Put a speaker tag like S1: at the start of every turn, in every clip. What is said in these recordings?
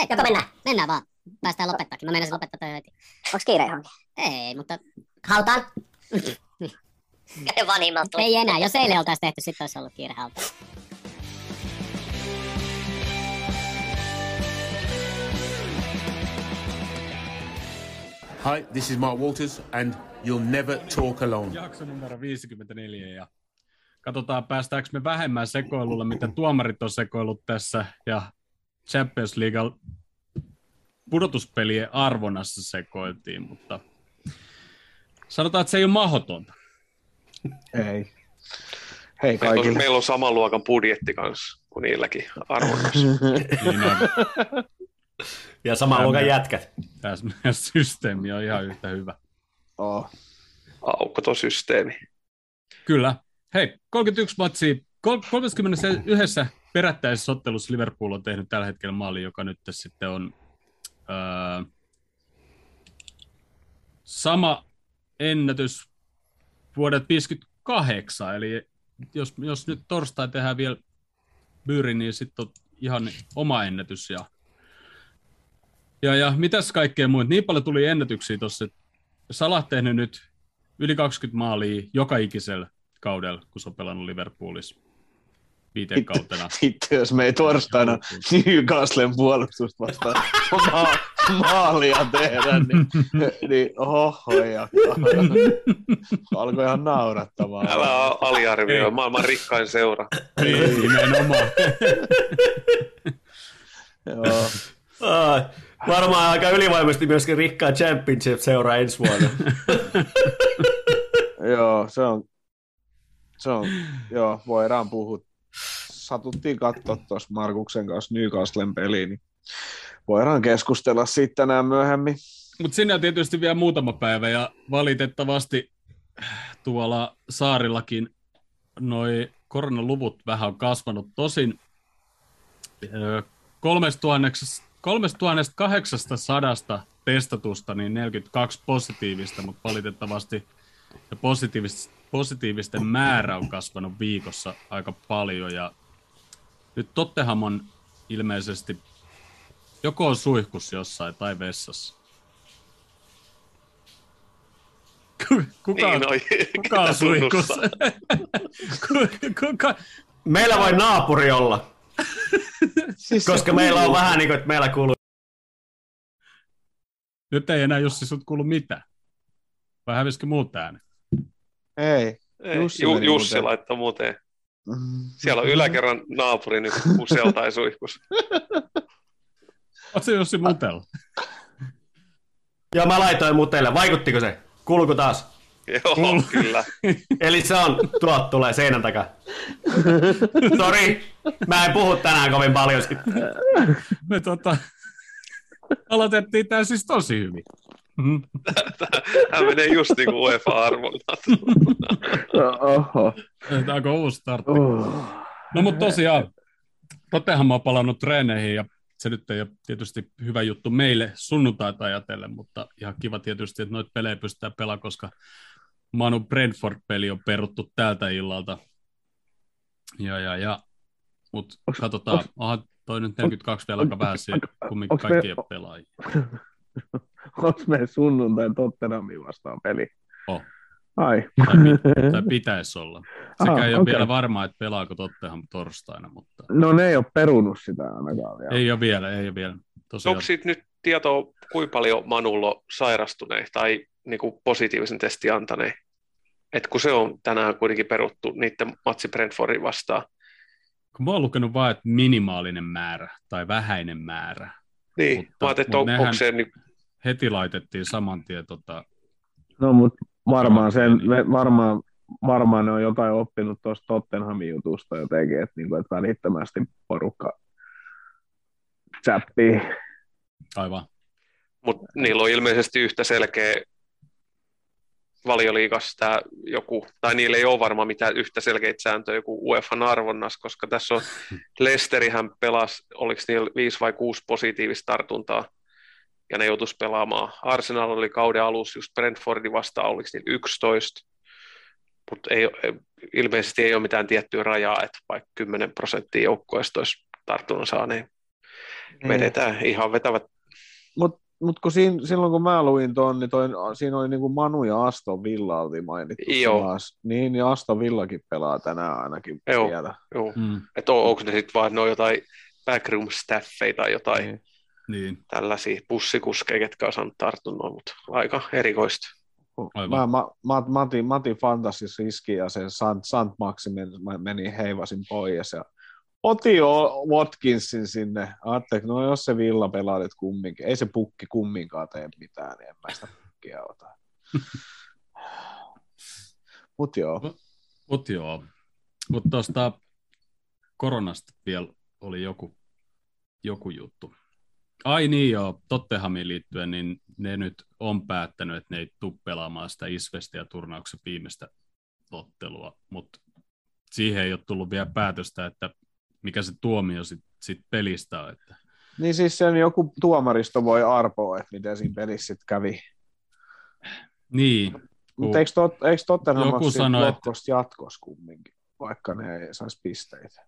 S1: Hei,
S2: Joko mennään?
S1: Mennään vaan. Päästään lopettaakin. Mä meinasin lopettaa toi heti.
S2: Onks kiire johonkin?
S1: Ei, mutta
S2: Hautaan? Käy vaan niin
S1: ei enää. Jos eilen oltaisiin tehty, sitten olisi ollut kiire hauta.
S3: Hi, this is Mark Walters, and you'll never talk alone.
S4: Jakso numero 54 ja katsotaan päästäänkö me vähemmän sekoilulla, mitä tuomarit on sekoillut tässä ja Champions League pudotuspelien arvonnassa sekoiltiin, mutta sanotaan, että se ei ole mahdotonta.
S5: Ei. Hei
S6: Meillä on,
S5: kaikille.
S6: meillä on saman luokan budjetti kanssa kuin niilläkin arvonnassa.
S4: Niin.
S7: Ja saman luokan jätkät.
S4: Tässä meidän systeemi on ihan yhtä hyvä.
S5: Oh.
S6: Aukkotosysteemi.
S4: Kyllä. Hei, 31 matsia. Kol- 31 perättäisessä ottelussa Liverpool on tehnyt tällä hetkellä maali, joka nyt sitten on öö, sama ennätys vuodet 58, eli jos, jos nyt torstai tehdään vielä byyri, niin sitten on ihan oma ennätys. Ja, ja, ja mitäs kaikkea muuta? Niin paljon tuli ennätyksiä tuossa, että Salah tehnyt nyt yli 20 maalia joka ikisellä kaudella, kun se on pelannut Liverpoolissa viiteen kautena.
S5: Sitten jos me ei torstaina Newcastlen puolustusta vastaan ma- maalia tehdä, niin, niin oho, ja alkoi ihan naurattamaan.
S6: Älä aliarvioi,
S4: Ei.
S6: maailman rikkain seura.
S4: Ei, nimenomaan.
S5: Joo.
S7: Varmaan aika ylivoimaisesti myöskin rikkaa Championship-seuraa ensi vuonna.
S5: Joo, se on, se on, joo, voidaan puhua. Satuttiin katsoa tuossa Markuksen kanssa Newcastlen peliä, niin voidaan keskustella siitä tänään myöhemmin.
S4: Mutta sinne on tietysti vielä muutama päivä ja valitettavasti tuolla saarillakin noi koronaluvut vähän on kasvanut. Tosin ö, 3000 3800 testatusta, niin 42 positiivista, mutta valitettavasti ja positiivisten, positiivisten määrä on kasvanut viikossa aika paljon ja nyt Tottenham on ilmeisesti joko on suihkussa jossain tai vessassa. Ku- Kuka,
S6: Niin, oi,
S4: kuka on? Ku- kuka?
S7: Meillä voi naapuri olla,
S5: Siis
S7: koska meillä on vähän niin kuin, että meillä kuuluu.
S4: Nyt ei enää Jussi sut kuulu mitään. Vai hävisikö muut äänet?
S5: Ei.
S6: Ei,
S5: Jussi
S6: Ju, Jussi
S5: muuten.
S6: laittoi muuten. Siellä on yläkerran naapuri nyt kusel tai suihkus.
S4: Oot se Jussi mutella?
S7: Joo, mä laitoin mutelle. Vaikuttiko se? Kuuluuko taas?
S6: Joo, kyllä.
S7: Eli se on, tuot tulee seinän takaa. Sori, mä en puhu tänään kovin paljon sit.
S4: Me tota, aloitettiin tää siis tosi hyvin. Mhm.
S6: Hän menee just niin kuin UEFA-arvonnat.
S5: Oho.
S4: Tää onko uusi startti?
S5: Oh.
S4: No mutta tosiaan, Tottenham on palannut treeneihin ja se nyt ei ole tietysti hyvä juttu meille sunnuntaita ajatellen, mutta ihan kiva tietysti, että noita pelejä pystytään pelaamaan, koska Manu Brentford-peli on peruttu tältä illalta. Ja, ja, ja. Mutta katsotaan,
S5: onks-
S4: onhan toi nyt 42 vielä aika vähän kumminkin
S5: onks me-
S4: pelaajia.
S5: Onko meidän sunnuntai Tottenhamin vastaan peli?
S4: Oh.
S5: Ai.
S4: Tai, tai pitäisi olla. Sekä
S5: Ah,
S4: ei ole
S5: okei.
S4: vielä varmaa, että pelaako Tottenham torstaina, mutta
S5: No ne ei ole perunut sitä ainakaan vielä.
S4: ei ole vielä, ei ole vielä. Tosiaan,
S6: Onko siitä nyt tietoa, kuinka paljon Manulla on sairastuneita tai niin kuin positiivisen testin antaneet? Et kun se on tänään kuitenkin peruttu niiden matsi Brentfordin vastaan.
S4: Kun mä oon lukenut vain, että minimaalinen määrä tai vähäinen määrä.
S6: Niin,
S4: Mutta-
S6: mä ajattelin, että on,
S4: nehän-
S6: onko se niin,
S4: Heti laitettiin saman tien tota,
S5: No mutta varmaan, sen, varmaan, varmaan ne on jotain oppinut tuosta Tottenhamin jutusta jotenkin, että, niinku, että välittömästi porukka zappii.
S4: aivan.
S6: mutta niillä on ilmeisesti yhtä selkeä valioliigas tämä joku, tai niillä ei ole varmaan mitään yhtä selkeitä sääntöjä joku UEFan arvonnassa, koska tässä on Lesterihän pelasi, oliko niillä viisi vai kuusi positiivista tartuntaa, ja ne joutuisi pelaamaan. Arsenal oli kauden alussa just Brentfordin vastaan, oliko niillä 11, mutta ei, ilmeisesti ei ole mitään tiettyä rajaa, että vaikka 10 prosenttia joukkueesta olisi tartunnan saaneen. vedetään ihan vetävät.
S5: Mutta mut kun siinä, silloin kun mä luin tuon, niin toi, siinä oli niinku Manu ja Aston Villa oli mainittu.
S6: Joo.
S5: taas. Niin, ja Aston Villakin pelaa tänään ainakin
S6: Joo.
S5: vielä.
S6: Joo.
S4: Mm,
S6: Että on, onko ne sitten vaan ne on jotain backroom staffeja tai jotain
S5: Niin.
S4: Niin.
S6: tällaisia bussikuskeja, ketkä on saanut tartunnon, mutta aika erikoista.
S4: Aivan.
S5: Mä, mä, mä, Mati, Mati fantasis riski ja sen Sant, Sant Maxi meni, mä meni heivasin pois ja otin jo Watkinsin sinne. Ajattelin, no jos se Villa pelaa nyt kumminkin, ei se pukki kumminkaan tee mitään, niin en mä sitä pukkia ota. Mut joo.
S4: Mut joo. Mutta tuosta koronasta vielä oli joku, joku juttu. Ai niin joo, Tottenhamiin liittyen, niin ne nyt on päättänyt, että ne ei tule pelaamaan sitä Isvestiä turnauksen viimeistä ottelua, mutta siihen ei ole tullut vielä päätöstä, että mikä se tuomio sit, sit pelistä on. Että
S5: Niin siis sen joku tuomaristo voi arpoa, että miten siinä pelissä sitten kävi.
S4: niin,
S5: Mutta eikö, tot, eikö Tottenham
S4: Joku sanoi, että-
S5: lohkosta jatkos kumminkin, vaikka ne ei saisi pisteitä?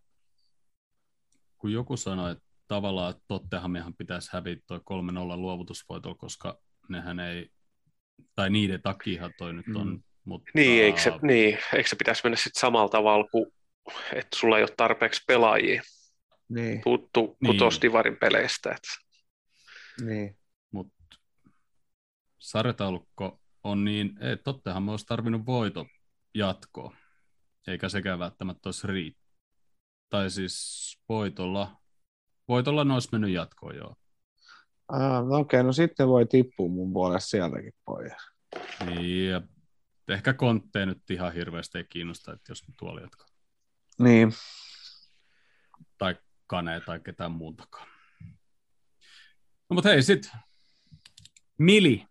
S4: kun joku sanoi, että tavallaan että Tottenhamihan pitäisi hävitä toi 3-0 luovutusvoitolla, koska nehän ei, tai niiden takia toi nyt on,
S5: Mm.
S4: mutta
S6: Niin, eikö se, niin, eikö se pitäisi mennä sitten samalla tavalla kuin, että sulla ei ole tarpeeksi pelaajia
S5: Niin,
S6: tuttu
S4: Niin.
S6: niin. tuosta Divarin peleistä. Että
S5: niin.
S4: mut sarjataulukko on niin, ei, Tottenham olisi tarvinnut voito jatkoa, eikä sekään välttämättä olisi riit. Tai siis voitolla, voitolla ne olisi mennyt jatkoon joo.
S5: Ah, no okei, no sitten voi tippua mun puolesta sieltäkin pois.
S4: Niin, ja ehkä Kontte nyt ihan hirveästi ei kiinnosta, että jos tuolla jatkaa.
S5: Niin,
S4: tai Kane tai ketään muutakaan. No mutta hei, sit Mili,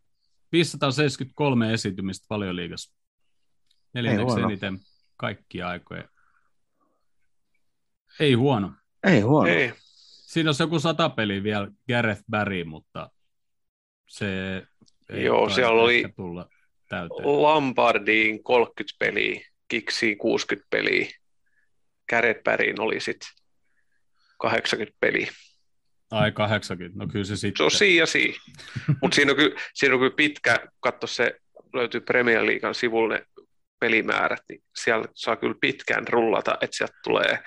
S4: 573 esiintymistä valioliigassa. Neljänneksi eniten kaikkia aikoja. Ei huono.
S5: ei huono.
S6: ei,
S4: Siinä on joku sata peliä vielä Gareth Barry, mutta se ei
S6: Joo, siellä oli-
S4: tulla täyteen.
S6: Lampardiin 30 peliä, Kiksiin 60 peliä, Käretpäriin oli sitten 80 peliä.
S4: Ai 80, no kyllä se
S6: Se
S4: sitten.
S6: on siinä ja siinä. Mutta siinä, on kyllä- siinä on kyllä pitkä, katso se, löytyy Premier Leaguean sivulle pelimäärät, niin siellä saa kyllä pitkään rullata, että sieltä tulee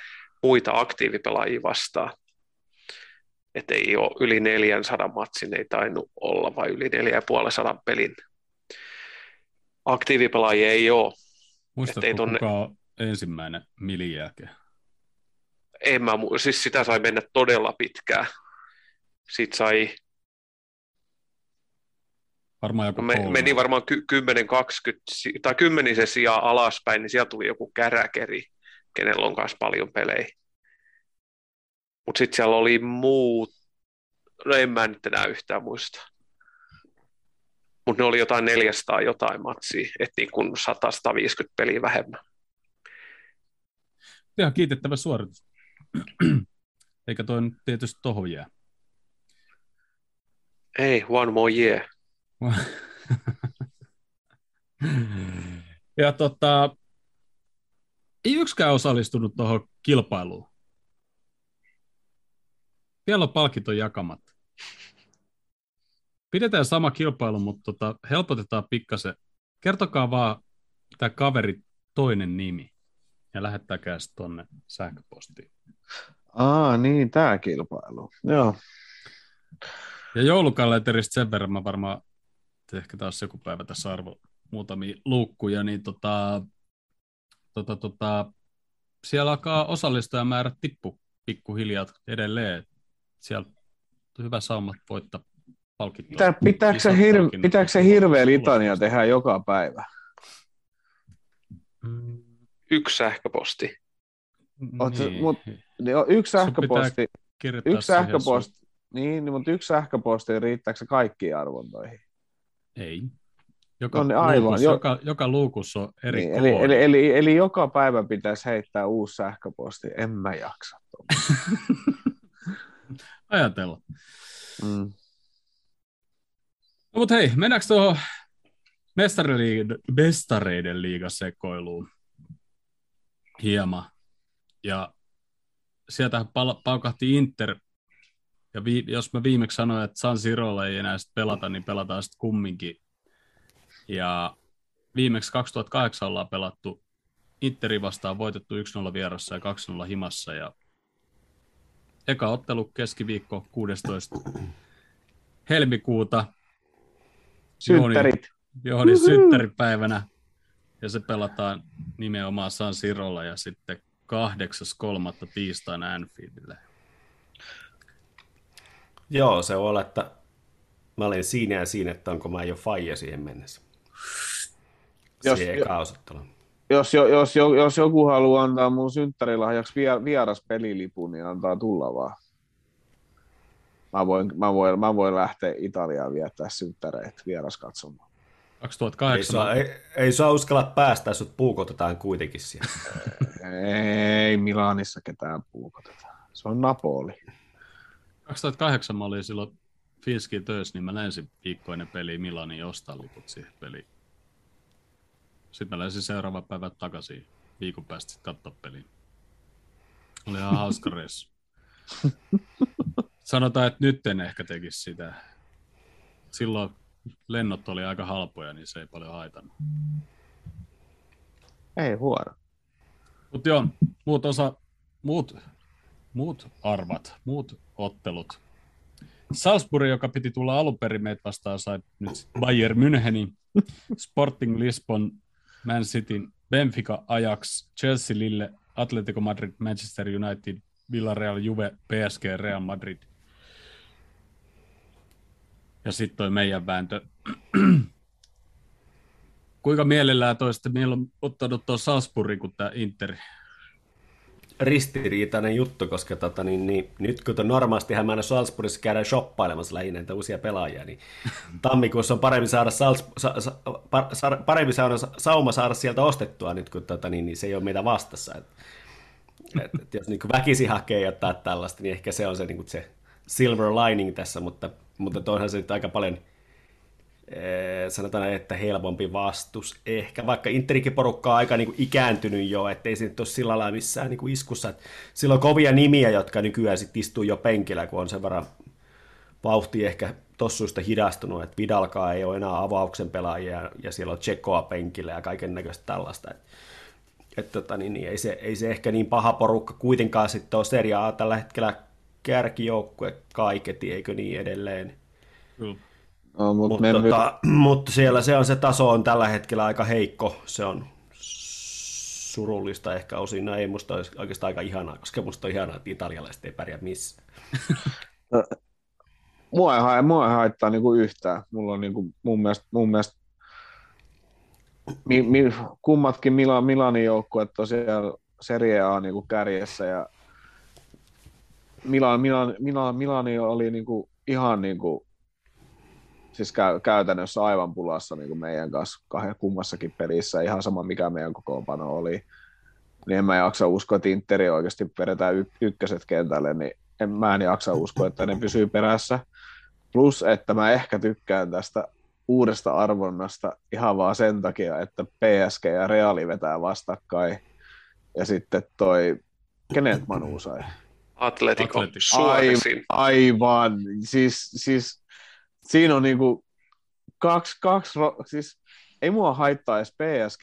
S6: muita aktiivipelaajia vastaan. Että ei ole yli 400 matsin, ei tainnut olla, vai yli 450 pelin. Aktiivipelaajia ei ole.
S4: Muistatko,
S6: ettei tonne-
S4: kuka ensimmäinen Milin jälkeen?
S6: En mä, mu- siis sitä sai mennä todella pitkään. Sitten sai,
S4: Varmaan joku
S6: me, meni varmaan ky- 10-20, si- tai kymmenisen sijaa alaspäin, niin sieltä tuli joku käräkeri, kenellä on myös paljon pelejä. Mutta sitten siellä oli muut, no en mä nyt enää yhtään muista. Mutta ne oli jotain 400 jotain matsia, että niin kuin 100-150 peliä vähemmän.
S4: Ihan kiitettävä suoritus. Eikä toi nyt tietysti tohon jää.
S6: Ei, one more year.
S4: ja tota, ei yksikään osallistunut tuohon kilpailuun. Vielä on palkinto jakamatta. Pidetään sama kilpailu, mutta tota, helpotetaan pikkasen. Kertokaa vaan tämä kaveri toinen nimi ja lähettäkää se tuonne sähköpostiin.
S5: Aa, niin, tämä kilpailu. Joo.
S4: Ja joulukalenterista sen verran mä varmaan ehkä taas joku päivä tässä arvo muutamia luukkuja, niin tota, tota, tota, siellä alkaa osallistujamäärät tippu pikkuhiljaa edelleen. Siellä on hyvä sauma voittaa palkintoa.
S5: Pitää, pitääkö, se
S4: Isot
S5: hir,
S4: palkinnot.
S5: pitääkö se hirveä litania tehdä joka päivä?
S4: Mm,
S6: Yksi sähköposti.
S5: Oot sä-
S4: niin.
S5: mut- yksi
S4: Sun
S5: sähköposti, yksi sähköposti, niin, mutta yksi sähköposti, riittääkö se kaikkiin arvontoihin?
S4: sun- Ei. Joka,
S5: No niin, aivan,
S4: luukussa,
S5: jo-
S4: joka, joka luukussa on eri
S5: Niin, eli, eli, eli, eli, joka päivä pitäisi heittää uusi sähköposti. En mä jaksa.
S4: Ajatella.
S5: Mm.
S4: No mutta hei, mennäänkö tuohon mestareiden, mestareiden liigasekoiluun hieman. Ja sieltä pal- paukahti Inter Ja vi, jos mä viimeksi sanoin, että San Sirolla ei enää sit pelata, niin pelataan sitten kumminkin. Ja viimeksi 2008 ollaan pelattu Interi vastaan voitettu 1-0 vierassa ja 2-0 himassa. Ja eka ottelu keskiviikko 16. helmikuuta.
S5: Synttärit.
S4: Johdin synttäripäivänä. Ja se pelataan nimenomaan San Sirolla ja sitten 8.3. tiistaina Anfieldille.
S7: Joo, se voi olla, että mä olin siinä ja siinä, että onko mä jo faija siihen mennessä.
S5: Jos-
S7: Siihen eka
S5: Jos, jo, jos, jo, jos joku haluaa antaa mun synttärilahjaksi vie- vieras pelilipun, niin antaa tulla vaan. Mä voin, mä voin, mä voin lähteä Italiaan viettää synttäreitä vieras katsomaan.
S7: Ei
S4: 2008
S7: saa, ei, ei saa uskalla päästä, sut puukotetaan kuitenkin siellä.
S5: Ei Milanissa ketään puukoteta. Se on Napoli.
S4: 2008 mä olin silloin Finski töissä, niin mä lensin viikkoinen peli Milanin ostaa liput siihen peliin. Sitten mä lensin seuraava päivä takaisin viikon päästä sitten katsoa peliin. Oli ihan hauska reissu. Sanotaan, että nyt en ehkä tekisi sitä. Silloin lennot oli aika halpoja, niin se ei paljon haitannut.
S5: Ei huono.
S4: Mutta joo, muut, osa, muut, muut arvat, muut ottelut. Salzburg, joka piti tulla alun perin meitä vastaan, sai nyt Bayern Münchenin, Sporting Lisbon, Man City, Benfica, Ajax, Chelsea, Lille, Atletico Madrid, Manchester United, Villarreal, Juve, PSG, Real Madrid. Ja sitten toi meidän vääntö. Kuinka mielellään toista milloin ottanut tuon Salzburgin kuin tämä Inter?
S7: Ristiriitainen juttu, koska tota, niin, niin, nyt kun normaalistihan mä aina Salzburgissa käydään shoppailemassa lähinnä näitä uusia pelaajia, niin tammikuussa on parempi saada, Salz, sa, sa, par, sa, parempi saada sauma saada sieltä ostettua nyt, kun tota, niin, niin se ei ole meitä vastassa. Et, et, et jos niin väkisi hakee jotain tällaista, niin ehkä se on se, niin se silver lining tässä, mutta, mutta toihan se nyt aika paljon sanotaan, että helpompi vastus ehkä, vaikka Interikin porukka on aika niin kuin ikääntynyt jo, ettei se nyt ole sillä lailla missään niin kuin iskussa. Et sillä on kovia nimiä, jotka nykyään sit istuu jo penkillä, kun on sen verran vauhti ehkä tossuista hidastunut, että Vidalkaa ei ole enää avauksen pelaajia ja siellä on Tsekoa penkillä ja kaiken näköistä tällaista. Et, et tota, niin, niin, ei, se, ei se ehkä niin paha porukka kuitenkaan sitten ole Serie A tällä hetkellä kärkijoukkue kaiketi, eikö niin edelleen.
S4: Kyllä.
S5: No, mut
S7: Mutta
S5: my-
S7: tota, mut siellä se on se taso on tällä hetkellä aika heikko. Se on surullista ehkä osin. No ei musta olisi oikeastaan aika ihanaa, koska musta on ihanaa, että italialaiset ei pärjää missään.
S5: mua, ei, ha- mua ei haittaa niinku yhtään. Mulla on niinku, mun mielestä, mun mielestä mi, mi, kummatkin Mila, Milanin joukkueet tosiaan Serie A niinku kärjessä ja Milan, Milan, Milan, Milani oli niinku ihan niinku, siis käy, käytännössä aivan pulassa niinku meidän kanssa kahden kummassakin pelissä, ihan sama mikä meidän kokoonpano oli. Niin en mä jaksa uskoa, että Interi oikeasti vedetään y- ykköset kentälle, niin en, mä en jaksa uskoa, että ne pysyy perässä. Plus, että mä ehkä tykkään tästä uudesta arvonnasta ihan vaan sen takia, että PSG ja Reali vetää vastakkain. Ja sitten toi, kenet Manu sai?
S6: Atletico,
S4: Atletico.
S6: Suoresin.
S5: Aivan, siis, siis siinä on niinku kaksi, kaksi ro- siis ei mua haittaa edes PSG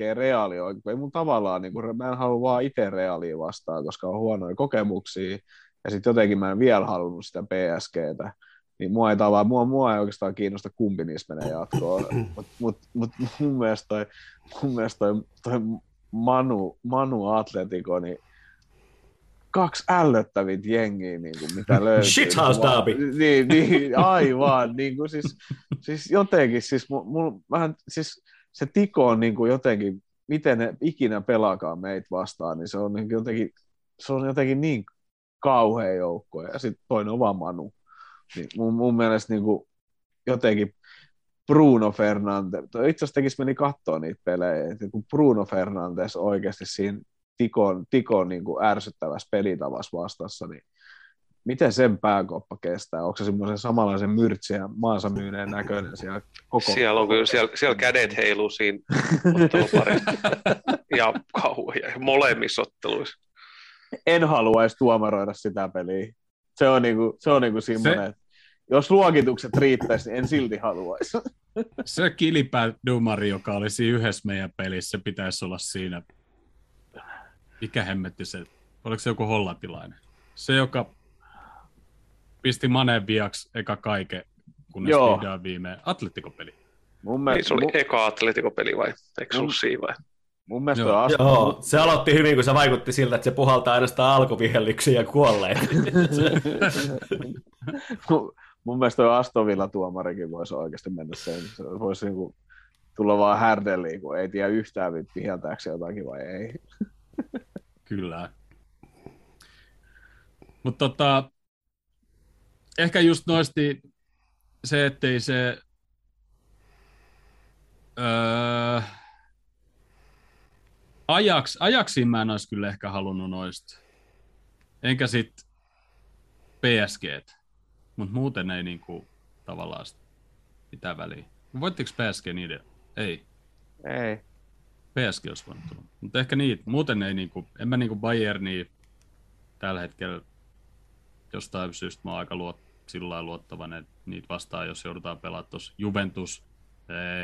S5: oikein, ei mun tavallaan, niinku, mä en halua vaan itse Realia vastaan, koska on huonoja kokemuksia, ja sitten jotenkin mä en vielä halunnut sitä PSGtä, niin mua ei, tavallaan, mua, mua ei oikeastaan kiinnosta kumpi niistä menee jatkoon, mutta mut, mut, mun mielestä toi, mun mielestä toi, toi Manu, Manu Atletico, niin kaksi ällöttävintä jengiä, niin kuin, mitä löytyy.
S7: Shithouse derby.
S5: Niin, niin, aivan. Niin kuin, siis, siis jotenkin, siis, mul, mul, vähän, siis se Tiko on niin kuin jotenkin, miten ne ikinä pelaakaan meitä vastaan, niin se on niin jotenkin, se on jotenkin niin kauhea joukko, ja sitten toinen on vaan Manu. Niin mun, mun mielestä niin kuin jotenkin Bruno Fernandes, itse asiassa tekisi meni katsoa niitä pelejä, että kun Bruno Fernandes oikeasti siinä Tikon, Tikon niin kuin ärsyttävässä pelitavassa vastassa, niin miten sen pääkoppa kestää? Onko se semmoisen samanlaisen myrtsiä maansa myyneen näköinen siellä koko
S6: Siellä on kyllä, siellä, siellä kädet heiluu siinä ja kauhean, molemmissa otteluissa.
S5: En haluaisi tuomaroida sitä peliä. Se on niinku, se on niinku semmoinen, että jos luokitukset riittäisi, niin en silti haluaisi.
S4: Se kilipää dumari, joka oli siinä yhdessä meidän pelissä, se pitäisi olla siinä. Mikä hemmetti se? Oliko se joku hollantilainen? Se, joka pisti Maneen viaksi eka kaiken, kunnes
S5: Joo.
S4: vihdoin viimein. Atletikopeli.
S5: Mun,
S6: Niin
S5: mielestä,
S6: se oli
S5: mun,
S6: eka Atletico-peli vai? Eikö
S5: Mun-
S6: siinä vai?
S5: mun mielestä
S4: Joo.
S5: toi Aston,
S7: Joo, se aloitti hyvin, kun se vaikutti siltä, että se puhaltaa ainoastaan alkuvihellyksiä ja kuolleet.
S5: mun, mun mielestä toi Aston Villa tuomarikin voisi oikeasti mennä sen. Se voisi niinku tulla vaan härdeliin, kun ei tiedä yhtään viheltääkö se jotakin vai ei.
S4: Kyllä. Mutta tota, ehkä just nosti se, ettei se öö, ajaks, ajaksiin mä en olisi kyllä ehkä halunnut noista. Enkä sit PSG. Mutta muuten ei niinku tavallaan mitään väliä. Voittiko PSG niiden? Ei.
S5: Ei.
S4: PSG olisi voinut tulla. Mutta ehkä niitä. Muuten ei niinku, en mä niinku Bayernia tällä hetkellä jostain syystä mä oon aika luot, sillä lailla luottavainen, että niitä vastaan, jos joudutaan pelaamaan tuossa Juventus,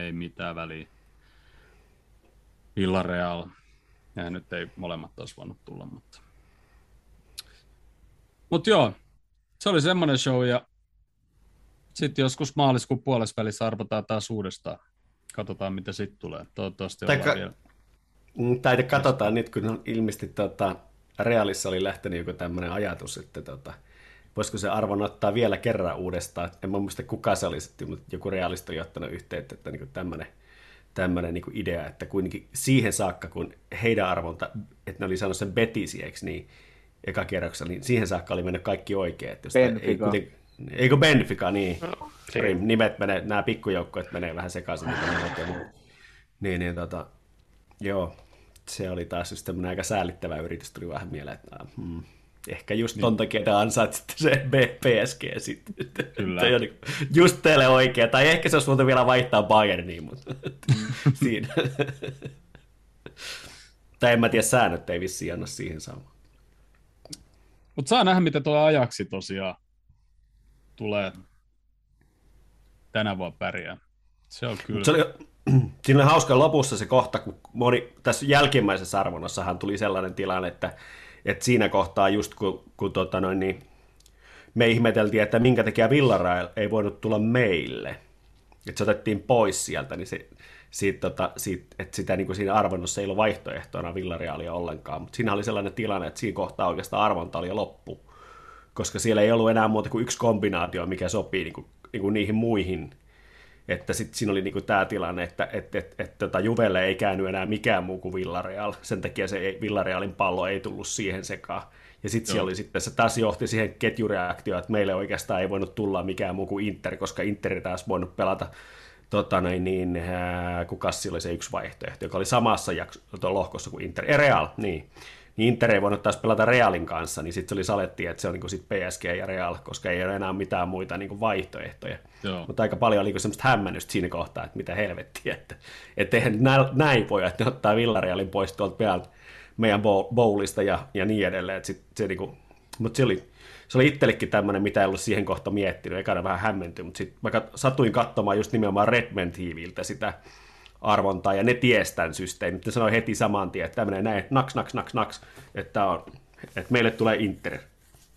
S4: ei mitään väliä. Villarreal, ja nyt ei molemmat olisi voinut tulla, mutta... Mut joo, se oli semmoinen show, ja sitten joskus maaliskuun puolessa välissä arvotaan taas uudestaan. Katsotaan, mitä sitten tulee. Toivottavasti
S7: Tai ka-
S4: vielä.
S7: Mm, Tai katsotaan nyt, kun on ilmeisesti tota, Realissa oli lähtenyt joku tämmöinen ajatus, että tota, voisiko se arvon ottaa vielä kerran uudestaan. En mä muista kuka se oli sitten, mutta joku realista oli ottanut yhteyttä, että niin tämmöinen tämmöinen niin idea, että kuitenkin siihen saakka, kun heidän arvonta, että ne oli saanut sen betisi, eikö niin, eka kierroksella, niin siihen saakka oli mennyt kaikki oikein. Että jos ei, kuiten, eikö Benfica, niin.
S6: No,
S7: Sorry,
S6: niin.
S7: nimet menee, nämä pikkujoukkoet menee vähän sekaisin. mitä ne Niin, niin tota, joo, se oli taas just tämmöinen aika säällittävä yritys, tuli vähän mieleen, että ah, hmm, ehkä just ton takia te ansaitsitte se B- PSG sitten.
S4: Kyllä.
S7: Ole niinku just teille oikea, tai ehkä se olisi voitu vielä vaihtaa Bayerniin, mutta siinä. tai en mä tiedä, säännöt ei vissiin anna siihen samaan.
S4: Mutta saa nähdä, mitä tuo ajaksi tosiaan tulee tänä vuonna pärjää. Se on kyllä.
S7: Se oli, siinä oli hauska lopussa se kohta, kun moni, tässä jälkimmäisessä arvonnassahan tuli sellainen tilanne, että, että siinä kohtaa just kun, kun tota noin, niin, me ihmeteltiin, että minkä takia Villarreal ei voinut tulla meille. Että se otettiin pois sieltä, niin se, siitä, tota, siitä, että sitä niin kuin siinä arvonnossa ei ollut vaihtoehtona Villarealia ollenkaan. Mutta siinä oli sellainen tilanne, että siinä kohtaa oikeastaan arvonta oli jo loppu, koska siellä ei ollut enää muuta kuin yksi kombinaatio, mikä sopii niin kuin, niin kuin niihin muihin että sitten siinä oli niinku tämä tilanne, että et, et, et, tota Juvelle ei käynyt enää mikään muu kuin Villareal, sen takia se ei, Villarealin pallo ei tullut siihen sekaan. Ja sitten siellä oli sitten, se taas johti siihen ketjureaktioon, että meille oikeastaan ei voinut tulla mikään muu kuin Inter, koska Inter taas voinut pelata tota noin, niin, ää, kukas sillä oli se yksi vaihtoehto, joka oli samassa jakso, lohkossa kuin Inter, Real, niin. Niin Inter ei voinut taas pelata Realin kanssa, niin sitten se oli salettiin, että se on niin sit PSG ja Real, koska ei ole enää mitään muita niin vaihtoehtoja.
S4: Joo.
S7: Mutta aika paljon oli semmoista hämmennystä siinä kohtaa, että mitä helvettiä, että että eihän nä- näin voi, että ne ottaa Villarealin pois tuolta päältä meidän bow- bowlista ja, ja niin edelleen. Että sit, se niinku, mutta se oli, se oli itsellekin tämmöinen, mitä ei ollut siihen kohta miettinyt, ekana vähän hämmentyi, mutta sitten mä satuin katsomaan just nimenomaan Redman TVltä sitä arvontaa, ja ne ties tämän systeemin. Ne sanoi heti saman tien, että tämmöinen näin, naks, naks, naks, naks, että, on, että meille tulee Inter.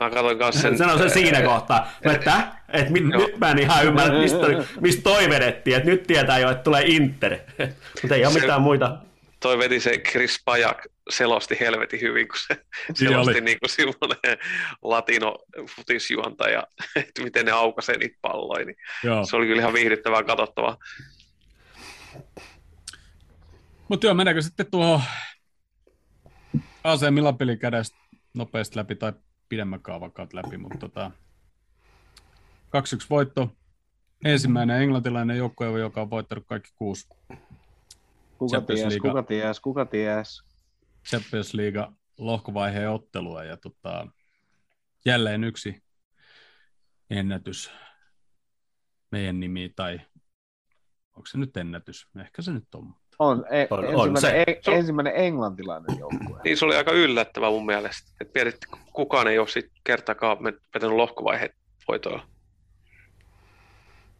S6: Mä katsoin kanssa sen,
S7: Sen, sen siinä kohtaa, Mä, että, että mit, nyt mä en ihan ymmärrä, että mistä, mistä toi vedettiin, että nyt tietää jo, että tulee Inter, mutta ei ole
S6: Se-
S7: mitään muita.
S6: toi veti se Chris Pajak selosti helvetin hyvin, kun se selosti
S4: oli.
S6: niin kuin semmoinen latino futisjuontaja, että miten ne aukaisee niitä palloja, niin
S4: Joo.
S6: se oli kyllä ihan viihdyttävää katsottavaa.
S4: Mutta joo, mennäänkö sitten tuohon AC Milan pelin kädestä nopeasti läpi tai pidemmän kaavan kautta läpi, mutta tota, 2-1 voitto. Ensimmäinen englantilainen joukkue, joka on voittanut kaikki kuusi
S5: Kuka ties, kuka ties, kuka ties.
S4: Champions League lohkovaiheen ottelua ja tota, jälleen yksi ennätys meidän nimi tai onko se nyt ennätys? Ehkä se nyt on,
S5: On, e,
S7: On- on
S5: ensimmäinen,
S7: se.
S5: E, ensimmäinen englantilainen joukkue.
S6: Niin se oli aika yllättävä mun mielestä. Et mietit, kukaan ei ole sit kertakaan met- vetänyt lohkovaiheet voitoilla.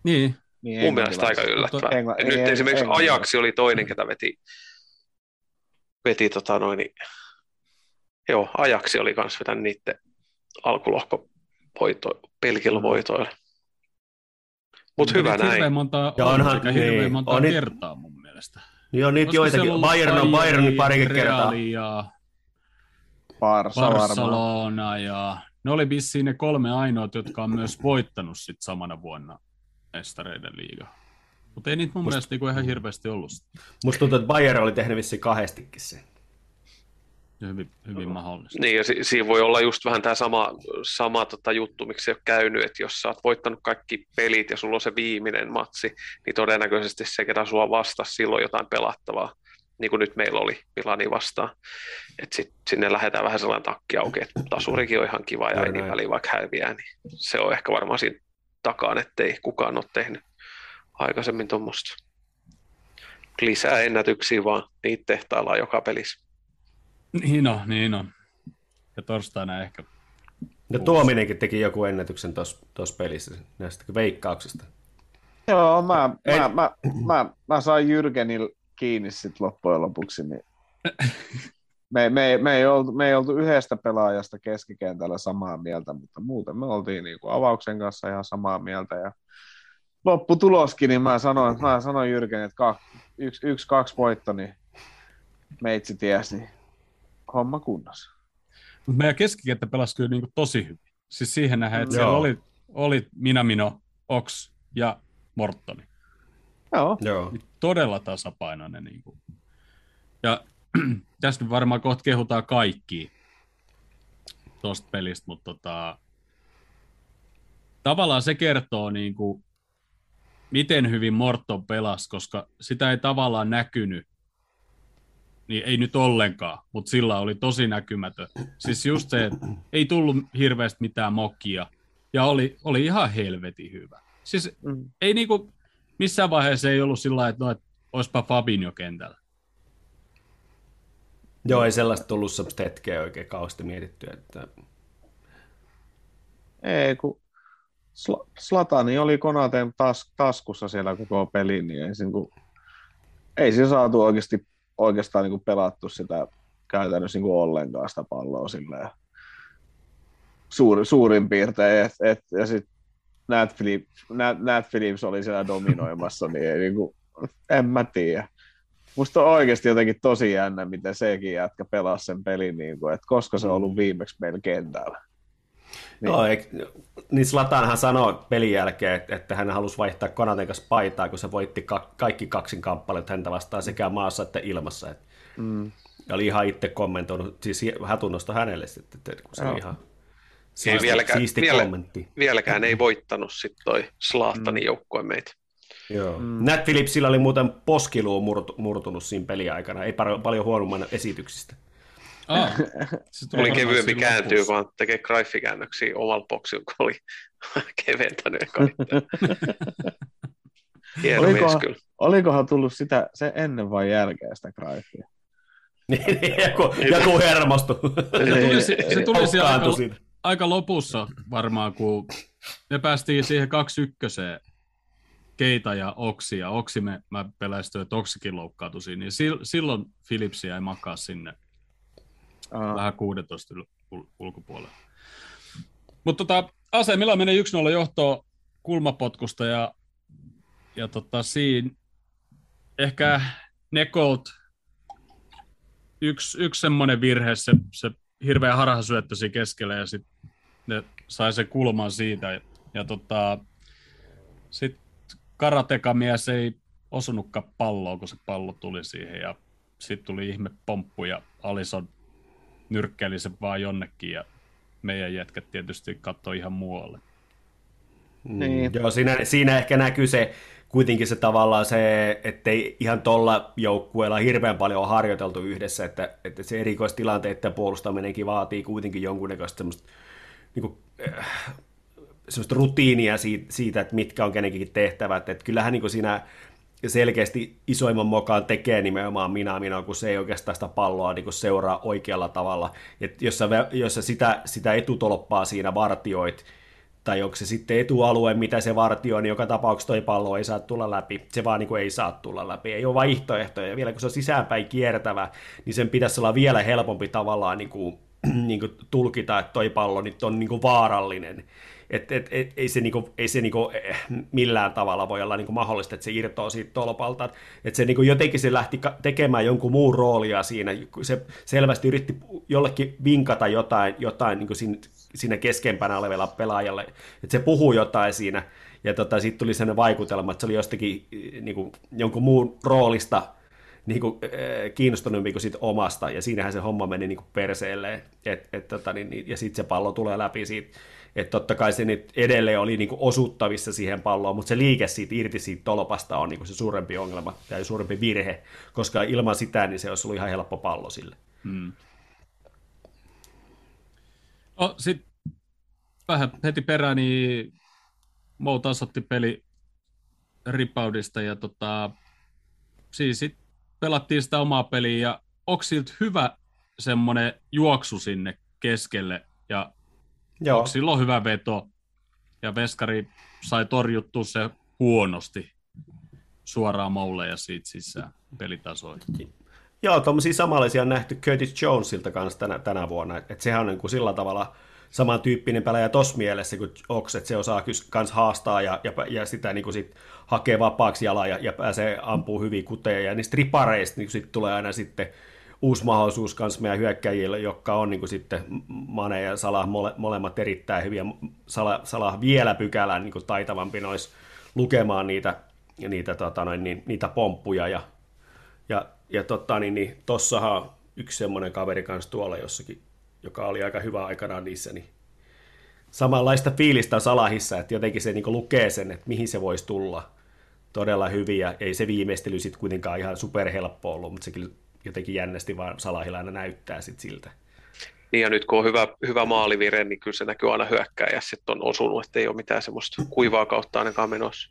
S4: Niin,
S5: Niin,
S6: Mun mielestä aika yllättävää.
S5: Engla-
S6: nyt
S5: ei,
S6: esimerkiksi
S5: englantilaiset.
S6: Ajaksi oli toinen, ketä veti, veti tota noin, niin- joo, Ajaksi oli kans vetänyt niiden alkulohko voito, pelkillä voitoilla. Mutta hyvä
S4: Hirveän
S6: näin.
S4: monta,
S7: Ja
S4: on,
S7: onhan-
S4: hirveän
S7: niin,
S4: monta
S7: on niit-
S4: kertaa mun mielestä.
S7: Niin on niitä joitakin. Bayern on
S4: Bayern,
S7: Bayernin parikin kertaa.
S5: Barsa.
S4: Barcelona ja ne oli vissiin ne kolme ainoat, jotka on myös voittanut sit samana vuonna mestareiden liiga. Mutta ei niitä mun
S7: Must-
S4: mielestä niinku ihan hirveästi ollut.
S7: Musta tuntuu, että Bayern oli tehnyt vissiin kahdestikin sen.
S4: Ja Hyvin, hyvin mahdollista.
S6: Niin, ja si- siinä voi olla just vähän tämä sama, sama tota juttu, miksi se ei ole käynyt, että jos sä oot voittanut kaikki pelit ja sulla on se viimeinen matsi, niin todennäköisesti se, ketä sua vastasi, silloin jotain pelattavaa, niin kuin nyt meillä oli Milani vastaan. Että sit, sinne lähdetään vähän sellainen takki auki, että tasurikin on ihan kiva ja ei niin väliä vaikka häviää, niin se on ehkä varmaan siinä takaan, ettei kukaan ole tehnyt aikaisemmin tuommoista. Lisää ennätyksiä vaan, niitä tehtaillaan joka pelissä.
S4: Niin on, niin on. Ja torstaina ehkä.
S7: Ja Tuominenkin teki joku ennätyksen tuossa pelissä näistä veikkauksista.
S5: Joo, mä,
S7: Ei-
S5: mä, mä, mä, mä sain Jyrgenil kiinni sit loppujen lopuksi. Niin me, me, me, ei oltu, me ei oltu yhdestä pelaajasta keskikentällä samaa mieltä, mutta muuten me oltiin niin kuin avauksen kanssa ihan samaa mieltä. Ja lopputuloskin, niin mä sanoin, mä sanoin Jyrgen, että kak, yksi, yksi, kaksi voitto, niin meitsi ties, niin homma kunnossa.
S4: Mutta meidän keskikenttä pelasi kyllä niinku tosi hyvin. Siis siihen nähdään, että
S7: Joo.
S4: siellä oli, oli Minamino, Ox ja Mortoni.
S5: Joo,
S7: Joo.
S4: Todella tasapainoinen. Niinku. Ja tästä nyt varmaan kohta kehutaan kaikki tuosta pelistä, mutta tota, tavallaan se kertoo, niinku, miten hyvin Morton pelasi, koska sitä ei tavallaan näkynyt niin ei nyt ollenkaan, mutta sillä oli tosi näkymätön. Siis just se, että ei tullut hirveästi mitään mokkia, ja oli, oli ihan helvetin hyvä. Siis
S5: Mm.
S4: ei niinku, missään vaiheessa ei ollut sillä lailla, että no, et olisipa Fabinho kentällä.
S7: Joo, ei sellaista tullut semmoista hetkeä oikein kauheasti mietitty. Että...
S5: Ei, kun Sla- Slatani oli Konaten tas- taskussa siellä koko pelin, niin ei, siinä, kun, ei siinä saatu oikeasti, oikeastaan niin kuin pelattu sitä käytännössä niin kuin ollenkaan sitä palloa silleen. Suuri, suurin piirtein. Et, et, ja sitten Nat, Philip, Nat, Nat Phillips oli siellä dominoimassa, niin, ei, niin kuin, en mä tiedä. Musta on oikeasti jotenkin tosi jännä, miten sekin jätkä pelasi sen pelin, niin kuin, että koska se on ollut viimeksi meillä kentällä.
S7: Niin. Joo, eik, niin Slatanhan sanoi pelin jälkeen, että, hän halusi vaihtaa Konaten kanssa paitaa, kun se voitti ka- kaikki kaksin kamppailut häntä vastaan sekä maassa että ilmassa. Et,
S5: Mm.
S7: ja oli ihan itse kommentoinut, siis hatunnosto hänelle sitten, että kun se oli ihan
S6: Ei
S7: siisti,
S6: vieläkään-
S7: siisti
S6: vielä-
S7: kommentti.
S6: Vieläkään ei voittanut sit toi Slaattanin
S5: Mm.
S6: joukkue meitä.
S7: Joo.
S5: Mm.
S7: Nat Phillipsillä oli muuten poskiluu murt, murtunut siinä peliaikana, ei par- paljon huonomman esityksistä.
S4: Ah, se tuli
S6: Oli kevyempi
S4: lopussa.
S6: vaan tekee Cruyff-käännöksiä omalla boksilla, kun oli keventänyt. Hieno mies kyllä.
S5: Olikohan tullut sitä se ennen vai jälkeen sitä Cruyffia?
S7: joku, joku hermostui.
S4: Se tuli, se, se tuli siellä aika, aika lopussa varmaan, kun me päästiin siihen kaksi ykköseen, Keita ja Oksi, ja Oksi me, mä pelästyin, että Oksikin loukkaantui niin sil, silloin Philipsi jäi makaa sinne
S5: Aa,
S4: vähän 16 yl- ul- ulkopuolelle. Mutta tota, Ase, millä menee 1-0 johtoon kulmapotkusta ja, ja tota, siinä ehkä Nekolt yksi, yksi semmoinen virhe, se, se hirveä harhasyöttö siinä keskellä ja sitten ne sai sen kulman siitä. Ja, ja tota, sitten karatekamies ei osunutkaan palloa, kun se pallo tuli siihen ja sitten tuli ihme pomppu ja Alison nyrkkeili sen vaan jonnekin ja meidän jätkät tietysti katsoi ihan muualle.
S5: Niin.
S7: Mm, Joo, siinä, siinä ehkä näkyy se kuitenkin se tavallaan se, ettei ihan tuolla joukkueella hirveän paljon harjoiteltu yhdessä, että, että se erikoistilanteiden puolustaminenkin vaatii kuitenkin jonkunnäköistä semmoista, niin kuin, äh, semmoista rutiinia siitä, siitä, että mitkä on kenenkin tehtävät. Että kyllähän niin kuin siinä selkeästi isoimman mokaan tekee nimenomaan minä minä, kun se ei oikeastaan sitä palloa niin seuraa oikealla tavalla. Et jos sä, jos sä sitä, sitä etutolppaa siinä vartioit, tai onko se sitten etualue, mitä se vartioi, niin joka tapauksessa toi pallo ei saa tulla läpi. Se vaan niin ei saa tulla läpi. Ei ole vaihtoehtoja. Ja vielä kun se on sisäänpäin kiertävä, niin sen pitäisi olla vielä helpompi tavallaan niin kuin, niin kuin tulkita, että toi pallo nyt on niin kuin vaarallinen. Et, et, et, ei se, niinku, ei se niinku, eh, millään tavalla voi olla niinku mahdollista, että se irtoaa siitä tolpalta. Et se niinku, jotenkin se lähti tekemään jonkun muun roolia siinä. Se selvästi yritti jollekin vinkata jotain, jotain niinku siinä, siinä keskempänä olevalla pelaajalle. Että se puhuu jotain siinä. Ja tota, sitten tuli sellainen vaikutelma, että se oli jostakin niinku, jonkun muun roolista niin kuin, äh, kiinnostunut kuin sit omasta, ja siinähän se homma meni niin kuin perseelle, et, et, tota, niin, ja sitten se pallo tulee läpi siitä että totta kai se nyt edelleen oli niin kuin osuttavissa siihen palloon, mutta se liike siitä irti siitä tolpasta on niin kuin se suurempi ongelma tai suurempi virhe, koska ilman sitä niin se olisi ollut ihan helppo pallo sille. Hmm.
S4: No, sitten vähän heti perään, niin Mou tasotti peli ripaudista ja tota, siis sit pelattiin sitä omaa peliä ja onko hyvä semmoinen juoksu sinne keskelle ja Joo. Onko silloin hyvä veto? Ja Veskari sai torjuttua se huonosti suoraan moulle ja siitä sisään pelitasoihin.
S7: Joo, tuommoisia samanlaisia on nähty Curtis Jonesilta kanssa tänä, tänä vuonna. Että sehän on niin kuin sillä tavalla samantyyppinen pelaaja tuossa mielessä kuin Ox, että se osaa myös haastaa ja, ja, ja sitä niin kuin sit hakee vapaaksi jalaa ja, ja pääsee ampuu hyvin kuteen. Ja niistä ripareista niin sit tulee aina sitten uusi mahdollisuus myös meidän hyökkäjille, jotka on niin kuin sitten Mane ja Salah mole, molemmat erittäin hyviä. Salah, Salah vielä pykälän niin kuin taitavampi nois lukemaan niitä, niitä, tota noin, niin, niitä pomppuja. Ja, ja, ja tota, niin, niin, tossahan yksi semmoinen kaveri kanssa tuolla jossakin, joka oli aika hyvä aikanaan niissä, niin samanlaista fiilistä on Salahissa, että jotenkin se niin lukee sen, että mihin se voisi tulla todella hyvin, ja ei se viimeistely sitten kuitenkaan ihan superhelppo ollut, mutta se kyllä jotenkin jännästi vaan Salahilla aina näyttää sit siltä.
S6: Niin ja nyt kun on hyvä, hyvä maalivire, niin kyllä se näkyy aina ja sitten on osunut, että ei ole mitään semmoista kuivaa kautta ainakaan menossa.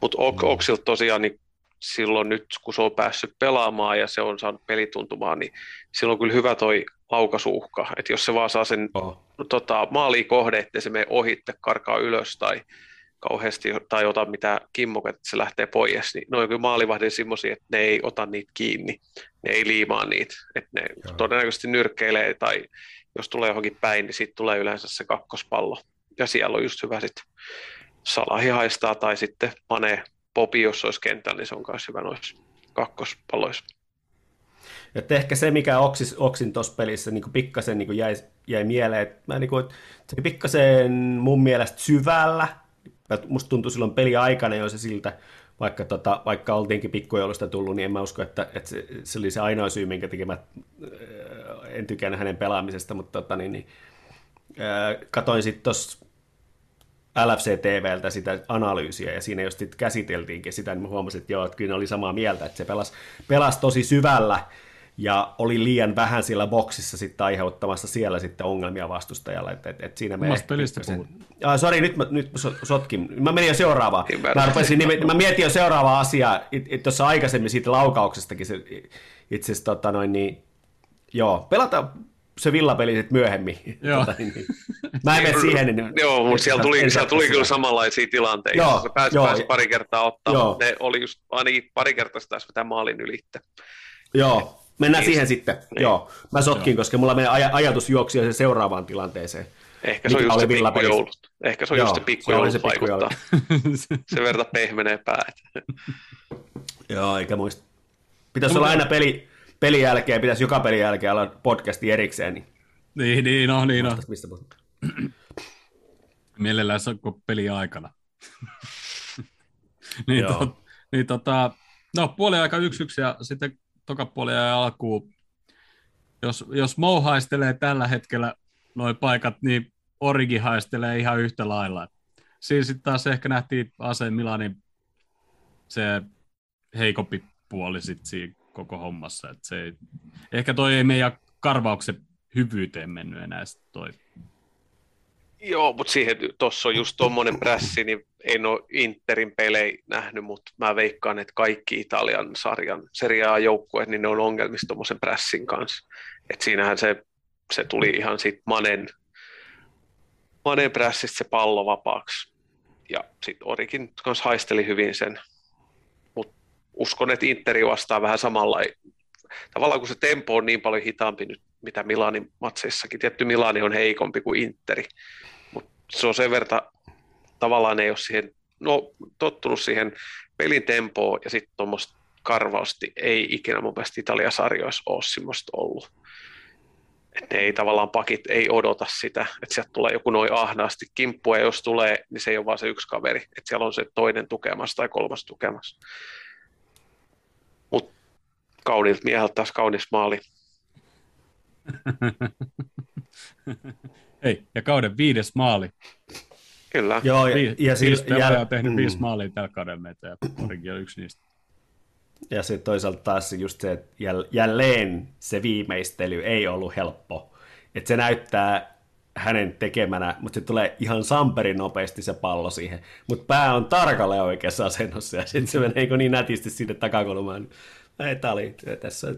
S6: Mutta ok, mm. Oksilta tosiaan niin silloin nyt, kun se on päässyt pelaamaan ja se on saanut pelituntumaan, niin silloin on kyllä hyvä toi laukasuhka, että jos se vaan saa sen oh. tota, maaliin kohde, ettei se mene ohitte, karkaa ylös tai kauheasti tai ota mitä kimmo, että se lähtee pois, niin ne on kyllä maalivahdin semmoisia, että ne ei ota niitä kiinni, ne ei liimaa niitä, että ne Joo. todennäköisesti nyrkkeilee tai jos tulee johonkin päin, niin sitten tulee yleensä se kakkospallo. Ja siellä on just hyvä sitten Salahi haistaa tai sitten panee Popi, jos olisi kentällä, niin se on myös hyvä noissa kakkospalloissa.
S7: Että ehkä se, mikä oksis, oksin tuossa pelissä niin pikkasen niin jäi, jäi mieleen, että mä, niin kuin, se pikkasen mun mielestä syvällä, musta tuntui silloin peli aikana jo se siltä, vaikka, tota, vaikka oltiinkin pikkujoulusta tullut, niin en mä usko, että, että se, se, oli se ainoa syy, minkä takia mä äh, en tykännyt hänen pelaamisesta, mutta tota, niin, niin, äh, katoin sitten tuossa LFC TVltä sitä analyysiä, ja siinä just käsiteltiinkin sitä, niin mä huomasin, että joo, että kyllä ne oli samaa mieltä, että se pelasi, pelasi tosi syvällä, ja oli liian vähän siellä boksissa sitten aiheuttamassa siellä sitten ongelmia vastustajalle. Et, et, et siinä
S4: me pelistä sen...
S7: ah, Sori, nyt mä, nyt mä sotkin. Mä menin jo seuraavaan. Mä, rupesin, niin, mä mietin jo seuraavaa asiaa. Tuossa aikaisemmin siitä laukauksestakin se, itse asiassa tota noin, niin, joo, pelata se villapeli sitten myöhemmin.
S4: Joo. Tota, niin,
S7: niin. Mä en mene siihen. Niin,
S6: joo, mutta siellä tuli, siellä tuli kyllä samanlaisia tilanteita. Joo, se pääsi, joo, pääsi pari kertaa ottaa, joo. ne oli just ainakin pari kertaa sitä vetää maalin ylitte.
S7: Joo, Mennään niin. siihen sitten. Niin. Joo. Mä sotkin, Joo. koska mulla menee aj- ajatus juoksi se seuraavaan tilanteeseen.
S6: Ehkä se on just se pikkujoulut. Ehkä se on Joo, just se pikkujoulut se vaikuttaa. se verta pehmenee päät.
S7: Joo, eikä muista. Pitäisi olla aina peli, pelin jälkeen, pitäisi joka pelin jälkeen olla podcasti erikseen. Niin,
S4: niin, niin no, niin no. Mistä Mielellään se on peli aikana. niin, to, niin tota, no puoli aika yksi yksi ja sitten toka ja alkuun. Jos, jos Mo haistelee tällä hetkellä noin paikat, niin Origi haistelee ihan yhtä lailla. Siinä sitten taas ehkä nähtiin Ase Milanin se heikompi puoli sit siinä koko hommassa. Et se ei, ehkä toi ei meidän karvauksen hyvyyteen mennyt enää toi
S6: Joo, mutta siihen tuossa on just tuommoinen prässi, niin en ole Interin pelejä nähnyt, mutta mä veikkaan, että kaikki Italian sarjan Serie A-joukkueet, niin ne on ongelmissa tuommoisen prässin kanssa. Et siinähän se, se tuli ihan sit Manen, Manen prässistä se pallo vapaaksi. Ja sitten Orikin kanssa haisteli hyvin sen. Mutta uskon, että Interi vastaa vähän samalla. Tavallaan kun se tempo on niin paljon hitaampi nyt, mitä Milanin matseissakin. Tietty Milani on heikompi kuin Interi, se on sen verran, tavallaan ei ole siihen, no tottunut siihen pelin tempoon ja sitten tuommoista karvausti ei ikinä mun mielestä Italian sarjoissa ole semmoista ollut. Et ne ei tavallaan pakit ei odota sitä, että sieltä tulee joku noin ahnaasti kimppua, ja jos tulee, niin se ei ole vaan se yksi kaveri, että siellä on se toinen tukemassa tai kolmas tukemassa. Mutta kauniilta mieheltä taas kaunis maali.
S4: Hei, ja kauden viides maali.
S6: Kyllä.
S7: Joo, ja,
S4: Vi-
S7: ja,
S4: viisi pelaajaa
S7: ja,
S4: on tehnyt
S7: mm.
S4: viisi maalia tällä kaudella meitä, ja on yksi niistä.
S7: Ja sitten toisaalta taas just se, että jäl- jälleen se viimeistely ei ollut helppo. Että se näyttää hänen tekemänä, mutta se tulee ihan samperin nopeasti se pallo siihen. Mutta pää on tarkalleen oikeassa asennossa ja sitten se menee niin nätisti sinne takakulmaan. Ei, tää oli tässä,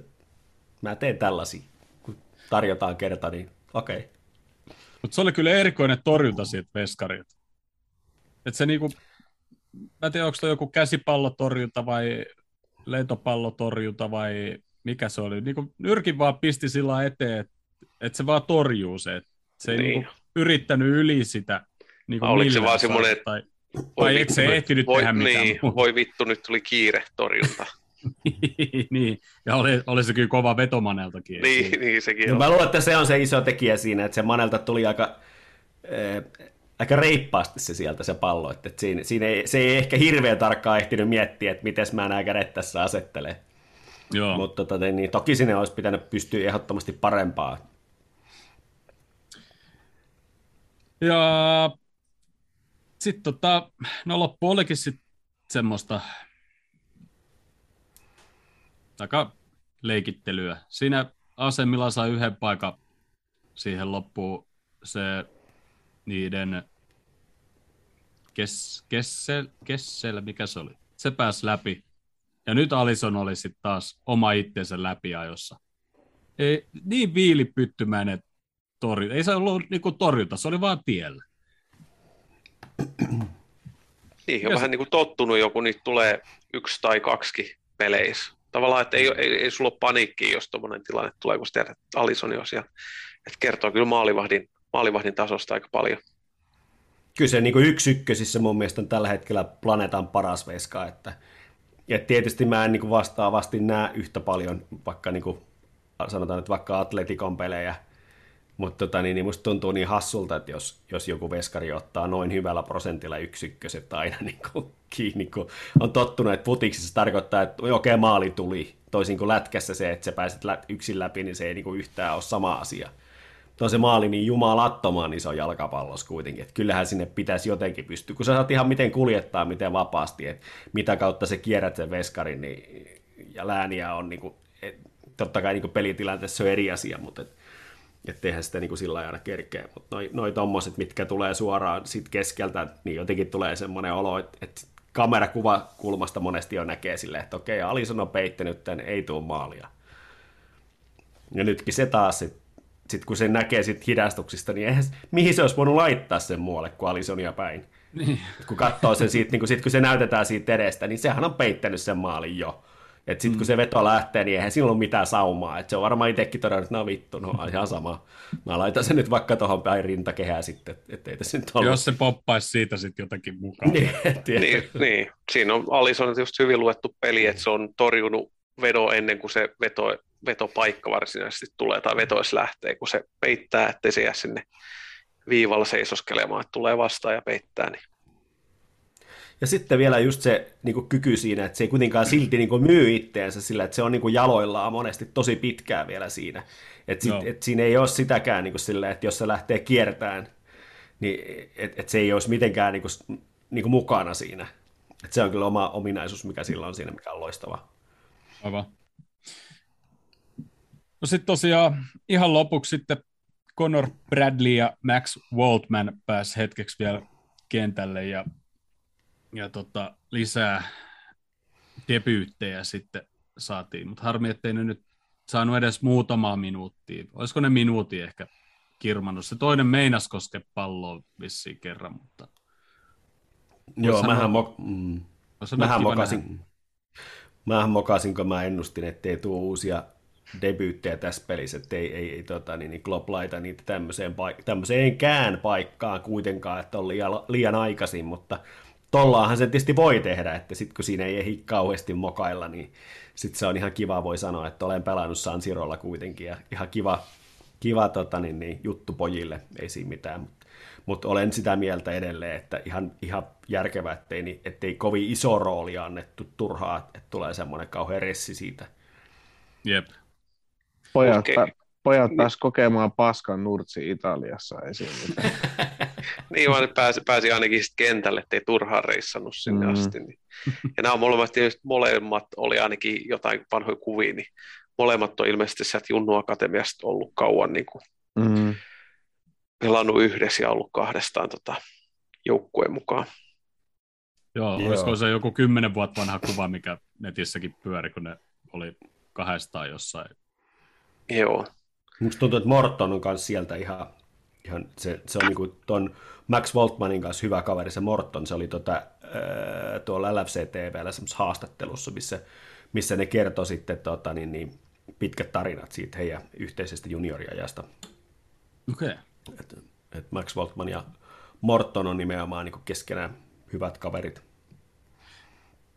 S7: mä teen tällaisia. Tarjotaan kerta, niin okei. Okay.
S4: Mutta se oli kyllä erikoinen torjunta siitä veskarilta. Että se niinku, mä en tiedä, onko se joku käsipallotorjunta vai lentopallotorjunta vai mikä se oli. Niinku, nyrkin vaan pisti sillä eteen, että et se vaan torjuu se. Et se ei
S6: Niin.
S4: niinku, yrittänyt yli sitä. Niinku
S6: oliko se vaan semmoinen,
S4: tai,
S6: Voi
S4: tai et se ehtinyt
S6: voi,
S4: tehdä mitään
S6: niin, voi vittu, nyt tuli kiire torjunta.
S4: niin, ja oli, oli se kyllä kova vetomaneltakin.
S6: niin, niin, sekin
S7: No,
S6: on.
S7: mä luulen, että se on se iso tekijä siinä, että se Manelta tuli aika, äh, aika reippaasti se sieltä se pallo. Että et siinä, siinä ei, se ei ehkä hirveän tarkkaan ehtinyt miettiä, että miten mä nämä kädet tässä asettelee.
S4: Joo.
S7: Mutta tota, niin, toki sinne olisi pitänyt pystyä ehdottomasti parempaa.
S4: Ja sitten tota, no loppu olikin sitten semmoista aika leikittelyä. Siinä asemilla sai yhden paikan siihen loppuun se niiden kes, kessel, kessel, mikä se oli? Se pääsi läpi. Ja nyt Alison oli sitten taas oma itsensä läpiajossa. Ei, niin viilipyttymäinen torjunta. Ei se ollut niinku torjunta, se oli vaan tiellä.
S6: Niin, on
S4: Ja
S6: vähän niin kuin tottunut joku, niitä tulee yksi tai kaksi peleissä. Tavallaan, että ei, ei, ei sulla ole paniikkiä, jos tuommoinen tilanne tulee, kun tiedät, että Alisoni on siellä. Että kertoo kyllä maalivahdin, maalivahdin tasosta aika paljon.
S7: Kyllä se niin yksi ykkösissä mun mielestä on tällä hetkellä planeetan paras veska. Että, ja tietysti mä en niin vastaavasti näe yhtä paljon, vaikka niin kuin, sanotaan nyt vaikka Atletikon pelejä, mutta tota, niin, niin musta tuntuu niin hassulta, että jos, jos joku veskari ottaa noin hyvällä prosentilla yksi ykköset aina niin kuin, kiinni, kun on tottunut, että futiksissa se tarkoittaa, että okei, okay, maali tuli. Toisin kuin lätkässä se, että sä pääset yksin läpi, niin se ei niin kuin yhtään ole sama asia. Tuo se maali niin jumalattoman iso jalkapallos kuitenkin, että kyllähän sinne pitäisi jotenkin pystyä, kun sä saat ihan miten kuljettaa, miten vapaasti, että mitä kautta se kierrät sen veskarin, niin, ja lääniä on, niin kuin, et, totta kai niin kuin pelitilanteessa on eri asia, mutta et, että eihän sitä niin kuin sillä aina kerkeä, mutta noi, noi tommoset, mitkä tulee suoraan sit keskeltä, niin jotenkin tulee semmoinen olo, että, että kamerakuvakulmasta monesti jo näkee silleen, että okei, Alison on peittänyt tämän, ei tuu maalia. Ja nytkin se taas, sit, sit kun se näkee sit hidastuksista, niin eihän, mihin se olisi voinut laittaa sen muualle kuin Alisonia päin.
S4: Niin.
S7: Kun katsoo sen siitä, niin kun, sit, kun se näytetään siitä edestä, niin sehän on peittänyt sen maalin jo. Että sitten kun se veto lähtee, niin eihän sillä ole mitään saumaa. Et se on varmaan itsekin todennut, että no vittu, no ihan sama. Mä laitan sen nyt vaikka tuohon päin rintakehään sitten, ettei tässä nyt ollut.
S4: Jos se poppaisi siitä sitten jotakin mukaan.
S7: Niin.
S6: Niin, niin. Siinä on Alison just hyvin luettu peli, että se on torjunut vedo ennen kuin se veto, vetopaikka varsinaisesti tulee tai vetois lähtee, kun se peittää, ettei se jää sinne viivalla seisoskelemaan, että tulee vastaan ja peittää. Niin.
S7: Ja sitten vielä just se niin kuin kyky siinä, että se ei kuitenkaan silti niin kuin myy itteensä sillä, että se on niin kuin jaloillaan monesti tosi pitkään vielä siinä. Että sit,
S4: Joo.
S7: et siinä ei ole sitäkään niin kuin sillä, että jos se lähtee kiertämään, niin että et se ei olisi mitenkään niin kuin, niin kuin mukana siinä. Et se on kyllä oma ominaisuus, mikä sillä on siinä, mikä on loistava.
S4: Aivan. No sitten tosiaan ihan lopuksi sitten Conor Bradley ja Max Waltman pääsi hetkeksi vielä kentälle ja, ja tota, lisää debyyttejä sitten saatiin, mutta harmi, ettei ne nyt saanut edes muutamaa minuuttia. Olisiko ne minuutti ehkä kirmannut? Se toinen meinas koske palloa vissiin kerran, mutta...
S7: Joo,
S4: sanoa-
S7: mähän, mo- mm, mähän mokasin,
S4: nähdä.
S7: mähän mokasin, kun mä ennustin, ettei tule uusia debyyttejä tässä pelissä, että ei, ei, ei tota, niin, niin Klopp laita niitä tämmöiseen, paik- tämmöiseenkään paikkaan kuitenkaan, että on liian, liian aikaisin, mutta tollaahan se tietysti voi tehdä, että sitten kun siinä ei ehdi kauheasti mokailla, niin sitten se on ihan kiva, voi sanoa, että olen pelannut San Sirolla kuitenkin, ja ihan kiva, kiva tota, niin, niin, juttu pojille, ei siinä mitään, mutta mutta olen sitä mieltä edelleen, että ihan, ihan järkevää, ettei, ni- ettei kovin iso rooli annettu turhaa, että tulee semmoinen kauhean ressi siitä.
S4: Jep.
S5: Pojat, okay. pojat pääs kokemaan paskan nurtsi Italiassa esiin.
S6: Niin vaan pääsi, pääsi ainakin sit kentälle, ettei turhaan reissannut sinne
S5: Mm.
S6: asti. Niin. Ja nämä molemmat, tietysti molemmat oli ainakin jotain vanhoja kuvia, niin molemmat on ilmeisesti sieltä Junnu Akatemiasta ollut kauan niin kuin
S5: Mm.
S6: pelannut yhdessä ja ollut kahdestaan tota, joukkueen mukaan.
S4: Joo,
S7: Joo.
S4: Olisiko se joku kymmenen vuotta vanha kuva, mikä netissäkin pyöri, kun ne oli kahdestaan jossain.
S6: Joo,
S7: Musta tuntuu, että Morton on kanssa sieltä ihan, ihan se, se on niinku ton Max Voltmanin kanssa hyvä kaveri, se Morton, se oli tota, ää, tuolla LFC TVllä semmoisessa haastattelussa, missä, missä ne kertoi sitten tota, niin, niin, pitkät tarinat siitä heidän yhteisestä junioriajasta.
S4: Okei. Okay.
S7: Et, et Max Voltman ja Morton on nimenomaan niin keskenään hyvät kaverit.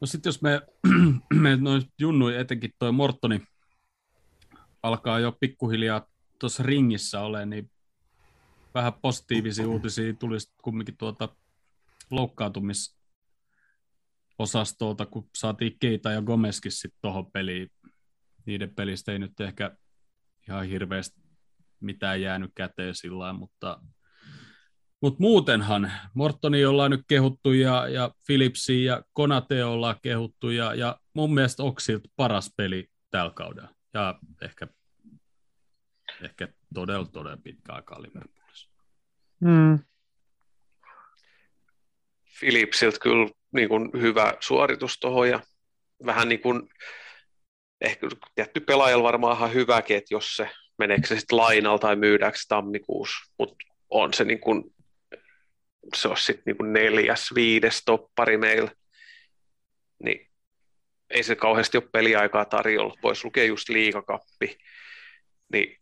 S4: No sitten jos me, me noin Junnu, etenkin toi Mortoni, alkaa jo pikkuhiljaa tuossa ringissä ole, niin vähän positiivisia uutisia tuli sit kumminkin tuolta loukkaantumisosastolta, kun saatiin Keita ja Gomeskin sitten tuohon peliin. Niiden pelistä ei nyt ehkä ihan hirveästi mitään jäänyt käteen sillä mutta mutta muutenhan Mortoni ollaan nyt kehuttu ja, ja Philipsi ja Konate ollaan kehuttu ja, ja mun mielestä Oksilt paras peli tällä kaudella. Ja ehkä, ehkä todella, todella pitkä aikaa Liverpoolissa.
S5: Mm.
S6: Philipsiltä kyllä niin kuin hyvä suoritus tuohon ja vähän niin kuin, ehkä tietty pelaajalla varmaan ihan hyväkin, että jos se meneekö se sitten lainalla tai myydäänkö tammikuussa, mutta on se niin kuin, se olisi sitten niin kuin neljäs, viides toppari meillä, niin ei se kauheasti ole peliaikaa tarjolla, voisi lukea just liikakappi, niin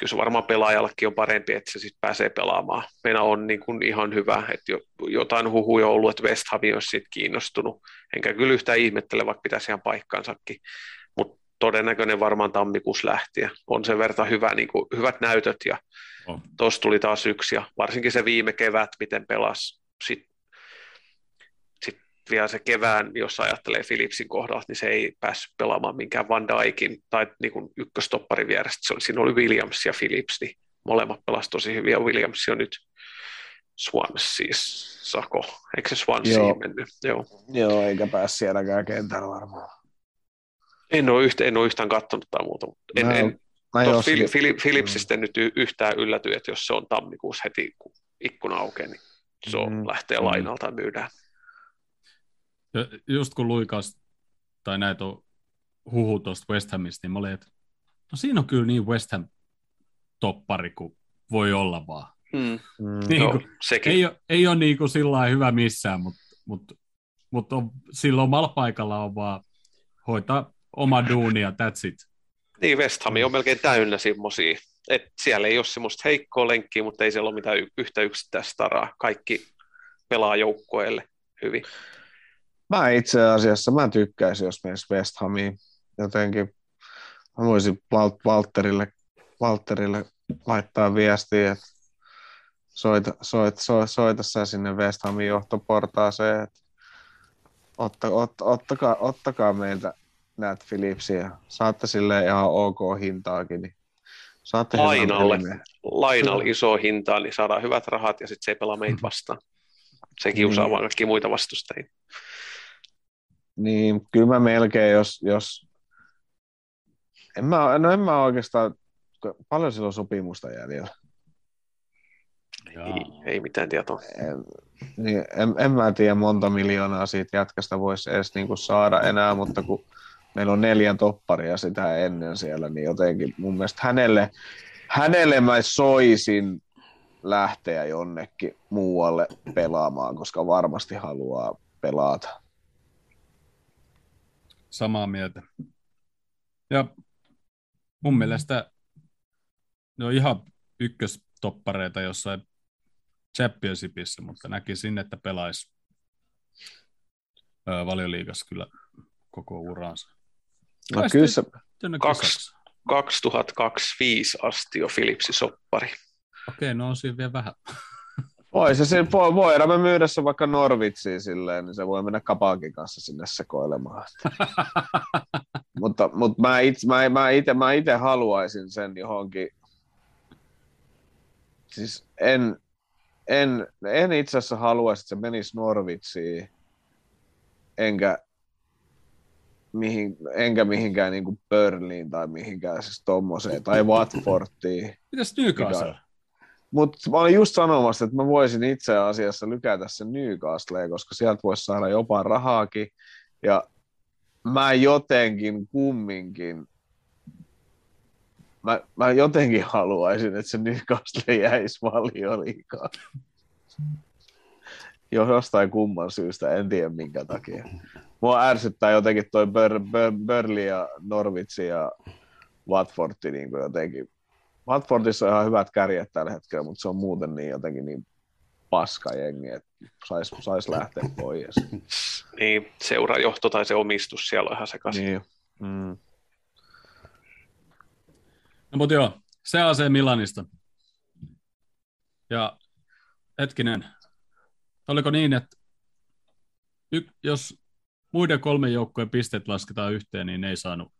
S6: kyllä se varmaan pelaajallekin on parempi, että se sitten pääsee pelaamaan. Meillä on niin kuin ihan hyvä, että jo, jotain huhuja on ollut, että West Ham olisi siitä kiinnostunut. Enkä kyllä yhtään ihmettele, vaikka pitäisi ihan paikkansakin. Mutta todennäköinen varmaan tammikuussa lähtien. On sen verran hyvä, niin kuin, hyvät näytöt ja tuossa tuli taas yksi ja varsinkin se viime kevät, miten pelasi. Sitten sit vielä se kevään, jos ajattelee Philipsin kohdalta, niin se ei päässyt pelaamaan minkään Van Dijkin tai niin kuin ykköstopparin vierestä. Se oli, siinä oli Williams ja Philips, niin molemmat pelasivat tosi hyvin ja Williams on nyt Swansea, Sako, eikö se Swansea
S5: Joo.
S6: mennyt? Joo.
S5: Joo, eikä pääs sielläkään kentällä varmaan.
S6: En ole, yhtä, en ole yhtään katsonut tai muuta, mutta en,
S5: Mä-
S6: en,
S5: Mä
S6: Phil, Philipsistä en nyt yhtään ylläty, että jos se on tammikuussa heti, kun ikkuna aukeaa, niin se on,
S5: Mm.
S6: lähtee
S5: Mm.
S6: lainalta myydään.
S4: Ja just kun luikas, tai näitä on huhu tuosta West Hamista, niin mä olin, että no siinä on kyllä niin West Ham toppari kuin voi olla vaan.
S6: Mm.
S5: mm,
S4: Niin
S6: Joo,
S4: kuin,
S6: sekin.
S4: ei, ole, ei ole niin kuin sillä hyvä missään, mutta, mutta, mutta on, silloin omalla paikalla on vaan hoitaa oma duunia, that's it.
S6: Niin, West Ham on melkein täynnä semmoisia. Et siellä ei ole semmoista heikkoa lenkkiä, mutta ei siellä ole mitään yhtä yksittäistä taraa. Kaikki pelaa joukkueelle hyvin.
S5: Mä itse asiassa, mä tykkäisin, jos menisi West Hamiin jotenkin. Mä voisin Walt- Walterille, Walterille laittaa viestiä, että soita, soita, soita, soita sä sinne West Hamin johtoportaaseen, että otta, ot, ottakaa, ottakaa meiltä näitä Philipsiä. Saatte sille ihan ok hintaakin, niin saatte
S6: Lainalle. Lainalla iso hintaa, niin saadaan hyvät rahat ja sitten se ei pelaa meitä vastaan. Se kiusaa
S5: Niin.
S6: vaan kaikki muita vastustajia.
S5: Niin, kyllä mä melkein, jos, jos... En mä, no en mä oikeastaan paljon sillä on sopimusta jäljellä?
S6: Ei, ei mitään tietoa.
S5: En, niin, en, en mä tiedä monta miljoonaa siitä jätkästä voisi edes niinku saada enää, mutta kun meillä on neljän topparia sitä ennen siellä, niin jotenkin mun mielestä hänelle, hänelle mä soisin lähteä jonnekin muualle pelaamaan, koska varmasti haluaa pelata.
S4: Samaa mieltä. Ja mun mielestä ne on ihan ykköstoppareita jossain Championshipissa, mutta näkisin, että pelaisi valioliigassa kyllä koko uransa.
S5: No kyllä se,
S4: jonnekin
S6: Kaksi.
S4: Saksaan.
S6: 2025 asti jo Philipsin soppari.
S4: Okei, no on siinä vielä vähän.
S5: Voi se, se voi, voidaan me myydä se vaikka Norvitsiin silleen, niin se voi mennä Kapankin kanssa sinne sekoilemaan. mutta mutta mä itse mä, mä ite, mä ite haluaisin sen johonkin, siis en, en, en itse asiassa haluaisi, että se menisi Norvitsiin, enkä, mihin, enkä mihinkään niin Burnleyin tai mihinkään siis tommoseen, tai Watfordiin.
S4: Mitäs Newcastle?
S5: Mutta mä olin just sanomassa, että mä voisin itse asiassa lykätä sen Newcastleen, koska sieltä voisi saada jopa rahaakin. Ja mä jotenkin kumminkin, mä, mä jotenkin haluaisin, että se Newcastle jäisi valioliikaa. Jo jostain kumman syystä, en tiedä minkä takia. Mua ärsyttää jotenkin toi Bur, Bur, Burley ja Norwich ja Watfordi niin jotenkin Watfordissa on ihan hyvät kärjet tällä hetkellä, mutta se on muuten niin jotenkin niin paska jengi, että sais, sais lähteä pois.
S6: Niin, seurajohto tai se omistus siellä on ihan sekaisin.
S5: Niin. Mm.
S4: No mutta joo, se AC Milanista. Ja hetkinen, oliko niin, että y- jos muiden kolmen joukkueen pisteet lasketaan yhteen, niin ne ei saanut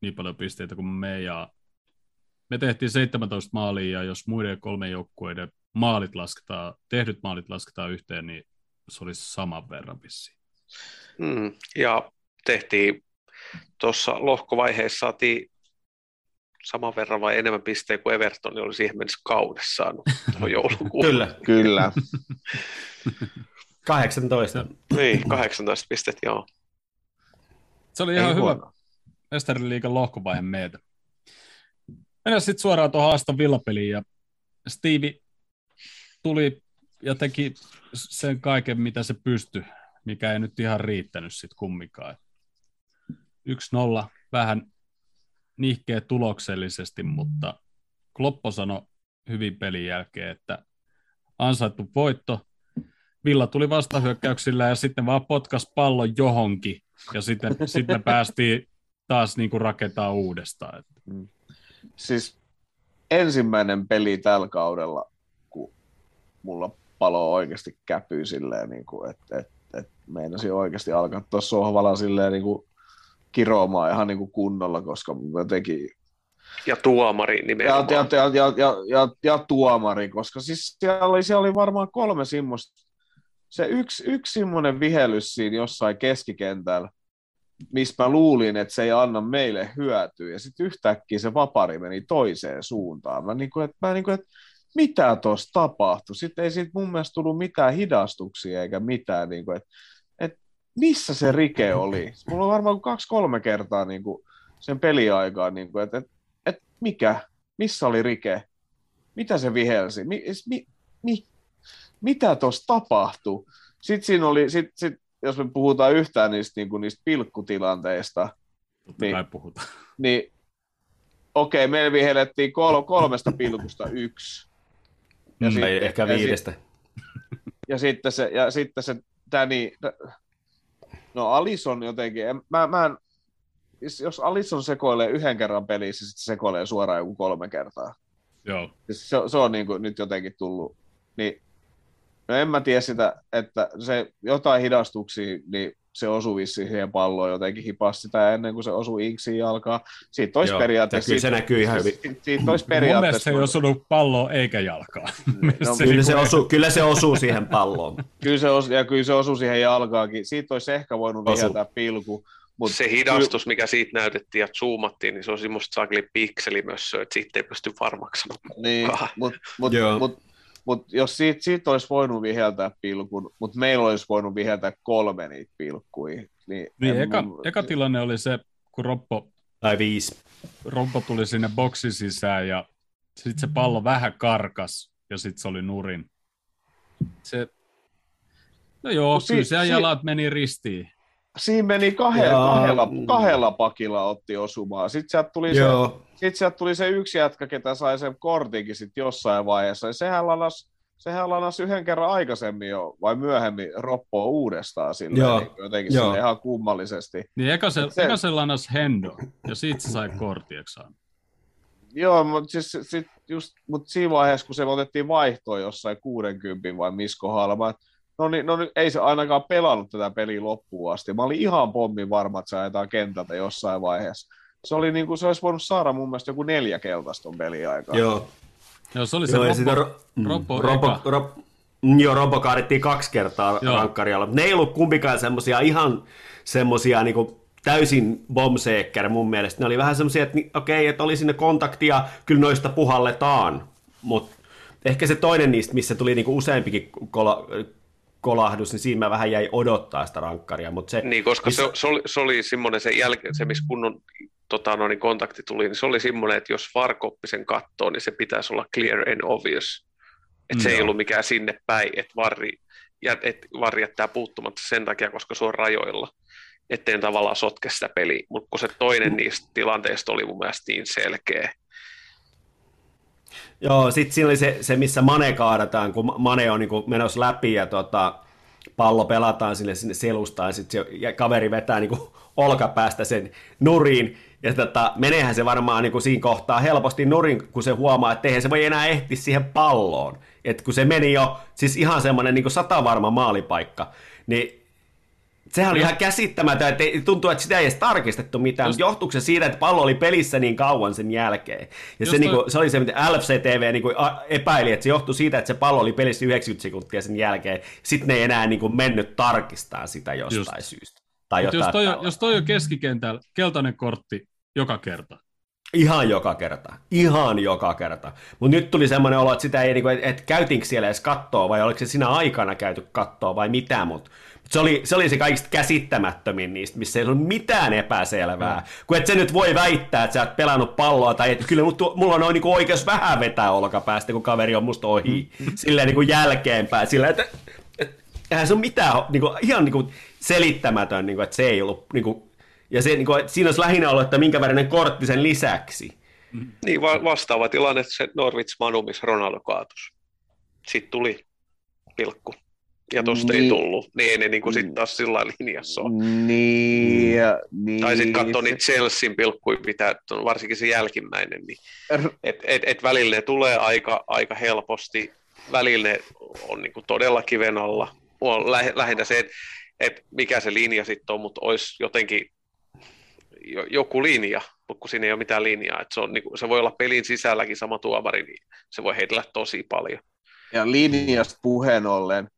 S4: niin paljon pisteitä kuin me. Ja me tehtiin 17 maalia, ja jos muiden kolmen joukkueiden maalit lasketaan, tehdyt maalit lasketaan yhteen, niin se olisi saman verran vissiin.
S6: Mm, ja tehtiin tuossa lohkovaiheessa saatiin saman verran vai enemmän pisteitä kuin Everton, niin oli siihen mennessä kaudessa saanut joulukuun.
S7: Kyllä,
S5: Kyllä.
S7: 18.
S6: Niin, 18 pistettä, joo.
S4: Se oli
S5: Ei
S4: ihan hyvä
S5: huono.
S4: Mestarin liigan lohkovaihe meitä. Mennään sitten suoraan tuohon Aston Villa-peliin ja Stevie tuli ja teki sen kaiken, mitä se pystyi, mikä ei nyt ihan riittänyt sitten kumminkaan. 1-0, vähän nihkeä tuloksellisesti, mutta Kloppo sanoi hyvin pelin jälkeen, että ansaittu voitto. Villa tuli vastahyökkäyksillä ja sitten vaan potkas pallon johonkin ja sitten, sitten päästiin taas niin kuin rakentaa uudestaan.
S5: Siis ensimmäinen peli tällä kaudella, kun mulla palo oikeasti käpyy silleen, niin kuin, että, että, että meinasin oikeasti alkaa tuossa sohvalla silleen niin kuin kiroamaan ihan niin kuin kunnolla, koska jotenkin
S6: Ja tuomari
S5: ja,
S6: nimenomaan.
S5: ja, ja, ja, ja, ja, ja tuomari, koska siis siellä oli, siellä oli varmaan kolme semmoista, se yksi, yksi semmoinen vihellys siinä jossain keskikentällä, missä mä luulin, että se ei anna meille hyötyä, ja sitten yhtäkkiä se vapari meni toiseen suuntaan. Mä niin kuin, että, mä niin kuin, että mitä tuossa tapahtui? Sitten ei siitä mun mielestä tullut mitään hidastuksia eikä mitään, niin kuin, että, että missä se rike oli? Mulla on varmaan kaksi-kolme kertaa niin kuin sen peliaikaa, niin kuin, että, että, että mikä, missä oli rike? Mitä se vihelsi? Mi, mi, mi, mitä tuossa tapahtui? Sitten siinä oli, sit, sit, jos me puhutaan yhtään niistä, niin kuin niistä pilkkutilanteista,
S4: Totta
S5: Niin.
S4: kai puhutaan.
S5: niin okei, okay, meillä vihellettiin kol- kolmesta pilkusta yksi. Ja,
S7: Mm,
S5: sit-
S7: ei, ehkä
S5: ja
S7: viidestä.
S5: ja sitten se, ja sitten se Danny, no Alison jotenkin, en, mä, mä en, jos Alison sekoilee yhden kerran pelissä, sitten se sekoilee suoraan joku kolme kertaa.
S4: Joo.
S5: Se, se on niin kuin nyt jotenkin tullut, niin no en mä tiedä sitä, että se jotain hidastuksia, niin se osui vissiin siihen palloon jotenkin hipasi sitä ennen kuin se osui Inksiin jalkaa. Siitä olisi
S7: Joo,
S5: periaatteessa...
S7: kyllä se
S5: siitä-
S7: näkyy ihan hyvin.
S5: Siitä, siitä olisi
S4: Mun mielestä
S5: periaatteessa...
S4: se ei osunut palloa eikä jalkaa.
S5: No,
S4: Se
S7: Kyllä
S4: niinku-
S7: se, osuu, kyllä se osuu siihen palloon.
S5: Kyllä se, os, ja kyllä se osui siihen jalkaakin. Siitä olisi ehkä voinut
S7: Osu.
S5: viheltää pilku, mut
S6: se hidastus, mikä siitä näytettiin ja zoomattiin, niin se on semmoista saakeli pikselimössöä, että siitä ei pysty varmaksi
S5: Niin, mutta mut, mut, mut jos siitä, siitä olisi voinut viheltää pilkun, mutta meillä olisi voinut viheltää kolme niitä pilkkuja. Niin,
S4: Niin,
S5: en
S4: eka,
S5: mun-
S4: eka tilanne oli se, kun Roppo,
S7: Tai viisi.
S4: Roppo tuli sinne boksin sisään ja sitten se pallo vähän karkas ja sitten se oli nurin. Se, no joo,
S5: si-
S4: kyllä siellä
S5: si-
S4: jalat meni ristiin.
S5: Siinä meni kahdella,
S7: mm.
S5: kahdella pakilla otti osumaan. Sitten sieltä tuli se
S7: Joo.
S5: Sitten sieltä tuli se yksi jätkä, ketä sai sen kortinkin sit jossain vaiheessa. Ja sehän lanas, sehän lanas yhden kerran aikaisemmin jo, vai myöhemmin roppoa uudestaan sille,
S7: Joo.
S5: niin jotenkin
S7: Joo.
S5: sille ihan kummallisesti.
S4: Niin eka se,
S5: se-
S4: eka se lanas Hendo ja siitä se sai saanut?
S5: Joo, mutta siis, sit just, mut siinä vaiheessa, kun se otettiin vaihtoon jossain 60 vai Misko Halma, no niin, no niin, ei se ainakaan pelannut tätä peliä loppuun asti. Mä olin ihan pommin varma, että se ajetaan kentältä jossain vaiheessa. Se, oli niin kuin, se olisi voinut saada mun mielestä joku neljä keltaista ton pelin aikaa.
S7: Joo.
S4: Joo, se oli se
S7: Joo,
S4: Roppo,
S7: sitä ro- mm,
S4: Roppo
S7: Robo,
S4: eka.
S7: ro, mm, joo, Robo kaadettiin kaksi kertaa
S4: Joo.
S7: rankkarialla. Ne ei ollut kumpikaan semmosia ihan semmosia niinku täysin bombseekker mun mielestä. Ne oli vähän semmosia, että okei, että oli sinne kontaktia, kyllä noista puhalletaan, mutta ehkä se toinen niistä, missä tuli niinku useampikin kola, kolahdus, niin siinä mä vähän jäi odottaa sitä rankkaria, mutta se,
S6: Niin, koska
S7: missä-
S6: se, se, oli, se oli semmoinen se jälkeen, se missä kunnon tota, no, niin kontakti tuli, niin se oli semmoinen, että jos varkoppi sen kattoo, niin se pitäisi olla clear and obvious. Että se ei
S4: Joo.
S6: ollut mikään sinne päin, että varri, ja, et varri jättää puuttumatta sen takia, koska se on rajoilla, ettei tavallaan sotke sitä peliä. Mutta kun se toinen niistä tilanteista oli mun mielestä niin selkeä,
S7: Joo, sitten siinä oli se, se, missä Mane kaadataan, kun Mane on niin menossa läpi ja tota, pallo pelataan sinne, sinne selustaan, sitten se ja kaveri vetää niin olkapäästä sen nuriin, ja tota, meneehän se varmaan niin siinä kohtaa helposti nurin, kun se huomaa, että eihän se voi enää ehti siihen palloon. Et kun se meni jo, siis ihan semmoinen niin satavarma maalipaikka, niin Sehän oli ihan käsittämätön, että ei- tuntuu, että sitä ei edes tarkistettu mitään, mutta johtuuko se siitä, että pallo oli pelissä niin kauan sen jälkeen? Ja se,
S4: toi-
S7: niinku, se oli se, mitä LFC-TV niinku a- epäili, että se johtui siitä, että se pallo oli pelissä 90 sekuntia sen jälkeen. Sitten ne ei enää niinku mennyt tarkistaa sitä jostain
S4: Just.
S7: syystä. Tai jotain
S4: jos, toi, on- jos toi on keskikentällä, keltainen kortti joka kerta.
S7: Ihan joka kerta. Ihan joka kerta. Mutta nyt tuli semmoinen olo, että sitä ei, niinku, että et käytiinkö siellä edes kattoa, vai oliko se siinä aikana käyty kattoa, vai mitä, mutta se oli, se oli se kaikista käsittämättömin niistä, missä ei ollut mitään epäselvää. Kun et se nyt voi väittää, että sä oot pelannut palloa, tai että kyllä mut, mulla on niinku oikeus vähän vetää olkapäästä, kun kaveri on musta ohi. Silleen niinku jälkeenpäin. Silleen, että et, eihän se ole mitään, niinku, ihan niinku selittämätön, niinku, että se ei ollut niinku, ja se, niin kuin, siinä olisi lähinnä ollut, että minkä värinen kortti sen lisäksi.
S6: Niin va- vastaava tilanne se Norwich Manu, missä Ronaldo kaatus. Sitten tuli pilkku. Ja tosta
S5: Niin.
S6: ei tullut. Niin ei ne niin sitten taas sillä linjassa ole.
S5: Niin, ja- niin.
S6: Tai sitten katsoo
S5: se-
S6: niitä Chelsean pilkkuja, mitä, varsinkin se jälkimmäinen, niin et, et, et välillä ne tulee aika, aika helposti, välillä ne on niin todella kiven alla. On lä- lähinnä se, että et mikä se linja sitten on, mutta olisi jotenkin jo, joku linja, mutta kun siinä ei ole mitään linjaa, että se, on, niin kuin, se voi olla pelin sisälläkin sama tuomari, niin se voi heitellä tosi paljon.
S5: Ja linjasta puheen ollen,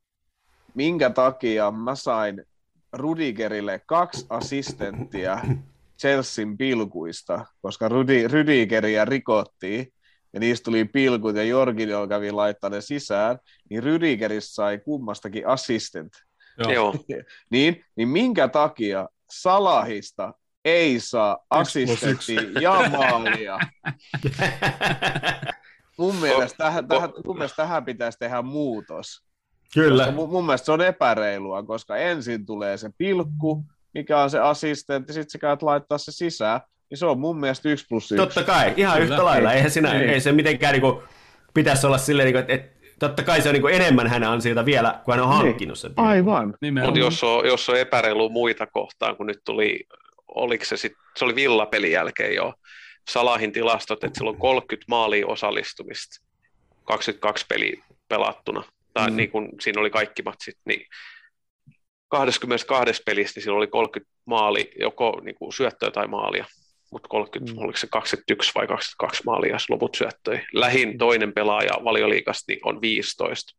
S5: minkä takia mä sain Rudigerille kaksi assistenttia Chelsean pilkuista, koska Rudi, Rüdigeriä rikottiin ja niistä tuli pilkut ja Jorginho kävi laittaa ne sisään, niin Rüdigeristä sai kummastakin assistent.
S4: Joo.
S5: Niin, niin minkä takia Salahista ei saa assistenttia ja maalia? Mun mielestä, tähän, tähän, mun mielestä tähän pitäisi tehdä muutos.
S7: Kyllä.
S5: Koska mun, mun mielestä se on epäreilua, koska ensin tulee se pilkku, mikä on se assistentti, sitten sä käyt laittaa se sisään, niin se on mun mielestä yksi plus yksi.
S7: Totta kai, ihan
S4: Kyllä.
S7: yhtä lailla. Eihän siinä,
S5: Ei.
S7: ei se mitenkään niinku, pitäisi olla silleen, niinku, että et, totta kai se on niinku enemmän hänen ansiota vielä, kun hän on
S5: Niin.
S7: hankkinut sen.
S5: Aivan.
S4: Nimenomaan.
S6: Mutta jos on, jos on epäreilu muita kohtaan, kun nyt tuli, oliko se sitten, se oli villapelin jälkeen jo, Salahin tilastot, että sillä on 30 maalia osallistumista, 22 peliä pelattuna, tai
S7: Mm.
S6: niin kuin siinä oli kaikki matsit, niin 22 pelistä sillä oli 30 maali, joko niin kuin syöttöä tai maalia, mutta 30,
S5: Mm.
S6: oliko se 21 vai 22 maalia, loput syöttöjä. Lähin toinen pelaaja valioliikasta niin on 15.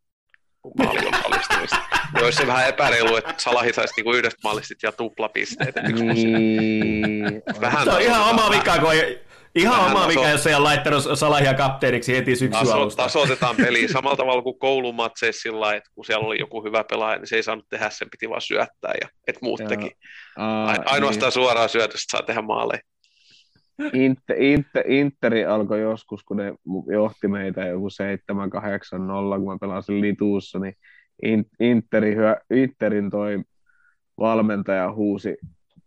S6: kun maali on alistumista. Niin olisi se vähän epäreilu, että Salahi saisi niinku yhdestä maalista ja tuplapisteet.
S5: Niin.
S6: Vähän
S7: Se on ihan oma vika, kun ei, ihan oma
S6: taso-
S7: vika, jos ei ole laittanut Salahia kapteeniksi heti syksyn
S6: taso,
S7: alusta.
S6: tasoitetaan peliä samalla tavalla kuin koulumatseissa sillä että kun siellä oli joku hyvä pelaaja, niin se ei saanut tehdä, sen piti vaan syöttää ja että muut
S5: Joo.
S6: teki.
S5: Aa,
S6: Ai- Ainoastaan suoraan syötöstä saa tehdä maaleja.
S5: niin. Inter, Inter, Interi alkoi joskus, kun ne johti meitä joku 7-8-0, kun mä pelasin Lituussa, niin In- Interi, hyö- Interin toi valmentaja huusi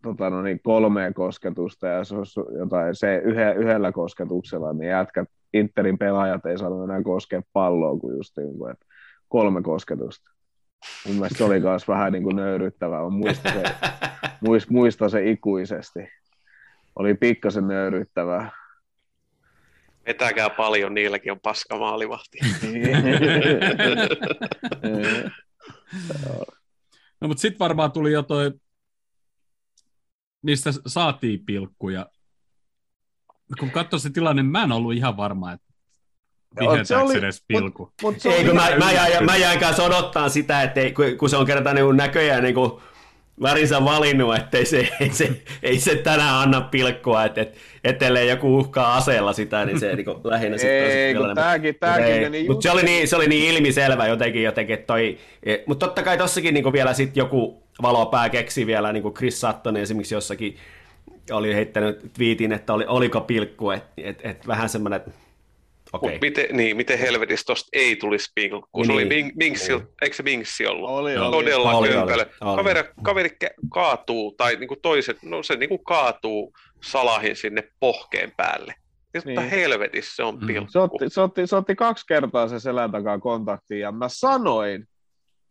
S5: tota, no niin, kolmea kosketusta ja se, olisi jotain, se yhe, yhdellä kosketuksella, niin jätkät, Interin pelaajat ei saanut enää koskea palloa, kuin just niin kuin, että kolme kosketusta. Mun mielestä se oli myös vähän niin kuin nöyryttävää. Mä muistan se, muist, muistan se ikuisesti. Oli pikkasen nöyryttävää.
S6: Vetäkää paljon, niilläkin on paska maalivahti.
S4: No mutta sitten varmaan tuli jo toi, mistä saatiin pilkkuja. Kun katsoi se tilanne, mä en ollut ihan varma, että
S5: se oli-
S4: se edes pilku.
S5: Mut se
S7: Ei,
S5: oli
S7: kun mä, mä, jäin, mä jäin kanssa odottaa sitä, että ei, kun, kun se on kerta niin näköjään niin kuin värinsä valinnut, että ei se, ei se, ei se tänään anna pilkkua, että et, ettei joku uhkaa aseella sitä, niin se niin kuin, lähinnä sitten
S5: Ei, kun tääkin,
S7: Mutta se oli niin, se oli niin ilmiselvä jotenkin, jotenkin että toi, mutta totta kai tossakin niin vielä sit joku valopää keksi vielä, niin kuin Chris Sutton esimerkiksi jossakin oli heittänyt twiitin, että oli, oliko pilkku, että et, et vähän semmoinen, okei.
S6: Mut miten, niin, miten helvetistä tosta ei tulisi pilkku, kun se
S7: Niin.
S6: oli Bing, Bingsil, eikö se Bingsi ollut?
S5: Oli, oli.
S6: Todella
S7: Oli,
S6: kömpelö.
S7: oli, oli.
S6: Kaveri, kaveri kaatuu, tai niinku toiset, no se niinku kaatuu salahin sinne pohkeen päälle. Ja
S5: Niin.
S6: niin. helvetissä se on
S4: Mm.
S6: pilkku.
S5: Se otti, se, otti, se otti kaksi kertaa se selän takaa kontaktiin, ja mä sanoin,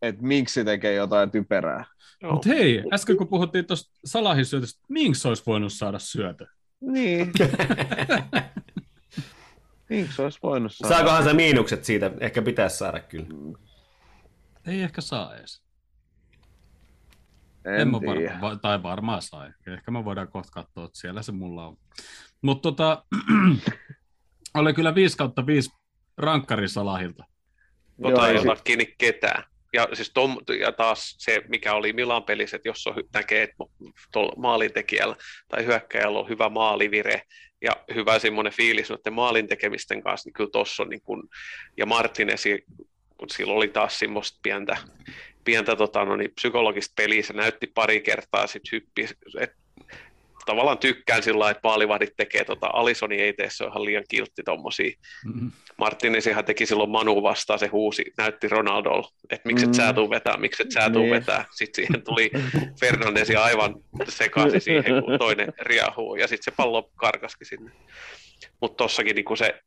S5: että miksi tekee jotain typerää.
S4: Mutta hei, äsken kun puhuttiin tuosta Salahin syötöstä, Minks olisi voinut saada syötö?
S5: Niin. Miksi olisi voinut saada?
S7: Saakohan se miinukset siitä? Ehkä pitäisi saada kyllä.
S4: Ei ehkä saa edes.
S5: En,
S4: En mä
S5: tiedä.
S4: varma, va- tai varmaan sai. Ehkä me voidaan kohta katsoa, että siellä se mulla on. Mutta tota, oli kyllä 5 kautta 5 rankkari Salahilta.
S6: Tota ei ota kiinni ketään. Ja, siis tom, ja taas se, mikä oli Milan pelissä, että jos on, näkee, että maalintekijällä tai hyökkäjällä on hyvä maalivire ja hyvä semmoinen fiilis noiden maalin tekemisten kanssa, niin kyllä tuossa on niin kun, ja Martinesi, kun sillä oli taas semmoista pientä, pientä tota, no niin, psykologista peliä, se näytti pari kertaa sitten hyppi, että tavallaan tykkään sillä lailla, että maalivahdit tekee, tota, Alisoni ei tee, se on ihan liian kiltti tommosia
S4: Mm.
S6: Martinesihan teki silloin Manu vastaan, se huusi, näytti Ronaldolle, että miksi et
S5: Mm.
S6: sä tuu vetää, miksi et sä tuu
S5: Niin.
S6: vetää. Sitten siihen tuli Fernandesi aivan sekaisin siihen, kun toinen riahuu, ja sitten se pallo karkaski sinne. Mutta tossakin niin se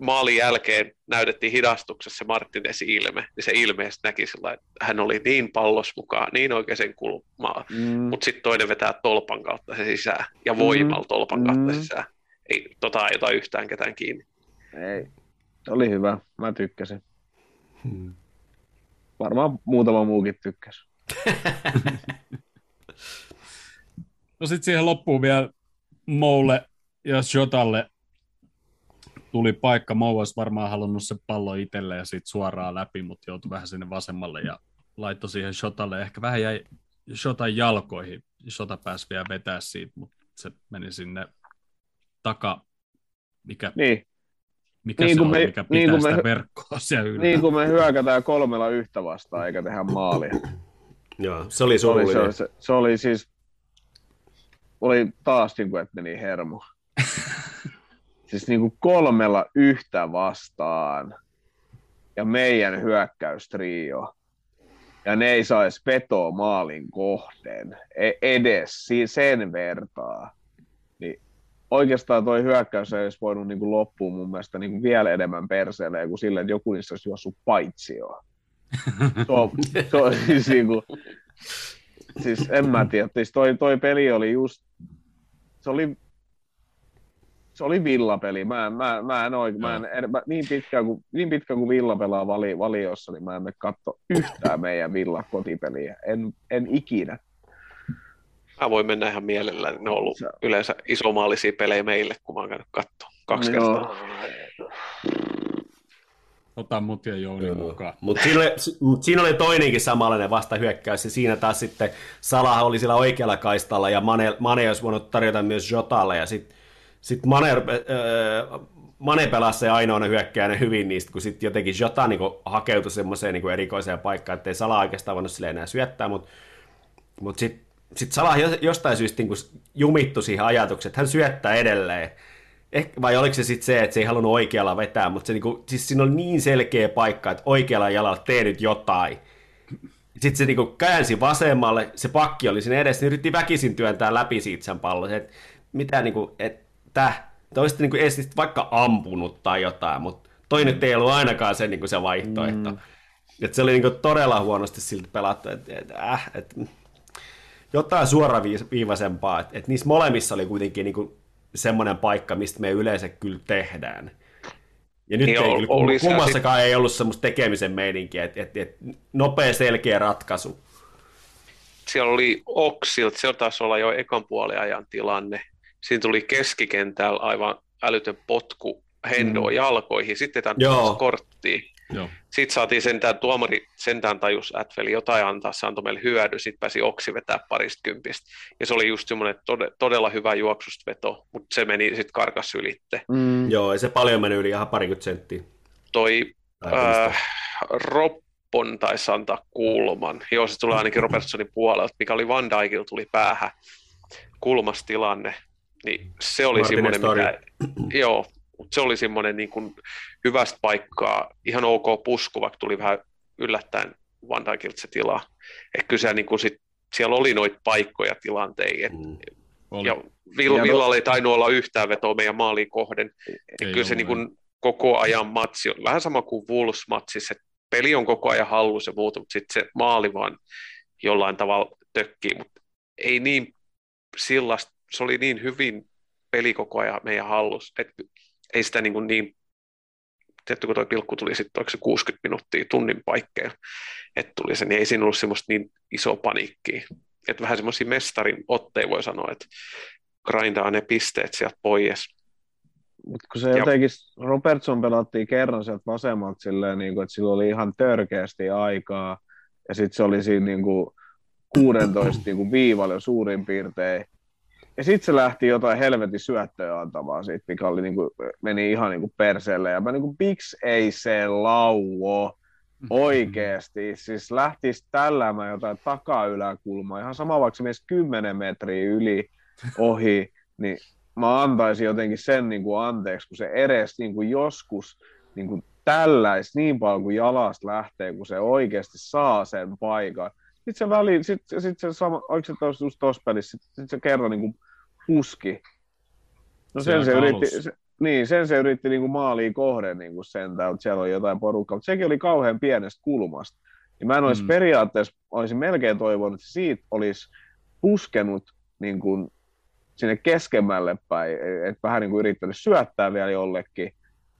S6: maalin jälkeen näytettiin hidastuksessa se Martinesi ilme, niin se ilmeisesti näki sillä että hän oli niin pallos mukaan, niin oikeaan kulmaan,
S5: Mm,
S6: mutta sitten toinen vetää tolpan kautta se sisään, ja voimalla tolpan kautta
S5: Mm.
S6: sisään. Ei tota ei ota yhtään ketään kiinni.
S5: ei. Oli hyvä. Mä tykkäsin. Varmaan muutama muukin tykkäsi.
S4: No sitten siihen loppuun vielä Moulle ja Jotalle tuli paikka. Mou olisi varmaan halunnut se pallo itselle ja sitten suoraan läpi, mutta joutui vähän sinne vasemmalle ja laittoi siihen Shotalle. Ehkä vähän jäi Shotan jalkoihin. Shota pääsi vielä vetää siitä, mutta se meni sinne taka, mikä,
S5: Niin,
S4: mikä
S5: niin
S4: se
S5: kuin
S4: on,
S5: me-
S4: mikä pitää
S5: niin kuin me-
S4: sitä verkkoa siellä ylhäällä.
S5: niin kuin me hyökätään kolmella yhtä vastaan eikä tehdä maalia.
S7: Joo, se oli
S5: Se oli, se, se, se oli siis, oli taas niin kuin, että meni hermo. siis niin kuin kolmella yhtä vastaan ja meidän hyökkäystrio. Ja ne ei saisi petoa maalin kohden e- edes sen vertaa. Niin oikeastaan toi hyökkäys ei olisi voinut niin kuin loppuun mun mielestä niin kuin vielä enemmän perseelle kuin silleen, että joku niistä olisi juossut paitsioon. Se on, se on siis, niin kuin, siis en mä tiedä, siis toi, toi peli oli just, se oli, se oli villapeli. Mä, en- mä, mä en oikein, mä en, en, mä, niin, pitkään kuin, niin pitkään kuin villa pelaa vali, valiossa, niin mä en katso yhtään meidän villa kotipeliä. En, en ikinä.
S6: Mä voin mennä ihan mielellään. Ne on ollut
S5: Se-
S6: yleensä isomaalisia pelejä meille, kun mä oon käynyt katsoa kaksi
S5: Joo.
S6: kertaa.
S4: ota mut ja Jouni mukaan.
S7: Mutta siinä, oli, mut siinä oli toinenkin samanlainen vastahyökkäys, ja siinä taas sitten Salah oli sillä oikealla kaistalla, ja Mane, Mane olisi voinut tarjota myös Jotalle, ja sitten sit Mane, äh, Mane pelasi se ainoana hyökkäjänä hyvin niistä, kun sitten jotenkin Jota niin hakeutui semmoiseen niin erikoiseen paikkaan, ettei Salah oikeastaan voinut sille enää syöttää, mutta mut sitten sit Salah jostain syystä niin jumittu siihen ajatukseen, että hän syöttää edelleen, Eh, vai oliko se sitten se, että se ei halunnut oikealla vetää, mutta se niinku, siis siinä oli niin selkeä paikka, että oikealla jalalla tee nyt jotain. Sitten se niinku käänsi vasemmalle, se pakki oli siinä edessä, niin yritti väkisin työntää läpi siitä sen pallon. Et, mitä niinku, että olisitte niinku edes vaikka ampunut tai jotain, mutta toi nyt ei ollut ainakaan se, niinku se vaihtoehto. Mm. Et se oli niinku todella huonosti siltä pelattu, että et, äh, et, jotain suoraviivaisempaa. Että et niissä molemmissa oli kuitenkin niinku semmoinen paikka, mistä me yleensä kyllä tehdään. Ja nyt niin ei, kyllä, kummassakaan sit... ei ollut semmoista tekemisen meininkiä, että et, et, nopea selkeä ratkaisu.
S6: Siellä oli Oksilt, se taisi olla jo ekan puoliajan tilanne. Siinä tuli keskikentällä aivan älytön potku Hendoa mm. jalkoihin, sitten tämä korttiin. Joo. Sitten saatiin sentään, tuomari sentään tajus Ätfeli jotain antaa, se antoi meille hyödy, sitten pääsi Oksi vetää parista kympistä. Ja se oli just semmoinen tod- todella hyvä juoksusveto, mutta se meni sitten karkas ylitte.
S7: Mm. Joo, ei se paljon meni yli, ihan parikymmentä senttiä.
S6: Toi äh, Roppon taisi antaa kulman. Joo, se tulee ainakin Robertsonin puolelta, mikä oli Van Dijkilla tuli päähän kulmastilanne. Niin se oli semmoinen, mikä, joo, mutta se oli semmoinen niin kuin hyvästä paikkaa, ihan ok pusku, vaikka tuli vähän yllättäen Van Dijkilta se tila. Että kyllä niin kuin sit, siellä oli noita paikkoja tilanteita. Mm. Ja Vill, Villalla ei tainnut olla yhtään vetoa meidän maaliin kohden. Ei kyllä se niin kuin koko ajan matsi on vähän sama kuin Wolves-matsissa, että peli on koko ayan hallussa ja muuta, mutta sitten se maali vaan jollain tavalla tökkii, mutta ei niin sillasta, se oli niin hyvin peli koko ajan meidän hallus, että ei sitä niin, kuin niin tietty kun tuo pilkku tuli sitten, se 60 minuuttia tunnin paikkeja, että tuli se, niin ei siinä ollut semmoista niin iso paniikkiä. Että vähän semmoisia mestarin otteja voi sanoa, että grindaa ne pisteet sieltä pois.
S5: Mutta kun se ja... jotenkin, Robertson pelattiin kerran sieltä vasemmalta silleen, niin kuin, että sillä oli ihan törkeästi aikaa, ja sitten se oli siinä niin kuin 16 niin kuin viivalla suurin piirtein, ja sitten se lähti jotain helvetin syöttöä antamaan siitä, mikä oli, niin kuin, meni ihan niin kuin perseelle. Ja mä niin kuin, miksi ei se lauo oikeasti? Siis lähtisi tällämään jotain takayläkulmaa, ihan sama vaikka se menisi 10 metriä yli ohi, niin mä antaisin jotenkin sen niin kuin anteeksi, kun se edes niin kuin joskus niin kuin tälläisi niin paljon kuin jalasta lähtee, kun se oikeasti saa sen paikan. Sitten se väli, sitten sit se sama, oliko se tuossa pelissä, sitten sit se kerran niin kuin puski. No sen se, yritti, se, niin, sen se yritti niin kuin maaliin kohden niin kuin sentään, mutta siellä oli jotain porukkaa, mutta sekin oli kauhean pienestä kulmasta. Ja mä en olisi mm. periaatteessa, olisin melkein toivonut, että siitä olisi puskenut niin kuin sinne keskemmälle päin, että vähän niin kuin yrittänyt syöttää vielä jollekin,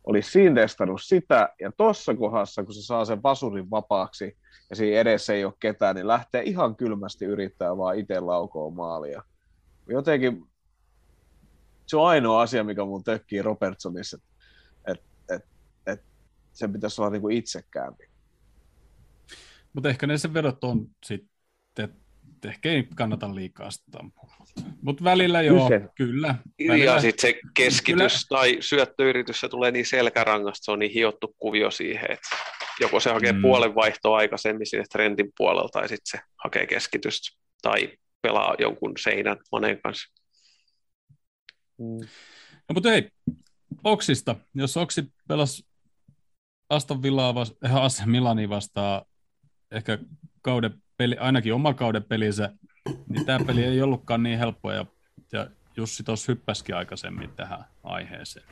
S5: olisi siinä testannut sitä, ja tuossa kohdassa, kun se saa sen vasurin vapaaksi, ja siinä edessä ei ole ketään, niin lähtee ihan kylmästi yrittää vaan itse laukoa maalia. Jotenkin se on ainoa asia, mikä mun tökkii Robertsonissa, että et, et, et sen pitäisi olla niinku itsekäämpi.
S4: Mutta ehkä ne sen vedot on sitten, että ehkä ei kannata liikaa sitä Mutta välillä joo, Kyse. kyllä. Välillä,
S6: ja sitten se keskitys kyllä. tai syöttöyritys, se tulee niin selkärangasta, se on niin hiottu kuvio siihen, että joko se hakee mm. puolen vaihtoa aikaisemmin sinne trendin puolelta, tai sitten se hakee keskitystä, tai pelaa jonkun seinän monen kanssa.
S4: Mm. No mutta hei, Oksista. Jos Oksi pelasi Aston Villaa vasta, ihan AC Milani vastaan ehkä kauden peli, ainakin oma kauden pelinsä, niin tämä peli ei ollutkaan niin helppo ja, ja Jussi tuossa hyppäskin aikaisemmin tähän aiheeseen.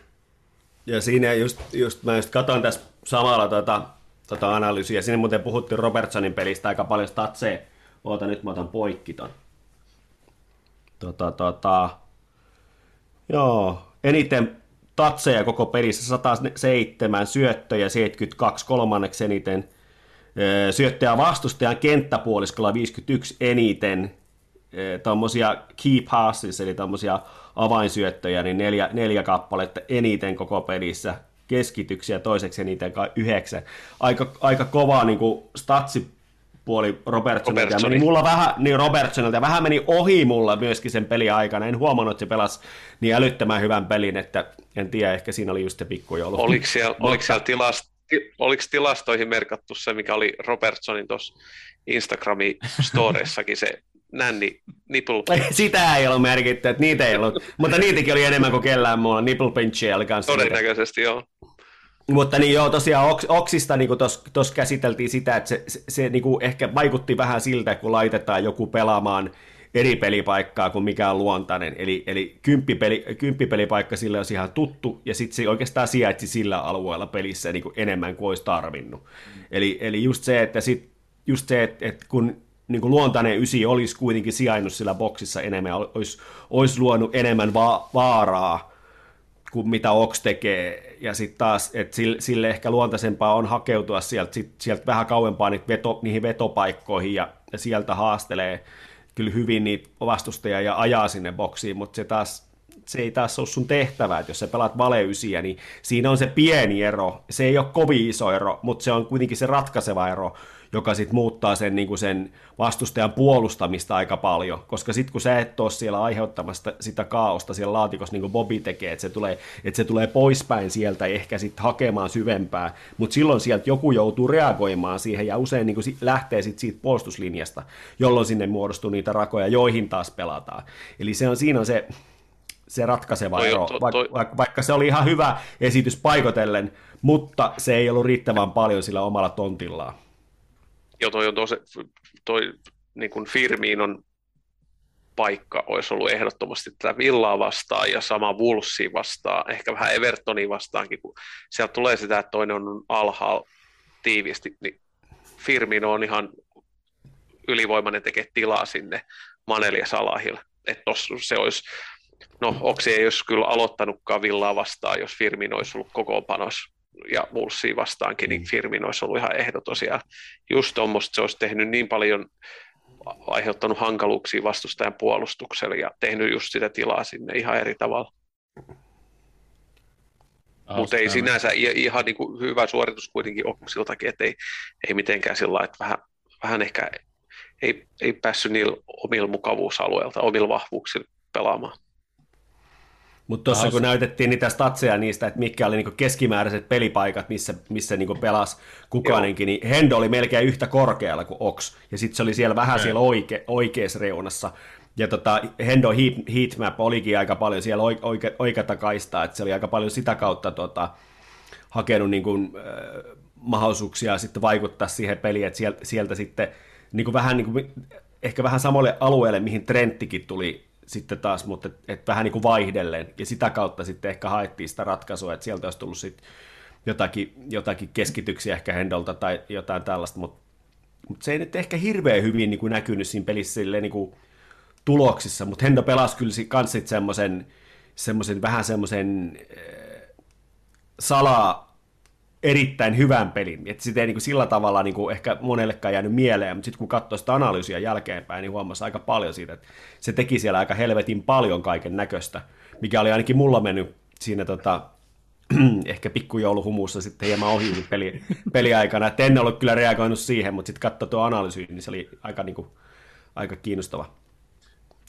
S7: Ja siinä just, just mä just katson tässä samalla tota, tota analyysiä. Siinä muuten puhuttiin Robertsonin pelistä aika paljon statseja. Oota, nyt mä otan poikki ton. Tota, tota, Joo, eniten tatseja koko pelissä 107 syöttöjä, 72 kolmanneksi eniten. Syöttäjä vastustajan kenttäpuoliskolla 51 eniten. Tuommoisia key passes, eli tuommoisia avainsyöttöjä, niin neljä, neljä kappaletta eniten koko pelissä. keskityksiä, toiseksi kai yhdeksän. Aika, aika kovaa niin kuin statsipuoli Robertsonilta. Ja meni mulla vähän, niin Robertsonilta, ja vähän meni ohi mulla myöskin sen pelin aikana. En huomannut, että se pelasi niin älyttömän hyvän pelin, että en tiedä, ehkä siinä oli just se pikkujoulu.
S6: Oliko siellä, oliko siellä tilast, ti- oliko tilastoihin merkattu se, mikä oli Robertsonin tuossa Instagramin storeissakin se nänni nipple
S7: Sitä ei ollut merkitty, että niitä ei ollut. Mutta niitäkin oli enemmän kuin kellään muulla. Nipple pinchia oli kanssa. niitä.
S6: todennäköisesti joo.
S7: Mutta niin joo, tosiaan Oks, Oksista niin tuossa käsiteltiin sitä, että se, se, se niin kuin ehkä vaikutti vähän siltä, kun laitetaan joku pelaamaan eri pelipaikkaa kuin mikä on luontainen. Eli, eli kymppipeli, kymppipelipaikka sille olisi ihan tuttu, ja sitten se oikeastaan sijaitsi sillä alueella pelissä niin kuin enemmän kuin olisi tarvinnut. Eli, eli just se, että sit, just se, että, että kun niin kuin luontainen ysi olisi kuitenkin sijainnut sillä boksissa enemmän, olisi, olisi luonut enemmän va- vaaraa, kuin mitä Ox tekee, ja sitten taas, että sille, sille ehkä luontaisempaa on hakeutua sieltä, sit, sieltä vähän kauempaa niitä veto, niihin vetopaikkoihin, ja, ja sieltä haastelee kyllä hyvin niitä vastustajia ja ajaa sinne boksiin, mutta se taas se ei taas ole sun tehtävä, että jos sä pelaat valeysiä, niin siinä on se pieni ero. Se ei ole kovin iso ero, mutta se on kuitenkin se ratkaiseva ero, joka sitten muuttaa sen, niin kuin sen vastustajan puolustamista aika paljon, koska sitten kun sä et ole siellä aiheuttamassa sitä kaaosta siellä laatikossa, niin kuin Bobby tekee, että se tulee, että se tulee poispäin sieltä ehkä sitten hakemaan syvempää, mutta silloin sieltä joku joutuu reagoimaan siihen ja usein niin kuin lähtee sitten siitä puolustuslinjasta, jolloin sinne muodostuu niitä rakoja, joihin taas pelataan. Eli se on, siinä on se, se ratkaiseva
S6: Toi-
S7: ero,
S6: toi-
S7: vaikka,
S6: toi-
S7: vaikka, vaikka se oli ihan hyvä esitys paikotellen, mutta se ei ollut riittävän paljon sillä omalla tontillaan.
S6: Joo, toi on tosi, toi niin kuin Firminon paikka olisi ollut ehdottomasti tätä Villaa vastaan ja sama Wolvesia vastaan, ehkä vähän Evertonia vastaankin, kun sieltä tulee sitä, että toinen on alhaalla tiiviisti, niin Firmino on ihan ylivoimainen tekee tilaa sinne Maneli ja Salahille. Että se olisi, no Oksi ei olisi kyllä aloittanutkaan Villaa vastaan, jos Firmino olisi ollut kokoonpanos ja Wolvesia vastaankin, niin Firmino olisi ollut ihan ehdoton siellä. Just tuommoista se olisi tehnyt niin paljon aiheuttanut hankaluuksia vastustajan puolustukselle ja tehnyt just sitä tilaa sinne ihan eri tavalla. Mutta ei sinänsä ihan niin kuin hyvä suoritus kuitenkin Oksiltakin, että ei, ei mitenkään sillä että vähän, vähän ehkä ei, ei päässyt niillä omilla mukavuusalueilta, omilla vahvuuksilla pelaamaan.
S7: Mutta tuossa kun näytettiin niitä statseja niistä, että mitkä oli niinku keskimääräiset pelipaikat, missä, missä niinku pelasi kukainenkin, niin Hendo oli melkein yhtä korkealla kuin Ox, ja sitten se oli siellä vähän siellä oike, oikeassa reunassa. Ja tota, Hendo heat, heatmap olikin aika paljon siellä oike, oike, oikeata kaistaa, että se oli aika paljon sitä kautta tota, hakenut niin kuin, äh, mahdollisuuksia sitten vaikuttaa siihen peliin, että sieltä, sieltä sitten niin kuin vähän niin kuin, ehkä vähän samalle alueelle, mihin Trenttikin tuli sitten taas, mutta et, et vähän niin kuin vaihdellen, ja sitä kautta sitten ehkä haettiin sitä ratkaisua, että sieltä olisi tullut sitten jotakin, jotakin keskityksiä ehkä Hendolta tai jotain tällaista, mutta, mutta se ei nyt ehkä hirveän hyvin niin kuin näkynyt siinä pelissä silleen, niin kuin tuloksissa, mutta Hendo pelasi kyllä kans semmoisen, semmoisen vähän semmoisen salaa erittäin hyvän pelin. Että sitä ei niin kuin sillä tavalla niin kuin ehkä monellekaan jäänyt mieleen, mutta sitten kun katsoi sitä analyysiä jälkeenpäin, niin huomasi aika paljon siitä, että se teki siellä aika helvetin paljon kaiken näköistä, mikä oli ainakin mulla mennyt siinä tota, ehkä pikkujouluhumussa sitten hieman ohi siinä peli, peliaikana. Et en ollut kyllä reagoinut siihen, mutta sitten katsoi tuo analyysi, niin se oli aika, niin kuin, aika kiinnostava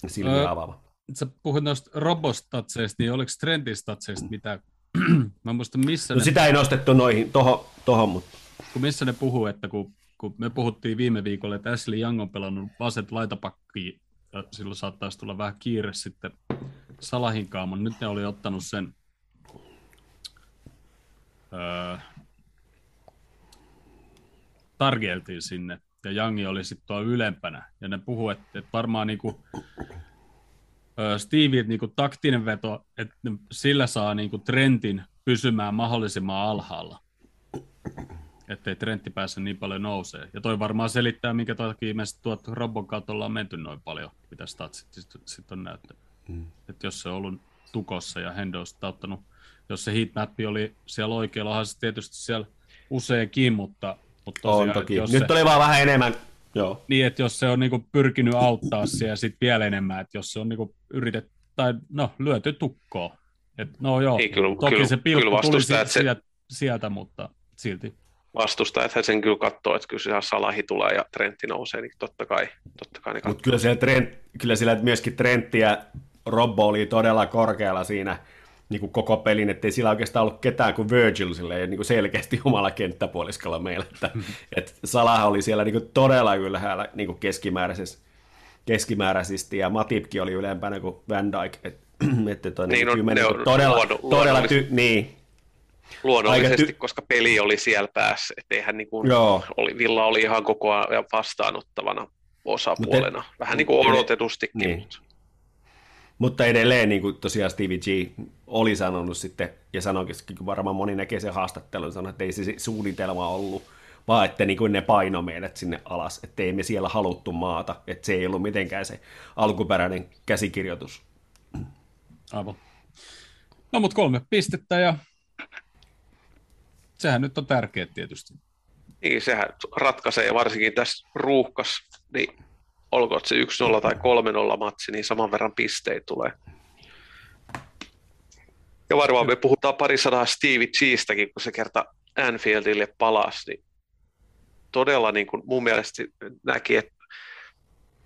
S7: silmiä avaava.
S4: Sä puhut noista robostatseista, niin oliko trendistatseista mitä? Mä muistan, missä,
S7: No
S4: ne,
S7: sitä ei nostettu noihin, tohon, tohon mutta
S4: kun missä ne puhuu, että kun, kun me puhuttiin viime viikolla, että Ashley Young on pelannut vaset laitapakkiin, ja silloin saattaisi tulla vähän kiire sitten Salahinkaan, mutta nyt ne oli ottanut sen öö, Targeltiin sinne, ja Youngi oli sitten tuolla ylempänä, ja ne puhuu, että, että varmaan niinku, Stevie, että niinku taktinen veto, että sillä saa niinku Trentin pysymään mahdollisimman alhaalla ettei Trentti pääse niin paljon nousee. Ja toi varmaan selittää, minkä takia me tuot Robon kautta ollaan menty noin paljon, mitä statsit sitten sit on näyttänyt. Mm. Että jos se on ollut tukossa ja Hendo on ottanut, jos se heatmap oli siellä oikealla, onhan se tietysti siellä useinkin, mutta, mutta tosiaan,
S7: on toki.
S4: jos
S7: Nyt
S4: se,
S7: oli vaan vähän enemmän, joo.
S4: niin, että jos se on niinku pyrkinyt auttaa siellä sitten vielä enemmän, että jos se on niinku yritetty, tai no lyöty tukkoon. Et, no joo,
S6: Niin, kyllä-
S4: toki
S6: kyllä-
S4: se pilkku
S6: kyllä
S4: tuli
S6: vastustajat
S4: si-
S6: se-
S4: sieltä sieltä, mutta silti.
S6: Vastustajat sen kyllä katsoo, että kyllä siellä Salahi tulee ja Trentti nousee, niin totta kai, totta kai ne
S7: Mutta kyllä siellä, Trent, kyllä siellä myöskin Trentti ja Robbo oli todella korkealla siinä niin kuin koko pelin, ettei sillä oikeastaan ollut ketään kuin Virgil silleen, niin kuin selkeästi omalla kenttäpuoliskolla meillä. Että, että Salah oli siellä niin kuin todella ylhäällä niin kuin keskimääräisesti, keskimääräisesti ja Matipkin oli ylempänä kuin Van Dijk. Et, että toi,
S6: Niin,
S7: niin,
S6: no,
S7: niin
S6: on
S7: todella,
S6: luonno-
S7: todella ty, niin,
S6: luonnollisesti,
S7: ty-
S6: koska peli oli siellä päässä, etteihän niin kuin,
S7: Joo.
S6: oli, Villa oli ihan koko ajan vastaanottavana osapuolena, vähän niin kuin odotetustikin.
S7: Niin.
S6: mutta-
S7: Mutta edelleen, niin kuin tosiaan Stevie G oli sanonut sitten, ja sanoikin varmaan moni näkee sen haastattelun, sanoi, että ei se suunnitelma ollut, vaan että niin kuin ne paino meidät sinne alas, että ei me siellä haluttu maata, että se ei ollut mitenkään se alkuperäinen käsikirjoitus.
S4: Aivan. No mutta kolme pistettä ja sehän nyt on tärkeä tietysti.
S6: Niin, sehän ratkaisee, varsinkin tässä ruuhkas, niin olkoon se 1-0 tai 3-0 matsi, niin saman verran pisteitä tulee. Ja varmaan me puhutaan pari sadaa Stevie Gstäkin, kun se kerta Anfieldille palasi, niin todella niin kuin mun mielestä näki, että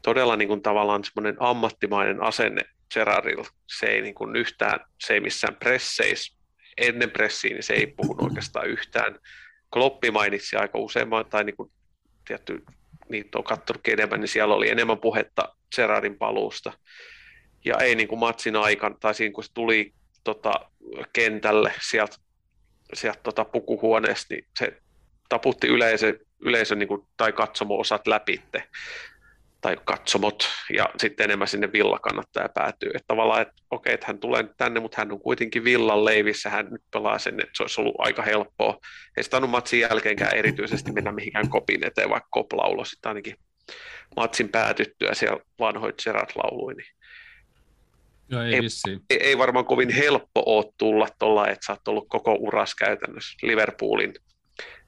S6: todella niin kuin tavallaan semmoinen ammattimainen asenne Gerardilla. Se ei niin kuin yhtään, se ei missään presseissä, ennen pressiin, niin se ei puhunut oikeastaan yhtään. Kloppi mainitsi aika useamman, tai niin kuin, tietty, niitä on katsonutkin enemmän, niin siellä oli enemmän puhetta Gerardin paluusta. Ja ei niin kuin matsin aikana, tai siinä kun se tuli tota, kentälle sieltä, sieltä tota, pukuhuoneesta, niin se taputti yleisö, yleisön niin kuin, tai katsomo-osat läpitte tai katsomot, ja sitten enemmän sinne Villa kannattaja päätyy. Että tavallaan, että okei, että hän tulee tänne, mutta hän on kuitenkin Villan leivissä, hän nyt pelaa sen, että se olisi ollut aika helppoa. Ei sitä matsin jälkeenkään erityisesti mennä mihinkään kopin eteen, vaikka kop lauloi sitten ainakin matsin päätyttyä siellä vanhoit Gerard laului, niin
S4: Joo, ei,
S6: Ei-
S4: vissiin.
S6: ei, ei varmaan kovin helppo ole tulla tuolla, että sä oot ollut koko uras käytännössä Liverpoolin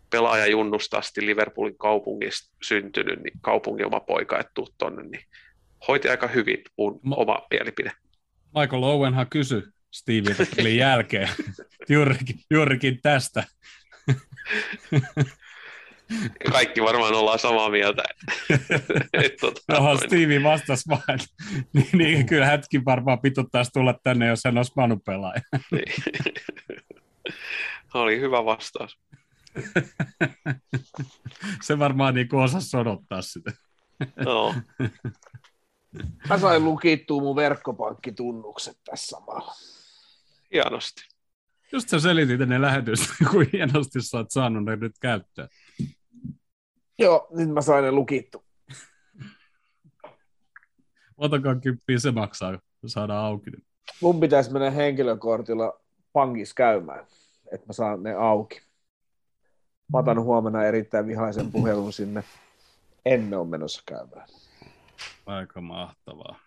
S6: pelaajajunnusta asti Liverpoolin kaupungista syntynyt, niin kaupungin oma poika, että tuu tonne, niin hoiti aika hyvin mun
S4: Ma-
S6: oma mielipide.
S4: Michael Owenhan kysyi Steven pelin jälkeen juurikin, juurikin tästä.
S6: Kaikki varmaan ollaan samaa mieltä. Et tota,
S4: Johon
S6: noin.
S4: Stevie vastasi vaan, niin, niin, kyllä hetki varmaan pituttaisi tulla tänne, jos hän olisi Manu pelaaja.
S6: Niin. Oli hyvä vastaus.
S4: Se varmaan niin osasi odottaa sitä.
S6: No,
S5: Mä sain lukittua mun verkkopankkitunnukset tässä samalla.
S6: hienosti.
S4: Just sä selitit ennen lähetystä, kuin hienosti sä oot saanut ne nyt käyttöön.
S5: Joo, nyt mä sain ne lukittu.
S4: Otakaa kymppiä, se maksaa, kun saadaan auki.
S5: Mun pitäisi mennä henkilökortilla pankissa käymään, että mä saan ne auki. Mä otan huomenna erittäin vihaisen puhelun sinne. En ole menossa käymään.
S4: Aika mahtavaa.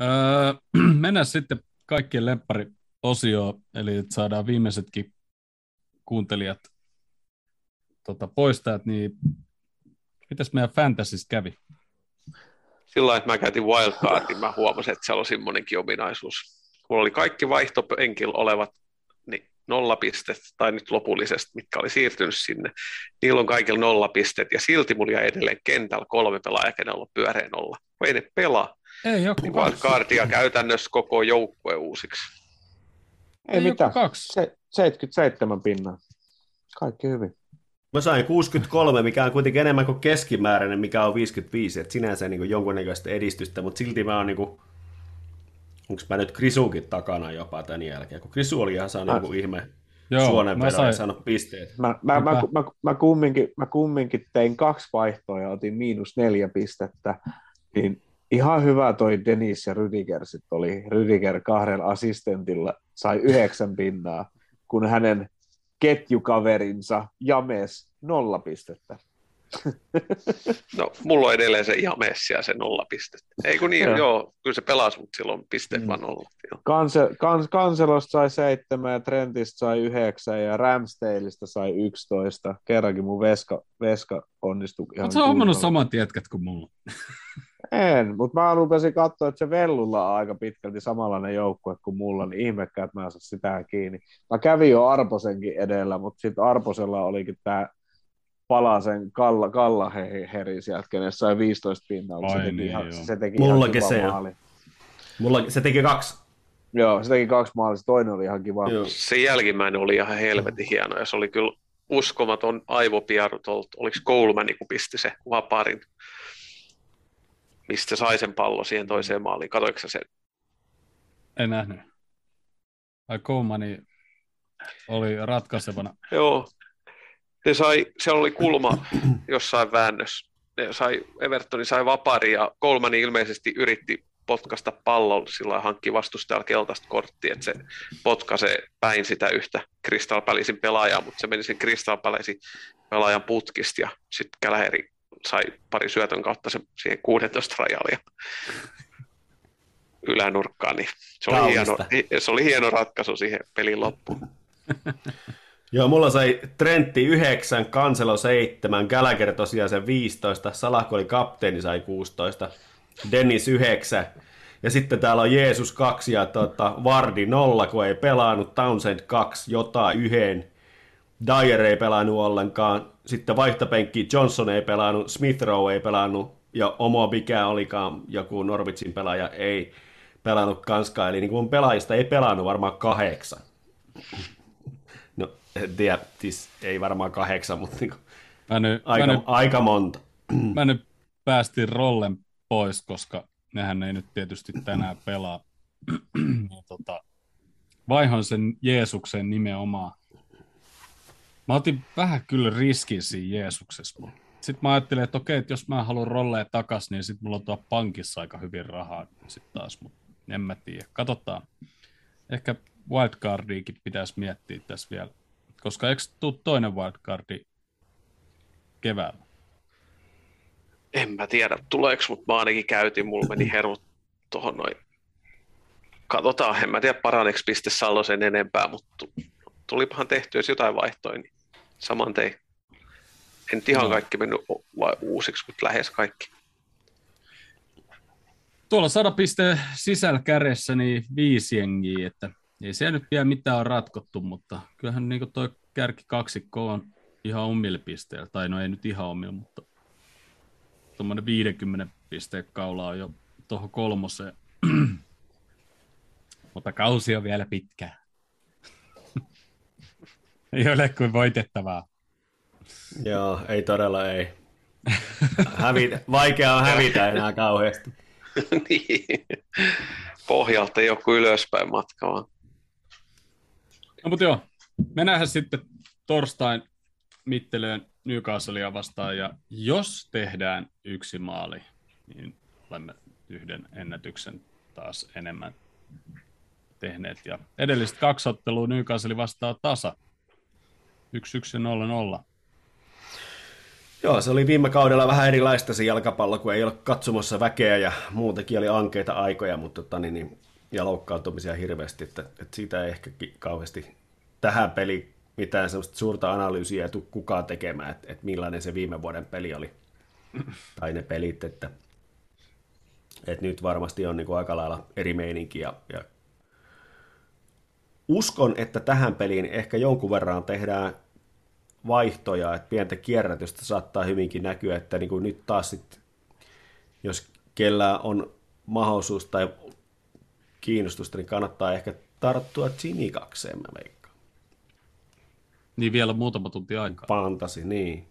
S4: Öö, mennään sitten kaikkien lemppari-osioon, eli että saadaan viimeisetkin kuuntelijat tota, poistajat, niin mitäs meidän fantasista kävi?
S6: Sillä lailla, että mä käytin wildcardin, mä huomasin, että siellä on semmoinenkin ominaisuus. Mulla oli kaikki vaihtopenkillä olevat niin nolla pistet, tai nyt lopullisesti, mitkä oli siirtynyt sinne. Niillä on kaikilla nolla pistet, ja silti mulla jäi edelleen kentällä kolme pelaajaa, kenellä on pyöreä nolla. Kun ei ne pelaa,
S4: Ei joku
S6: niin wildcardia käytännössä koko joukkue uusiksi.
S5: Ei,
S4: Ei
S5: mitään.
S4: kaksi.
S5: Se, 77 pinnaa. Kaikki hyvin.
S7: Mä sain 63, mikä on kuitenkin enemmän kuin keskimääräinen, mikä on 55, että sinänsä niin kuin jonkunnäköistä edistystä, mutta silti mä oon niin kuin, onko mä nyt Krisuukin takana jopa tämän jälkeen, kun Krisu oli ihan saanut
S5: Mä-
S7: joku ihme
S4: Joo, mä
S7: ja saanut pisteet.
S5: Mä, mä, mä,
S4: Niinpä.
S5: mä, mä, kumminkin, mä kumminkin tein kaksi vaihtoa ja otin miinus neljä pistettä. Niin ihan hyvä toi Dennis ja Rydiger sit oli. Rydiger kahden assistentilla sai yhdeksän pinnaa, kun hänen ketjukaverinsa James nolla pistettä.
S6: No, mulla on edelleen se ihan messia se nolla pistettä. Ei kun niin,
S5: Joo.
S6: kyllä se pelasi, mutta silloin pisteet
S5: Mm.
S6: vaan nolla.
S5: Kans, Kanselosta sai seitsemän ja Trentistä sai yhdeksän ja Ramsdaleista sai yksitoista. Kerrankin mun veska, veska onnistui ihan
S4: Oletko sä hommannut samat jätkät kuin mulla?
S5: En, mutta mä rupesin katsoa, että se Vellulla on aika pitkälti samanlainen joukkue kuin mulla, niin ihmekään, että mä en saa sitä kiinni. Mä kävin jo Arposenkin edellä, mutta sitten Arposella olikin tämä Palasen Kalla, Kalla Heri sieltä, kenessä sai 15 pinnaa. Se teki,
S4: niin,
S5: ihan, se teki
S7: Mullakin
S5: ihan
S7: se
S5: maali.
S7: Mulla, se teki kaksi.
S5: Joo, se teki kaksi maalia, se toinen oli ihan kiva.
S7: Joo.
S6: Se jälkimmäinen oli ihan helvetin hieno ja se oli kyllä uskomaton aivopiarut ollut. Oliko Coleman, kun pisti se vaparin, mistä sai sen pallon siihen toiseen maaliin. Katoiko sen?
S4: En nähnyt. Ai Koumani oli ratkaisevana.
S6: Joo. Ne sai, se oli kulma jossain väännössä. Ne sai, Evertoni sai vapari ja Coleman ilmeisesti yritti potkasta pallon, sillä hankki vastustajalla keltaista korttia, että se potkaisee päin sitä yhtä Crystal Palacein pelaajaa, mutta se meni sen Crystal Palacein pelaajan putkista ja sitten Käläheri sai pari syötön kautta se siihen 16 rajalle ja ylänurkkaan, niin se oli, hieno, se oli hieno ratkaisu siihen pelin loppuun.
S7: Joo, mulla sai Trentti 9, Kanselo 7, Gallagher tosiaan sen 15, Salahko oli kapteeni, sai 16, Dennis 9, ja sitten täällä on Jeesus 2 ja tota, Vardi 0, kun ei pelannut, Townsend 2, Jota yhden, Dyer ei pelannut ollenkaan, sitten vaihtopenkki Johnson ei pelannut, Smith Rowe ei pelannut, ja Omo mikä olikaan joku Norwichin pelaaja ei pelannut kanskaan, eli niin kuin pelaajista ei pelannut varmaan kahdeksan. No, en tiedä, siis ei varmaan kahdeksan, mutta niin kuin
S4: Mä nyt,
S7: aika,
S4: mä nyt,
S7: aika monta.
S4: mä nyt päästin rollen pois, koska nehän ei nyt tietysti tänään pelaa. Ja tota, vaihon sen Jeesuksen nimenomaan. Mä otin vähän kyllä riskin siinä Jeesuksessa. Sitten mä ajattelin, että okei, että jos mä haluan rolleja takas, niin sitten mulla on tuolla pankissa aika hyvin rahaa sitten taas, mutta en mä tiedä. Katsotaan. Ehkä wildcardiikin pitäisi miettiä tässä vielä, koska eikö tuu toinen wildcardi keväällä?
S6: En mä tiedä, tuleeko, mutta mä ainakin käytin, mulla meni hermot tuohon noin. Katsotaan, en mä tiedä paraneeko piste sen enempää, mutta tu- tulipahan tehty, jos jotain vaihtoi, niin saman tein. En ihan
S4: No.
S6: kaikki mennyt uusiksi, mutta lähes kaikki.
S4: Tuolla 100 pisteen sisällä kädessä niin viisi jengiä, että ei se nyt vielä mitään on ratkottu, mutta kyllähän niin toi kärki kaksikko on ihan omille pisteillä, tai no ei nyt ihan omille, mutta tuommoinen 50 pisteen kaula on jo tuohon kolmoseen. mutta kausi on vielä pitkä. Ei ole kuin voitettavaa.
S7: Joo, ei todella ei. Hävitä. Vaikea on hävitä enää kauheasti.
S6: niin. Pohjalta joku ylöspäin matka vaan.
S4: No mutta joo, mennään sitten torstain mittelöön Newcastlea vastaan, ja jos tehdään yksi maali, niin olemme yhden ennätyksen taas enemmän tehneet. Ja edelliset kaksi ottelua Newcastle vastaan tasa. 1-1 ja 0-0.
S7: Joo, se oli viime kaudella vähän erilaista se jalkapallo, kun ei ole katsomassa väkeä ja muutenkin oli ankeita aikoja, mutta tota, niin, niin, ja loukkaantumisia hirveästi, että, että siitä ei ehkä kauheasti tähän peliin mitään sellaista suurta analyysiä ei tule kukaan tekemään, että, että millainen se viime vuoden peli oli, tai ne pelit, että, että nyt varmasti on niin kuin aika lailla eri meininki ja, ja uskon, että tähän peliin ehkä jonkun verran tehdään vaihtoja, että pientä kierrätystä saattaa hyvinkin näkyä, että niin kuin nyt taas sit, jos kellä on mahdollisuus tai kiinnostusta, niin kannattaa ehkä tarttua Chinikakseen, mä veikkaan.
S4: Niin vielä muutama tunti aikaa.
S7: Fantasi, niin.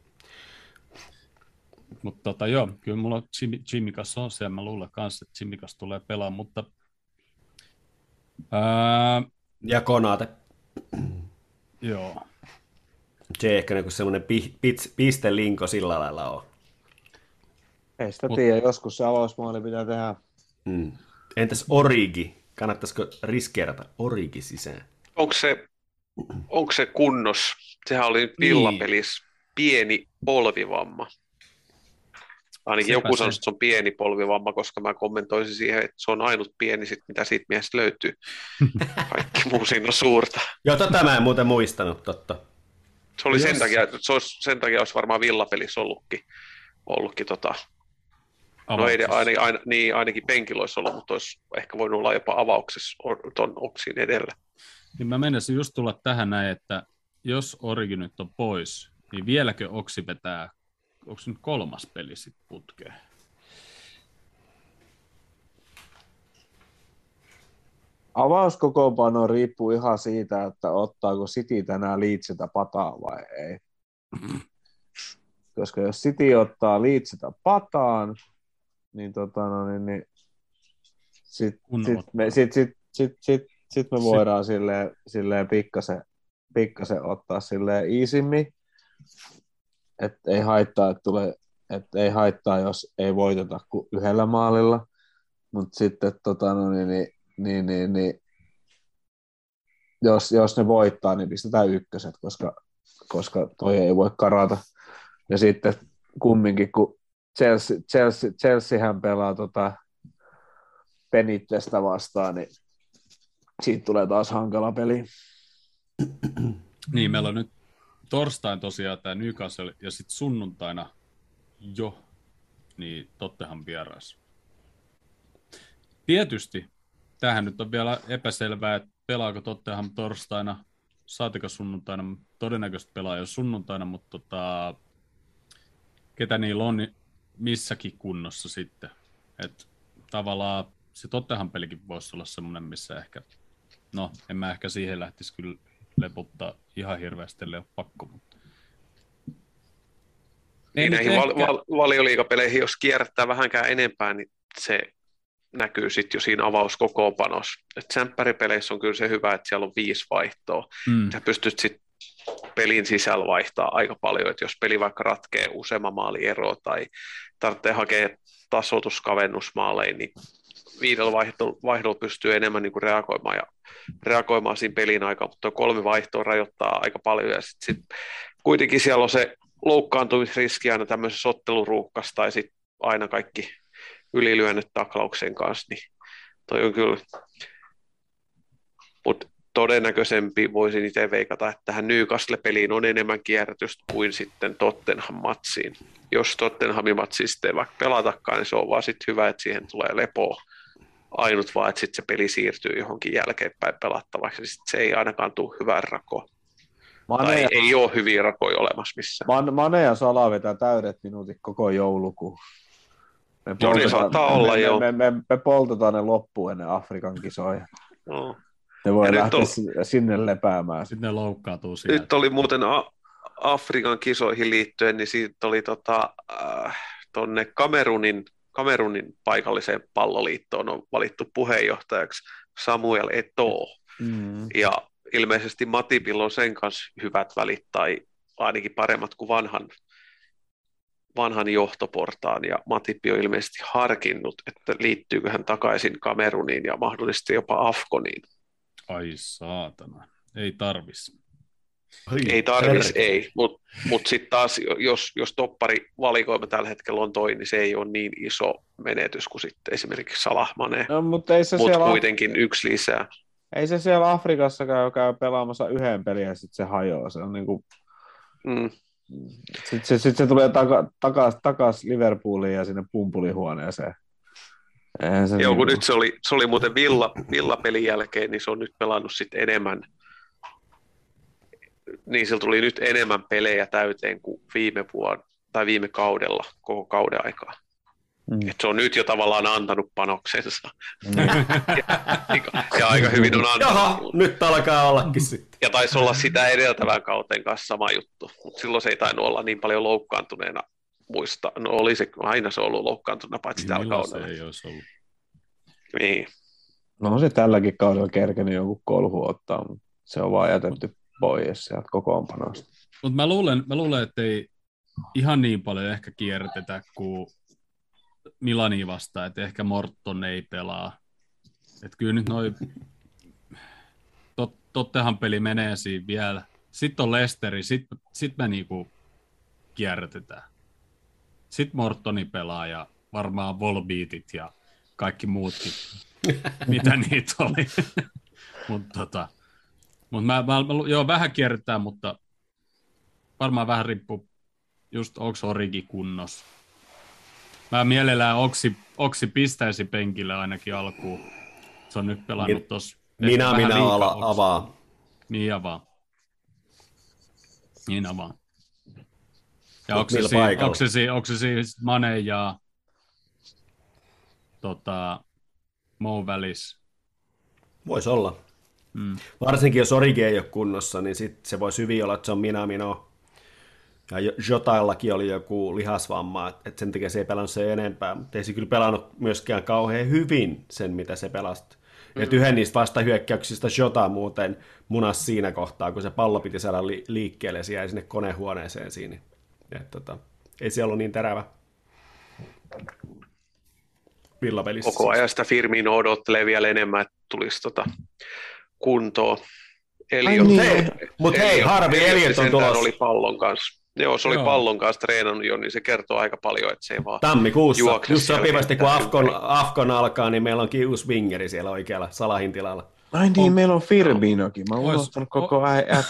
S4: Mutta tota, joo, kyllä mulla Jimmy, Jimmy kanssa on siellä. Mä luulen kanssa, että Jimmy tulee pelaamaan, mutta ää,
S7: Ja Konate.
S4: joo.
S7: Se ei ehkä niin semmoinen pi, pits, pistelinko sillä lailla on.
S5: Ei sitä
S4: Mut-
S5: tiedä, joskus se avausmaali pitää tehdä.
S7: Mm. Entäs Origi? Kannattaisiko riskeerata Origi sisään?
S6: Onko se, onko se kunnos? Sehän oli nyt
S7: Niin.
S6: pieni polvivamma. Ainakin
S4: Sepä
S6: joku sanoi, että se on pieni polvivamma, koska mä kommentoisin siihen, että se on ainut pieni, sit, mitä siitä miehestä löytyy. Kaikki muu siinä on suurta.
S7: Joo, tota mä en muuten muistanut, totta.
S6: Se oli sen takia, että se olisi, sen takia olisi varmaan villapelissä ollutkin, ollutkin tota, No ei ne
S4: avauksessa.
S6: aina, aina, niin, ainakin penkillä olisi ollut, mutta olisi ehkä voinut olla jopa avauksessa ton oksin edellä.
S4: Niin mä menisin just tulla tähän näin, että jos Origi nyt on pois, niin vieläkö Oksi vetää, onko se nyt kolmas peli sitten putkeen?
S5: Avauskokoonpano riippuu ihan siitä, että ottaako City tänään Leedsiltä pataa vai ei. Koska jos City ottaa Leedsiltä pataan, niin, tota, no, niin, niin sitten sit me, sit, sit, sit, sit, sit me voidaan silleen, silleen pikkasen, pikkasen ottaa silleen iisimmin, että ei haittaa, että tulee, että ei haittaa, jos ei voiteta kuin yhdellä maalilla, mutta sitten tota, no, niin, niin, niin, niin, niin, jos, jos ne voittaa, niin pistetään ykköset, koska, koska toi ei voi karata. Ja sitten kumminkin, kun Chelsea, Chelsea, Chelseahän pelaa tota Penittestä vastaan, niin siitä tulee taas hankala peli.
S4: Niin, meillä on nyt torstain tosiaan tämä Newcastle ja sitten sunnuntaina jo, niin Tottenham vieras. Tietysti tähän nyt on vielä epäselvää, että pelaako Tottenham torstaina, saatiko sunnuntaina, todennäköisesti pelaa jo sunnuntaina, mutta tota, ketä niillä on niin missäkin kunnossa sitten. Et tavallaan se Tottenham pelikin voisi olla semmoinen, missä ehkä, no en mä ehkä siihen lähtisi kyllä leputtaa ihan hirveästi, ellei ole pakko, mutta
S6: Niin
S4: nyt
S6: näihin val- val- valioliigapeleihin, jos kierrättää vähänkään enempää, niin se näkyy sitten jo siinä avauskokoonpanossa. Et sämppäripeleissä on kyllä se hyvä, että siellä on viisi vaihtoa.
S4: mm,
S6: Sä pystyt sitten pelin sisällä vaihtaa aika paljon, että jos peli vaikka ratkee useamman maalin ero tai tarvitsee hakea tasoituskavennusmaaleja, niin viidellä vaihdolla, vaihdolla pystyy enemmän niin kuin reagoimaan ja reagoimaan siinä pelin aikaan, mutta kolme vaihtoa rajoittaa aika paljon ja sitten sit kuitenkin siellä on se loukkaantumisriski aina tämmöisessä otteluruuhkassa tai sitten aina kaikki ylilyönnet taklauksen kanssa, niin toi on kyllä, mutta todennäköisempi voisin itse veikata, että tähän Newcastle-peliin on enemmän kierrätystä kuin sitten Tottenham-matsiin. Jos Tottenhamin matsi sitten ei vaikka pelatakaan, niin se on vaan sitten hyvä, että siihen tulee lepoa. Ainut vaan, että sitten se peli siirtyy johonkin jälkeenpäin pelattavaksi, niin sit se ei ainakaan tule hyvään rakoon.
S5: Mane,
S6: Tai ei ole hyviä rakoja olemassa missään.
S5: Man, Mane ja Sala vetää täydet minuutit koko joulukuun. Me
S6: Joo, niin
S5: poltetaan-
S6: saattaa olla,
S5: me,
S6: joo.
S5: Me, me, me, me poltetaan ne loppuun ennen Afrikan kisoja.
S6: No.
S5: Ne voi
S6: Ja nyt
S5: lähteä
S6: on-
S5: si- sinne lepäämään.
S4: sitten ne loukkaantuu siellä.
S6: Nyt oli muuten A- Afrikan kisoihin liittyen, niin siitä oli tota, äh, tonne Kamerunin, Kamerunin paikalliseen palloliittoon on valittu puheenjohtajaksi Samuel Eto'o.
S5: Mm.
S6: Ja ilmeisesti Matipilla on sen kanssa hyvät välit, tai ainakin paremmat kuin vanhan, vanhan johtoportaan, ja Matippi on ilmeisesti harkinnut, että liittyykö hän takaisin Kameruniin ja mahdollisesti jopa Afkoniin.
S4: Ai saatana, ei tarvis.
S6: Ei tarvis, ei, mutta mut sitten taas, jos, jos toppari valikoima tällä hetkellä on toi, niin se ei ole niin iso menetys kuin sitten esimerkiksi Salahmane,
S5: No, mutta ei se,
S6: mutta
S5: siellä,
S6: kuitenkin yksi lisää.
S5: ei se siellä Afrikassa käy, käy pelaamassa yhden pelin ja sitten se hajoaa. Se on niinku,
S6: Mm.
S5: sitten se, sit se tulee taka, takas, takas Liverpooliin ja sinne pumpulihuoneeseen. Eihän se
S6: Joo, kun
S5: niinku-
S6: nyt se oli, se oli muuten villa, villapelin jälkeen, niin se on nyt pelannut sitten enemmän, niin sillä tuli nyt enemmän pelejä täyteen kuin viime vuonna tai viime kaudella, koko kauden aikaa.
S5: Mm.
S6: Et se on nyt jo tavallaan antanut panoksensa. ja, ja aika hyvin on antanut.
S7: Jaha, nyt alkaa ollakin sitten.
S6: Ja taisi olla sitä edeltävän kauteen kanssa sama juttu, mutta silloin se ei tainnut olla niin paljon loukkaantuneena muista. No oli se, aina se ollut loukkaantuneena, paitsi tällä
S4: Milloin se
S6: kaudella.
S4: ei olisi ollut.
S6: Niin.
S5: No on se tälläkin kaudella kerkenyt joku kolhu ottaa, mutta se on vaan jätetty pois sieltä kokoonpanosta.
S4: Mutta mä luulen, mä luulen, että ei ihan niin paljon ehkä kierrätetä kuin Milani vastaan, että ehkä Morton ei pelaa. Että kyllä nyt noin, tot, tottehan peli menee siinä vielä. Sitten on Lesteri, sitten sit me niinku kierrätetään. Sitten Mortoni pelaa ja varmaan Volbeatit ja kaikki muutkin, mitä niitä oli. mutta tota, mut mä, mä, mä, joo, vähän kierretään, mutta varmaan vähän riippuu just onko Origi kunnossa. Mä mielellään Oksi, Oksi pistäisi penkille ainakin alkuun. Se on nyt pelannut tuossa.
S7: Minä, minä ala,
S4: Oksi.
S7: avaa.
S4: Niin avaa. Niin avaa. Ja onko se,
S7: millä
S4: si-
S7: paikalla?
S4: onko, se, si- onko se siis Mane ja tota, Mo välissä?
S7: Voisi olla.
S4: Mm.
S7: Varsinkin jos Origi ei ole kunnossa, niin sit se voisi hyvin olla, että se on minä, minä. Ja Jo- Jotaillakin oli joku lihasvamma, että et sen takia se ei pelannut se enempää, mutta ei se kyllä pelannut myöskään kauhean hyvin sen, mitä se pelasi. Mm. Et yhden niistä vastahyökkäyksistä Jota muuten munas siinä kohtaa, kun se pallo piti saada li- liikkeelle, se jäi sinne konehuoneeseen siinä. Et, tota, ei se ollut niin terävä villapelissä.
S6: Koko ajan sitä Firmino odottelee vielä enemmän, että tulisi tota kuntoon. Eliot,
S5: niin.
S7: Hei, mut hei, Harvi Elliot on tulossa.
S6: oli pallon kanssa. Joo, se oli
S4: Joo.
S6: pallon kanssa treenannut jo, niin se kertoo aika paljon, että se ei vaan
S7: Tammikuussa,
S6: juokse
S7: just sopivasti kun Afkon. Afkon alkaa, niin meillä onkin uusi wingeri siellä oikealla Salahin tilalla.
S5: Ai niin, meillä on Firminokin. Mä oon
S4: Ois-
S5: unohtanut koko ajan.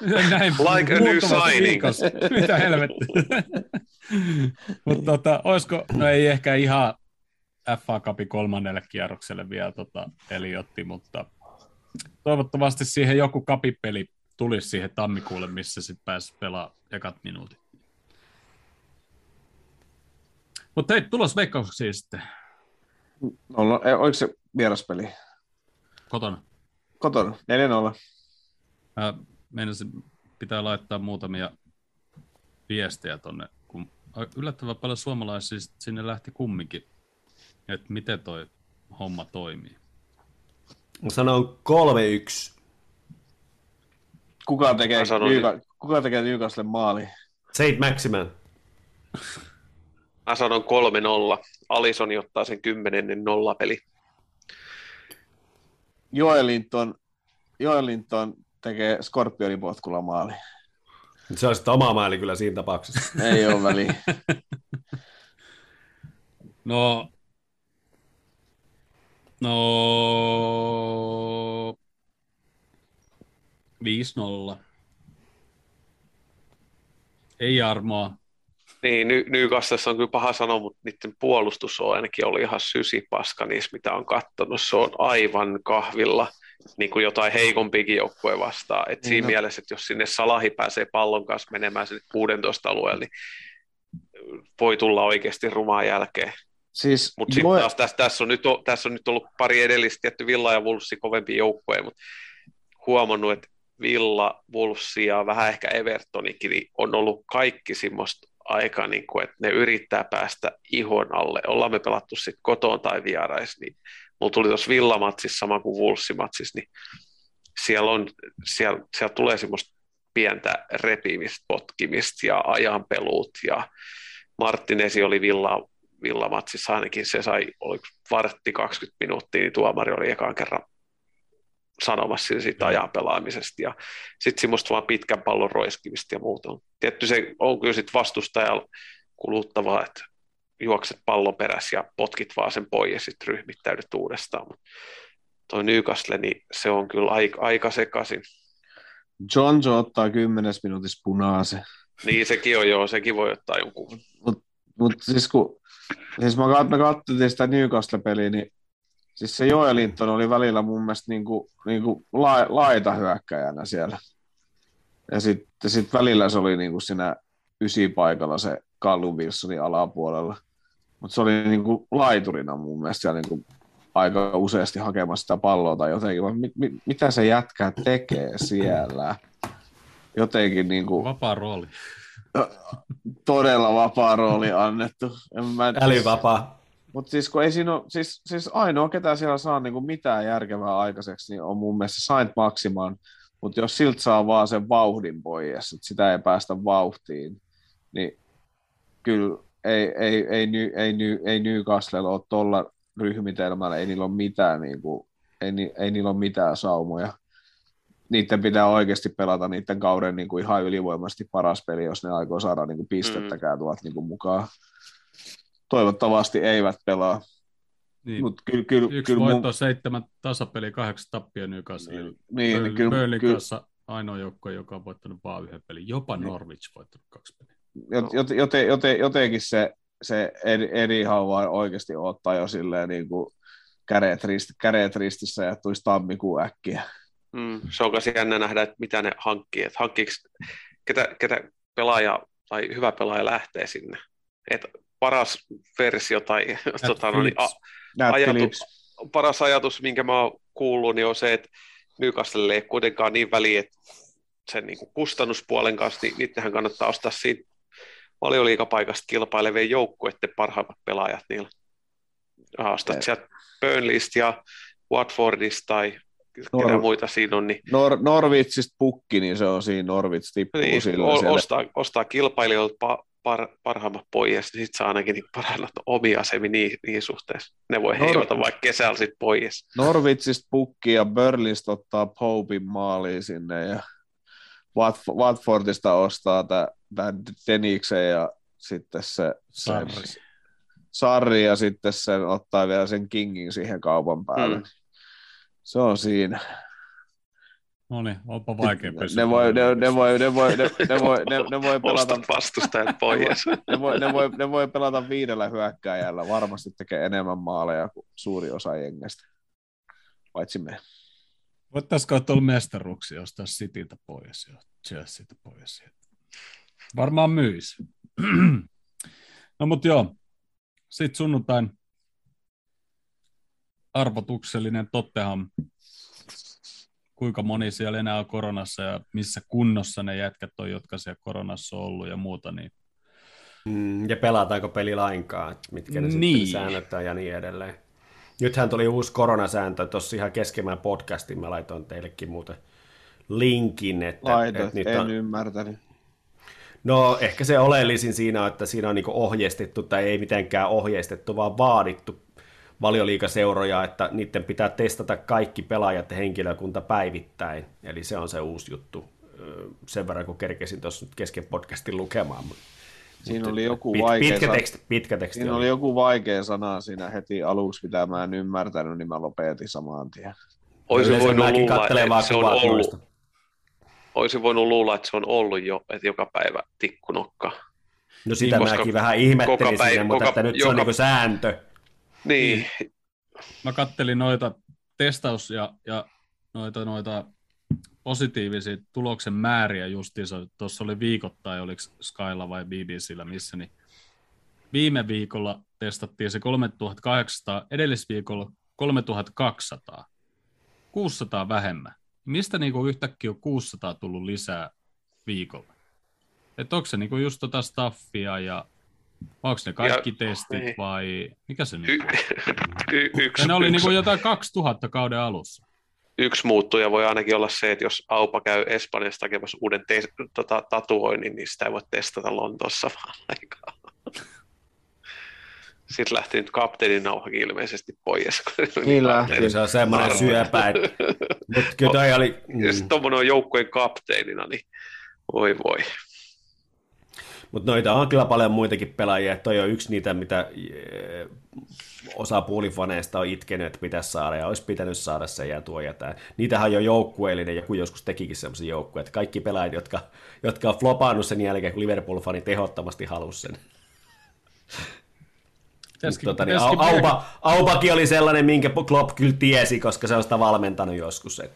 S4: Näin,
S6: Like a new signing.
S4: Mitä helvettiä. Mutta tota, olisiko, no ei ehkä ihan FA Cupin kolmannelle kierrokselle vielä tota Eliotti, mutta toivottavasti siihen joku kapipeli tulisi siihen tammikuulle, missä sitten pääsi pelaamaan ekat minuutit. Mutta hei, tulos veikkauksia sitten
S5: Nolla, ei, oliko se vieraspeli?
S4: kotona.
S5: Kotona, 4-0.
S4: Mä meinasin, pitää laittaa muutamia viestejä tonne, kun yllättävän paljon suomalaisia sinne lähti kumminkin, että miten toi homma toimii.
S7: Mä sanon 3-1.
S5: Kuka tekee, Newca- kuka tekee Newcastle maali?
S7: Seit Maximan.
S6: Mä sanon 3-0. Alisoni ottaa sen kymmenennen nollapeli.
S5: Joelinton, Joelinton tekee Scorpionin potkulla maali.
S7: Se olisi oma maali kyllä siinä tapauksessa.
S5: Ei ole väliä.
S4: No, no, 5-0. Ei armoa.
S6: Niin, Ny- Newcastlessa on kyllä paha sanoa, mutta niiden puolustus on ainakin ollut ihan sysipaska niissä, mitä on katsonut. Se on aivan kahvilla niin kuin jotain heikompiakin joukkoja vastaan. Et siinä
S5: No.
S6: mielessä, että jos sinne Salahi pääsee pallon kanssa menemään sinne 16 alueelle, niin voi tulla oikeasti rumaa jälkeen.
S5: Siis
S6: Mutta sitten taas tässä, tässä, on nyt, tässä on nyt ollut pari edellistä tietty Villa ja Wolvesi kovempia joukkoja, mutta huomannut, että Villa, Wolvesi ja vähän ehkä Evertonikin niin on ollut kaikki semmoista aikaa, niin kuin, että ne yrittää päästä ihon alle. Ollaan me pelattu sitten kotoon tai vierais, niin mulla tuli tuossa Villamatsissa sama kuin Wolvesi-matsissa, niin siellä, on, siellä, siellä tulee semmoista pientä repimistä, potkimista ja ajanpeluut ja Martinesi oli Villa, Villamatsissa ainakin se sai, oliko vartti 20 minuuttia, niin tuomari oli ekaan kerran sanomassa sille siitä ajan pelaamisesta ja sitten semmoista vaan pitkän pallon roiskimista ja muuta. Tietty se on kyllä sitten vastustajalla kuluttavaa, että juokset pallon perässä ja potkit vaan sen pois ja sitten ryhmittäydyt uudestaan. Mut toi Newcastle, niin se on kyllä aika, aika sekaisin.
S5: John Joe ottaa kymmenes minuutissa punaisen.
S6: Niin sekin on joo, sekin voi ottaa jonkun.
S5: Mutta siis kun siis mä, kat, me katsottiin sitä Newcastle-peliä, niin siis se Joelinton oli välillä mun mielestä niinku, niinku la, laita hyökkäjänä siellä. Ja sitten sit välillä se oli niinku siinä ysipaikalla se Callum Wilsonin alapuolella. Mutta se oli niinku laiturina mun mielestä siellä niinku aika useasti hakemassa sitä palloa tai jotenkin. Mit, mit, mitä se jätkä tekee siellä? Jotenkin niinku
S4: Vapaa rooli.
S5: Todella vapaa rooli annettu. En mä,
S7: Älyvapaa.
S5: mutta siis, kun ei siinä ole, siis, siis ainoa, ketä siellä saa niin kuin mitään järkevää aikaiseksi, niin on mun mielestä Saint Maximan. Mutta jos siltä saa vaan sen vauhdin pois, että sitä ei päästä vauhtiin, niin kyllä ei, ei, ei, ei, ei, ei, ei Newcastlella ole tuolla ryhmitelmällä, ei niillä ole mitään, niin kuin, ei, ei niillä ole mitään saumoja. Niiden pitää oikeasti pelata niiden kauden niin kuin ihan ylivoimaisesti paras peli, jos ne aikoo saada niin kuin pistettäkään tuolta niin kuin mukaan. Toivottavasti eivät pelaa,
S4: Niin.
S5: mutta kyllä, kyllä,
S4: Yksi
S5: kyllä
S4: voitto, seitsemän tasapeli, kahdeksan tappia Newcastle.
S5: Niin, niin, niin, kyllä,
S4: Burnley
S5: kyllä,
S4: kanssa ainoa joukko, joka on voittanut vain yhden pelin. Jopa
S5: Niin.
S4: Norwich voittanut kaksi peliä.
S5: jot, jot, joten, joten, jotenkin se, se Edi, Edi Hauva oikeasti ottaa jo silleen niin kuin kädet, rist, kädet ristissä ja tulisi tammikuun äkkiä.
S6: Mm, se on myös jännä nähdä, että mitä ne hankkii. Että ketä, ketä pelaaja tai hyvä pelaaja lähtee sinne. Et paras versio tai tota, no, niin, a,
S5: Nat
S6: ajatu,
S5: Phillips.
S6: paras ajatus, minkä mä oon kuullut, niin on se, että Newcastle ei kuitenkaan niin väliä, että sen niin kuin kustannuspuolen kanssa, niin niittenhän kannattaa ostaa siitä valioliikapaikasta kilpailevien joukkueiden parhaimmat pelaajat niillä. Ostat sieltä Burnleystä ja Watfordista tai
S5: Nor-
S6: ketä muita siinä on, niin,
S5: Nor- Norvitsista pukki, niin se on siinä, Norvits tippuu
S6: niin
S5: sillä
S6: o-
S5: siellä.
S6: ostaa, ostaa kilpailijoilta pa, par, parhaimmat pois, niin sitten saa ainakin niin parhaimmat omia asemi niin, niin suhteessa. Ne voi
S5: Nor-
S6: heivata vaikka kesällä sitten pois.
S5: Norvitsista pukki ja Burnleystä ottaa Popin maaliin sinne ja Watf- Watfordista ostaa tämän Deniksen ja sitten se, se
S4: Sarri.
S5: Sarri ja sitten sen ottaa vielä sen Kingin siihen kaupan päälle.
S6: Mm.
S5: Se on siinä.
S4: No niin, onpa vaikea pysyä.
S5: Ne voi, ne, ne voi, ne voi, ne, ne voi, ne, ne voi pelata,
S6: vastustajat pois.
S5: ne voi, ne voi, ne voi pelata viidellä hyökkääjällä. Varmasti tekee enemmän maaleja kuin suuri osa jengestä. Paitsi me.
S4: Voittaisiko tuolla mestaruuksia ostaa Cityltä pois ja Chelsealtä pois? Varmaan myisi. no mutta joo, sitten sunnuntain arvotuksellinen Tottenham. Kuinka moni siellä enää on koronassa ja missä kunnossa ne jätkät on, jotka siellä koronassa on ollut ja muuta, niin
S7: Mm, ja pelataanko peli lainkaan, mitkä ne
S4: Niin.
S7: sitten säännöt ja niin edelleen. Nythän tuli uusi koronasääntö, tuossa ihan keskemmän podcastin mä laitoin teillekin muuten linkin, että,
S5: Laitot,
S7: että nyt
S5: en
S7: on,
S5: ymmärtänyt.
S7: No ehkä se oleellisin siinä on, että siinä on niin ohjeistettu tai ei mitenkään ohjeistettu, vaan vaadittu valioliikaseuroja, että niiden pitää testata kaikki pelaajat ja henkilökunta päivittäin. Eli se on se uusi juttu. Sen verran, kun kerkesin tuossa nyt kesken podcastin lukemaan.
S5: Siinä oli joku
S7: pit,
S5: vaikea
S7: pitkä,
S5: sana-
S7: teksti, pitkä teksti.
S5: Siinä oli joku vaikea sana siinä heti aluksi, mitä mä en ymmärtänyt, niin mä lopetin saman tien.
S6: Olisin
S7: Yleensä
S6: voinut, luulla, että se on ollut,
S7: noista.
S6: olisin voinut luulla, että se on ollut jo, että joka päivä tikkunokka.
S7: No sitä
S6: Niin,
S7: mäkin vähän ihmettelin
S6: koko päivä-
S7: siinä, mutta
S6: koko-
S7: että nyt se
S6: joka-
S7: on niin sääntö.
S6: Niin,
S4: mä kattelin noita testaus- ja, ja noita, noita positiivisia tuloksen määriä justiinsa. Tuossa oli viikoittain, oliko Skylla vai BBCllä missä, niin viime viikolla testattiin se 3800, edellisviikolla 3200. 600 vähemmän. Mistä niinku yhtäkkiä on 600 tullut lisää viikolla? Et onko se niinku just tota staffia ja onko ne kaikki
S6: Ja-
S4: testit
S6: niin.
S4: vai mikä se nyt
S6: y-
S4: on?
S6: y- yksi,
S4: Ja ne oli
S6: yksi,
S4: niinku jotain 2000 kauden alussa.
S6: yksi muuttuja voi ainakin olla se, että jos Aupa käy Espanjassa tekemassa uuden te- tota, tatuoinnin, niin sitä ei voi testata Lontoossa vaan aikaa. Sitten lähti nyt kapteenin nauhakin ilmeisesti pois.
S5: Niin lähti.
S7: Se on semmoinen syöpä. että- Mutta kyllä toi oli...
S6: Ja sitten tuommoinen on joukkueen kapteenina, niin voi voi.
S7: Mutta noita on kyllä paljon muitakin pelaajia. Toi on yksi niitä, mitä eh, osa puolifaneista on itkenyt, että pitäisi saada ja olisi pitänyt saada se ja tuo ja tämä. Niitähän on jo joukkueellinen, joku joskus tekikin semmoisen joukkueen, että kaikki pelaajat, jotka, jotka on flopannut sen jälkeen, kun Liverpool-fanit ehdottomasti halusi sen.
S4: Pitäisikin-
S7: Tota, niin,
S4: pitäisikin
S7: Au-
S4: melkein-
S7: Auba, Aubakin oli sellainen, minkä Klopp kyllä tiesi, koska se on sitä valmentanut joskus. Et.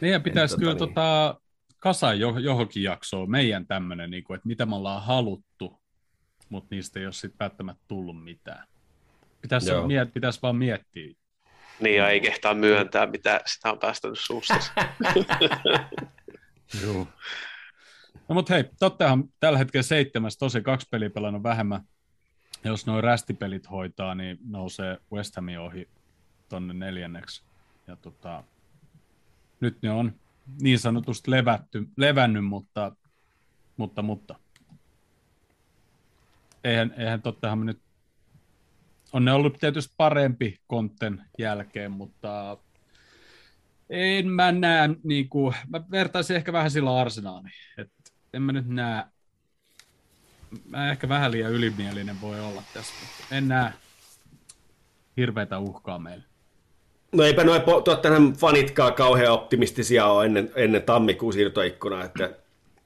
S4: Ja pitäisi
S7: tota
S4: kyllä
S7: niin.
S4: tota, kasa jo, johonkin jaksoon meidän tämmöinen, niin kuin, että mitä me ollaan haluttu, mutta niistä ei ole sitten välttämättä tullut mitään. Pitäisi, miet, pitäisi vaan miettiä.
S6: Niin ja ei kehtaa myöntää, mitä sitä on päästänyt suusta.
S4: Joo. No mutta hei, Tottenham tällä hetkellä seitsemäs, tosi kaksi peliä pelannut vähemmän. Jos nuo rästipelit hoitaa, niin nousee West Hamin ohi tonne neljänneksi. Ja tota, nyt ne on niin sanotusti levätty, levännyt, mutta, mutta, mutta. Eihän, eihän Tottenham nyt, on ne ollut tietysti parempi kontten jälkeen, mutta en mä näe, niin kuin, mä vertaisin ehkä vähän sillä arsenaaliin, että en mä nyt näe, mä ehkä vähän liian ylimielinen voi olla tässä, mutta en näe hirveätä uhkaa meille.
S7: No eipä noin Tottenham fanitkaan kauhean optimistisia ole ennen, ennen tammikuun siirtoikkunaa, että,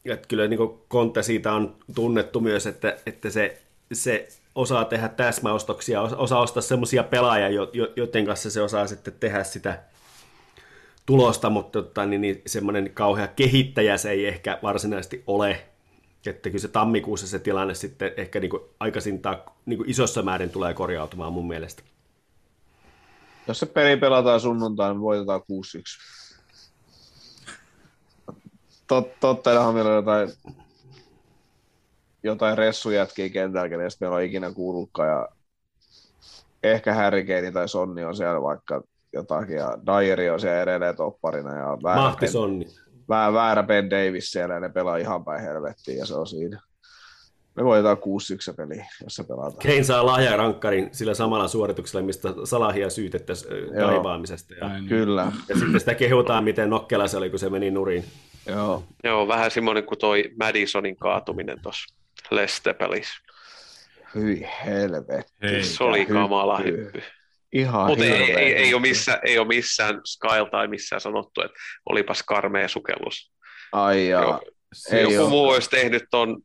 S7: että kyllä niin Conte siitä on tunnettu myös, että, että se, se osaa tehdä täsmäostoksia, os- osaa ostaa semmoisia pelaajia, jo- jo- joiden kanssa se osaa sitten tehdä sitä tulosta, mutta tota, niin, niin semmoinen kauhea kehittäjä se ei ehkä varsinaisesti ole. Että kyllä se tammikuussa se tilanne sitten ehkä niin aikaisintaan niin isossa määrin tulee korjautumaan mun mielestä.
S5: Jos se peli pelataan sunnuntaina, niin voitetaan 6-1. Tot, Tottenhamilla on jotain, jotain ressujätkiä kentällä, kenestä meillä on ikinä kuullutkaan. Ja ehkä Harry Kane tai Sonni on siellä vaikka jotakin, ja Dyeri on siellä edelleen topparina. Ja väärä
S7: Mahti
S5: Ben,
S7: Sonni.
S5: väärä, väärä Ben Davis siellä, ja ne pelaa ihan päin helvettiin, ja se on siinä. Me voitetaan 6-1 se peli, jos se pelataan.
S7: Kane saa lahjarankkarin sillä samalla suorituksella, mistä Salahia syytettäisiin
S5: Joo.
S7: kaivaamisesta. Ja.
S5: Kyllä,
S7: ja sitten sitä kehutaan, miten nokkela se oli, kun se meni nurin.
S5: joo.
S6: Joo, vähän semmoinen kuin toi Madisonin kaatuminen tuossa Leste-pelissä.
S5: Hyi helvetti.
S4: Hei.
S6: Se oli kamala
S5: hyppy. Ihan
S6: Mutta ei, ei, ei, ole missään, ei ole missään Skyle tai missään sanottu, että olipas karmea sukellus.
S5: Ai jaa.
S6: Joo.
S5: Ei
S6: Joku
S5: oo.
S6: muu olisi tehnyt ton,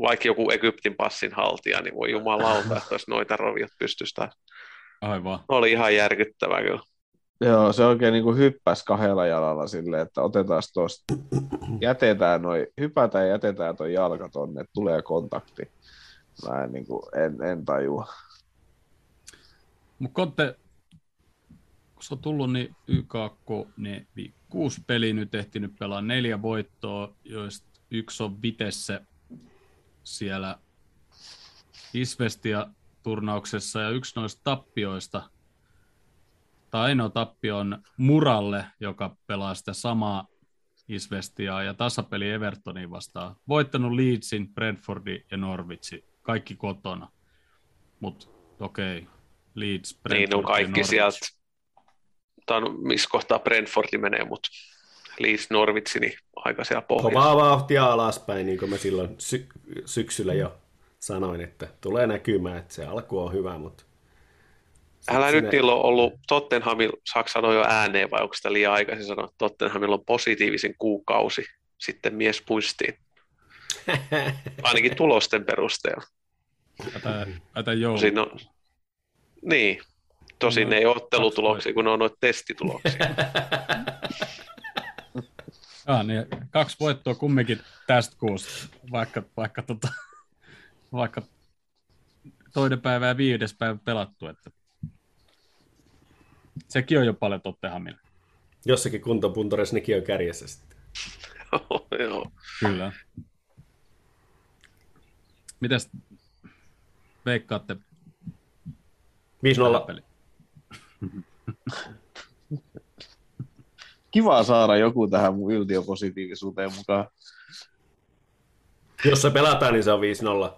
S6: vaikka joku Egyptin passin haltija, niin voi jumalauta, että olisi noita roviot pystystä.
S4: Aivan.
S6: Oli ihan järkyttävää kyllä.
S5: Joo, se oikein niin kuin hyppäsi kahdella jalalla silleen, että otetaan tuosta, jätetään noi, hypätään ja jätetään toi jalka tonne, että tulee kontakti. Mä en, niin kuin, en, en tajua.
S4: Mutta Konte, kun se on tullut, niin YKK ne vi- kuusi peliä nyt ehtinyt pelaa neljä voittoa, joista yksi on Vitesse siellä Isvestia turnauksessa ja yksi noista tappioista, tai ainoa tappio on Muralle, joka pelaa sitä samaa Isvestiaa ja tasapeli Evertonin vastaan. Voittanut Leedsin, Brentfordin ja Norwichin, kaikki kotona. Mutta okei, Leeds, Brentford
S6: Niin on kaikki sieltä, tai no, missä kohtaa Brentfordi menee, mutta Leeds Norwich, niin aika siellä pohjassa.
S7: Kovaa vauhtia alaspäin, niin kuin mä silloin sy- syksyllä jo sanoin, että tulee näkymään, että se alku on hyvä, mutta...
S6: Älä
S7: sinne-
S6: nyt niillä on ollut Tottenhamilla, saako sanoa jo ääneen vai onko sitä liian aikaisin sanoa, että Tottenhamilla on positiivisen kuukausi, sitten mies puistiin. Ainakin tulosten perusteella.
S4: Ätä, ätä.
S6: Tosin on, niin, tosin
S4: No,
S6: ei ottelutuloksia, kun ne on noita testituloksia.
S4: Ah, niin, kaksi voittoa kumminkin tästä kuusta, vaikka, vaikka, tota, vaikka toinen päivä ja viides päivä pelattu. Että sekin on jo paljon Tottenhamilla.
S7: Jossakin kuntopuntorissa nekin on kärjessä sitten.
S6: Joo.
S4: Kyllä. Mitäs veikkaatte
S7: 5-0.
S5: Kiva saada joku tähän mun yltiöpositiivisuuteen mukaan.
S7: Jos se pelataan, niin se on 5-0.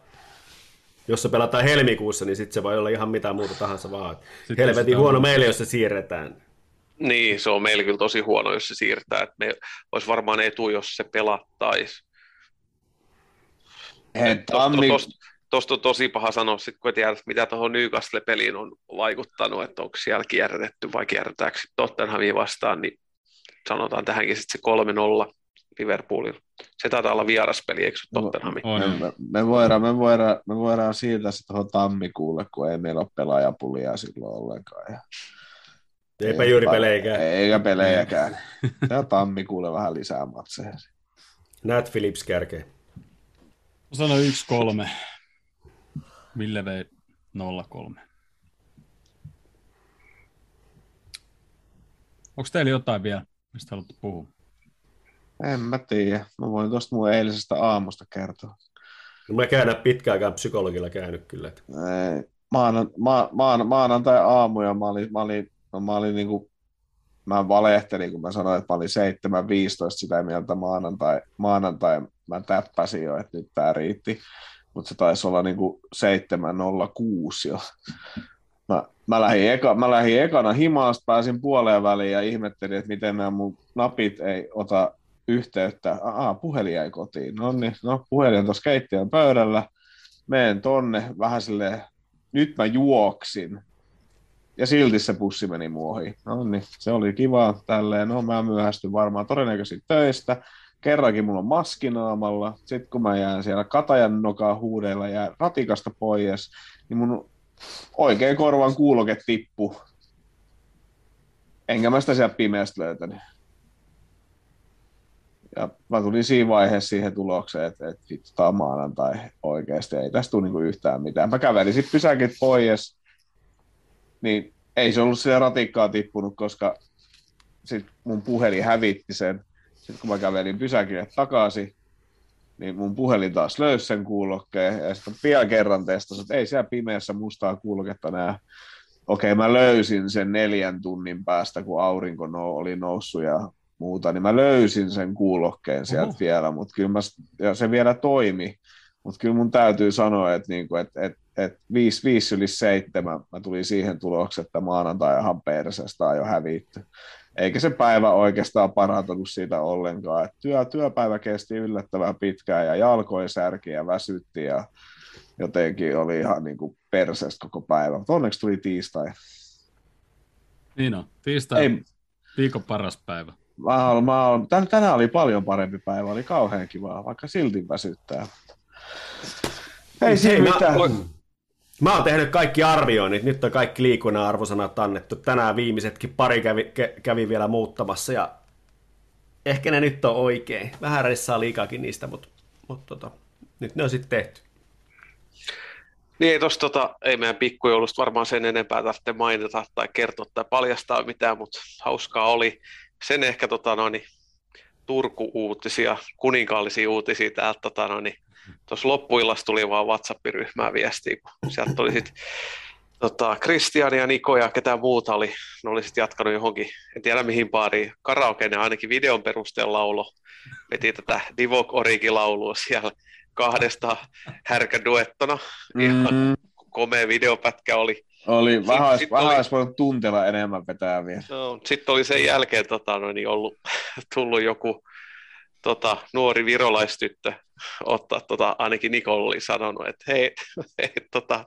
S7: Jos se pelataan helmikuussa, niin sitten se voi olla ihan mitä muuta tahansa vaan.
S4: Sitten
S7: Helvetin
S4: sitä on-
S7: huono meille, jos se siirretään.
S6: Niin, se on meillä kyllä tosi huono, jos se siirtää. Me olisi varmaan etu, jos se pelattaisi.
S5: Tammi,
S6: Tuosta on tosi paha sanoa, sit, kun tiedät, mitä tuohon Newcastle-peliin on vaikuttanut, että onko siellä kierrätetty vai kierrätäänkö Tottenhamia vastaan, niin sanotaan tähänkin sitten se 3-0 Liverpoolilla. Se taitaa olla vieraspeli, eikö
S5: No,
S6: Tottenhami?
S4: On,
S5: me,
S4: on.
S5: me, me, voidaan, me, voidaan, me voidaan siirtää se tuohon tammikuulle, kun ei meillä ole pelaajapulia silloin ollenkaan. Ja
S7: Eipä juuri pelejäkään.
S5: Eikä pelejäkään. Ja tammikuulle vähän lisää matseja.
S7: Nat Phillips kärkee.
S4: Mä sanoin 1-3. Ville vei 0-3. Onko teillä jotain vielä, mistä haluatte puhua?
S5: En mä tiedä. Mä voin tuosta mun eilisestä aamusta kertoa.
S7: No mä käyn pitkään aikaan psykologilla käynyt kyllä. että
S5: Ei, Maanan, ma, maan, maanantai aamu ja mä olin, mä olin, no mä olin niinku, mä valehtelin, kun mä sanoin, että mä olin 7.15 sitä mieltä maanantai, maanantai mä täppäsin jo, että nyt tää riitti, mutta se taisi olla niinku 7.06 jo. Mä, lähdin eka, mä lähdin ekana himaasta, pääsin puoleen väliin ja ihmettelin, että miten nämä mun napit ei ota yhteyttä. Aa, puhelin jäi kotiin. No niin, no puhelin on tuossa keittiön pöydällä. Meen tonne vähän silleen, nyt mä juoksin. Ja silti se pussi meni muohi. No niin, se oli kiva tälleen. No mä myöhästyn varmaan todennäköisesti töistä. kerrankin mulla on maskinaamalla, sitten kun mä jään siellä katajan nokaa huudeilla ja ratikasta pois, niin mun oikein korvan kuuloke tippu. Enkä mä sitä sieltä pimeästä löytänyt. Ja mä tulin siinä vaiheessa siihen tulokseen, että, että vittu, tää on maanantai oikeasti, ei tästä tule niinku yhtään mitään. Mä kävelin sitten pysäkit pois, niin ei se ollut siellä ratikkaa tippunut, koska sit mun puhelin hävitti sen. Sitten kun mä kävelin pysäkille takaisin, niin mun puhelin taas löysi sen kuulokkeen, ja sitten vielä kerran testasin, että ei siellä pimeässä mustaa kuuloketta näe. Okei, mä löysin sen neljän tunnin päästä, kun aurinko no, oli noussut ja muuta, niin mä löysin sen kuulokkeen sieltä
S4: Oho.
S5: vielä, mutta kyllä mä, ja se vielä toimi, mutta kyllä mun täytyy sanoa, että, niinku, että, että, että 5, 5 yli 7 mä tulin siihen tulokseen, että maanantai perseestä on jo hävitty. Eikä se päivä oikeastaan parantunut siitä ollenkaan. Et työ, työpäivä kesti yllättävän pitkään ja jalkoja särki ja väsytti ja jotenkin oli ihan niin kuin perseestä koko päivä. Mutta onneksi tuli tiistai.
S4: Niin on. Tiistai
S5: Ei,
S4: viikon paras päivä.
S5: mä olen, mä olen, tän- tänään oli paljon parempi päivä, oli kauhean kivaa, vaikka silti väsyttää. Ei siinä
S7: Hei, mä-
S5: mitään.
S7: Mä oon tehnyt kaikki arvioinnit, nyt on kaikki liikunnan arvosanat annettu. Tänään viimeisetkin pari kävi, kä- kävi vielä muuttamassa ja ehkä ne nyt on oikein. Vähän ressaa liikaakin niistä, mutta, mutta tota, nyt ne on sitten tehty.
S6: Niin ei, tossa, tota, ei meidän pikkujoulusta varmaan sen enempää tarvitse mainita tai kertoa tai paljastaa mitään, mutta hauskaa oli. Sen ehkä tota, noin, Turku-uutisia, kuninkaallisia uutisia täältä tota, noin, tuossa loppuillassa tuli vaan WhatsApp-ryhmään viestiä, kun sieltä oli sitten tota, Kristian ja Niko ja ketään muuta oli, ne oli sitten jatkanut johonkin, en tiedä mihin baariin, karaoke ne ainakin videon perusteella laulo, veti tätä Divok Origi-laulua siellä kahdesta härkäduettona, ihan
S5: Mm,
S6: komea videopätkä oli.
S5: oli, vähän, olisi,
S6: oli-
S5: voinut tunteella enemmän vetää vielä.
S6: No, sitten oli sen jälkeen tota, no, niin ollut, tullut joku tota, nuori virolaistyttö ottaa, tota, ainakin Nicole oli sanonut, että hei, hei tota,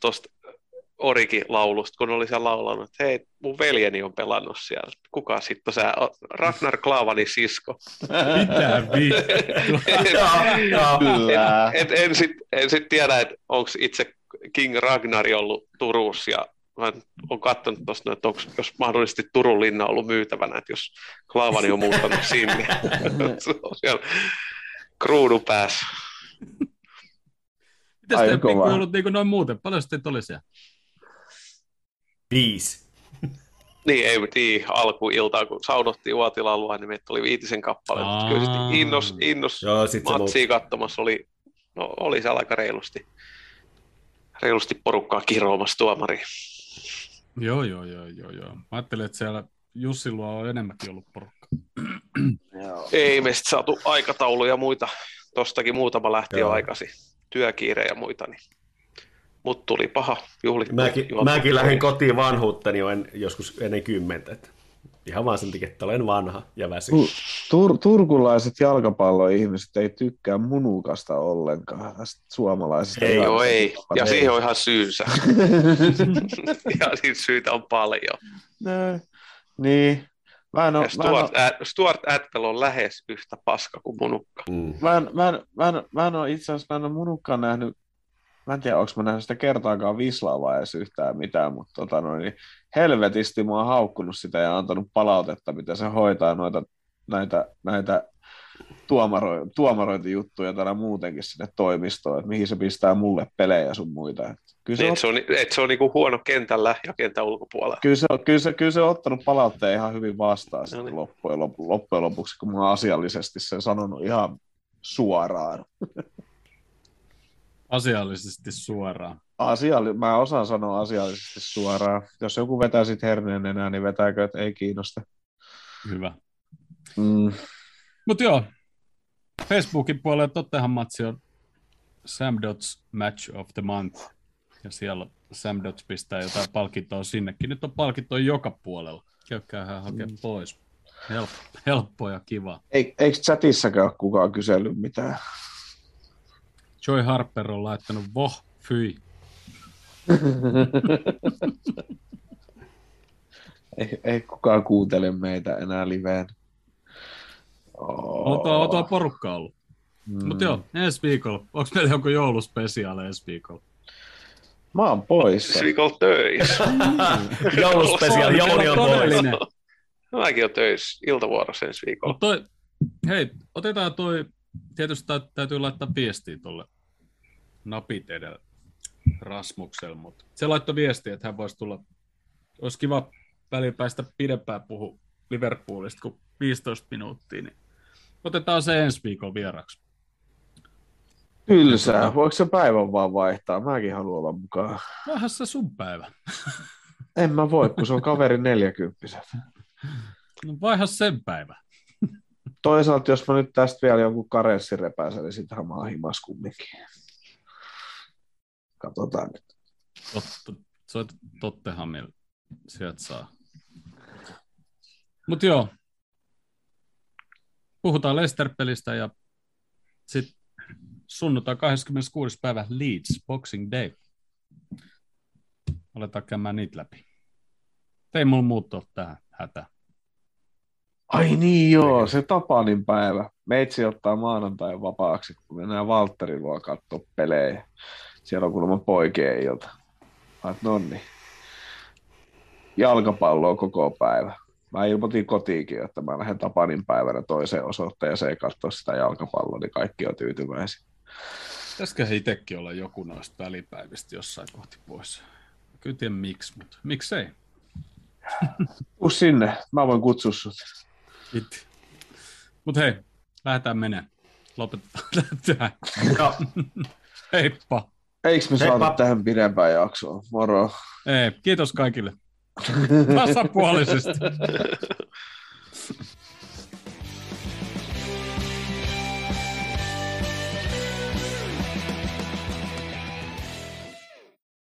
S6: tuosta Orikin laulusta, kun oli siellä laulanut, että hei, mun veljeni on pelannut siellä. Kuka sitten sä oot? Ragnar Klavani sisko.
S4: Mitä vittua?
S5: Kyllä.
S6: Et en sitten en sit tiedä, että onko itse King Ragnari ollut Turussa ja mä olen katsonut tuosta, että onko jos mahdollisesti Turun linna ollut myytävänä, että jos Klavani on muuttanut sinne. Se on siellä kruunun päässä.
S4: Mitäs teidän
S5: kova.
S4: pikkujoulut niin noin muuten? Paljon sitten oli siellä?
S7: Viisi.
S6: Niin, ei tiedä, alkuiltaa, kun saunottiin Uotilaulua, niin meitä oli viitisen kappale. Mutta kyllä
S4: Aa.
S6: sitten innos, innos
S7: Joo, sit se
S6: matsia katsomassa oli, no, oli siellä aika reilusti, reilusti porukkaa kiroamassa tuomariin.
S4: Joo, joo, joo, joo, joo. Mä ajattelin, että siellä Jussilla on enemmänkin ollut porukka.
S6: Ei me sit saatu aikatauluja ja muita. Tostakin muutama lähti
S7: Joo.
S6: jo aikaisin. Työkiire ja muita. Niin. Mut tuli paha juhlit.
S7: Mäkin, mäkin lähdin kotiin vanhuuttani jo en, joskus ennen kymmentä. Että ihan vaan sen takia, että olen vanha ja väsy.
S5: Tu- tur- turkulaiset jalkapalloihmiset ei tykkää munukasta ollenkaan, tästä suomalaisesta.
S7: Ei,
S6: Joo, ei. Ja
S5: Ei.
S6: siihen on ihan syynsä. ja niitä syitä on paljon.
S5: No, niin. Mä en, oo,
S6: Ja
S5: mä, en oo,
S6: Stuart, Stuart Atwell on lähes yhtä paska kuin munukka.
S7: Mm.
S5: mä, en, mä, en, mä, en, mä en ole itse asiassa mä en ole munukkaan nähnyt, mä en tiedä, onko mä nähnyt sitä kertaakaan vislaavaa edes yhtään mitään, mutta tota noin, niin helvetisti mä oon haukkunut sitä ja antanut palautetta, mitä se hoitaa noita, näitä, näitä tuomaro, tuomarointijuttuja täällä muutenkin sinne toimistoon, että mihin se pistää mulle pelejä sun muita. Kyllä se,
S6: Niin,
S5: on,
S6: et se on, et se on niinku huono kentällä ja kentän ulkopuolella.
S5: kyllä, se on, kyllä, se, kyllä se on ottanut palautteen ihan hyvin vastaan sitten
S6: niin.
S5: loppujen, lop- loppujen lopuksi, kun mä oon asiallisesti sen sanonut ihan suoraan.
S4: Asiallisesti suoraan.
S5: Asialli- mä osaan sanoa asiallisesti suoraan. Jos joku vetää sit herneen enää, niin vetääkö, että ei kiinnosta.
S4: Hyvä.
S5: Mm.
S4: Mutta joo, Facebookin puolella Tottenham matsi on Sam Dots Match of the Month. Ja siellä Sam Dots pistää jotain palkintoa sinnekin. Nyt on palkintoa joka puolella. Käykää hakemaan
S5: Mm.
S4: pois. Helppo, helppo ja kiva.
S5: Ei, eikö chatissakaan ole kukaan kysellyt mitään?
S4: Joy Harper on laittanut voh, fyi.
S5: ei, ei kukaan kuuntele meitä enää liveen. Oh.
S4: On tuo porukka ollut.
S5: Mm.
S4: Mutta joo, ensi viikolla. Onko meillä joku jouluspesiaali ensi viikolla?
S5: Mä oon poissa.
S6: Ensi viikolla töissä.
S7: Jouluspesiaali, Jouni on pois.
S4: Todellinen.
S6: Mäkin on töissä iltavuorossa ensi viikolla.
S4: Mut toi, hei, otetaan toi, tietysti tä- täytyy laittaa viestiä tuolle napit edellä Rasmukselle, mutta se laittoi viestiä, että hän voisi tulla, olisi kiva välillä päästä pidempään puhu Liverpoolista kuin 15 minuuttia, niin otetaan se ensi viikon vieraksi.
S5: Tylsää. Voiko se päivän vaan vaihtaa? Mäkin haluan olla mukaan.
S4: Vähän se sun päivä.
S5: En mä voi, kun se on kaveri 40.
S4: No vaiha sen päivä.
S5: Toisaalta, jos mä nyt tästä vielä jonkun karenssin repäisen, niin sitähän mä oon himas kumminkin. Katsotaan nyt.
S4: Totta, soit Tottenhamille, sieltä saa. Mutta joo, puhutaan Leicester-pelistä ja sitten sunnuntai 26. päivä Leeds, Boxing Day. Aletaan käymään niitä läpi. Ei mulla muuttua tähän hätään.
S5: Ai niin joo, se Tapanin päivä. Meitsi ottaa maanantain vapaaksi, kun mennään Valtterin luo katsoa pelejä. Siellä on kuulemma poikien ilta. Mä no niin. Jalkapalloa koko päivä. Mä ilmoitin kotiinkin, että mä lähden Tapanin päivänä toiseen osoitteeseen katsoa sitä jalkapalloa, niin kaikki on tyytyväisiä.
S4: Pitäisikö itsekin olla joku noista välipäivistä jossain kohti pois? Kyllä tiedä miksi, mutta miksei.
S5: Tuu sinne, mä voin kutsua sut.
S4: Itti. Mut hei, lähdetään menemään. Lopetetaan tähän.
S7: Joo.
S4: Heippa.
S5: Eiks me
S7: Heippa.
S5: saatu tähän pidempään jaksoon? Moro.
S4: Ei, kiitos kaikille. Tasapuolisesti.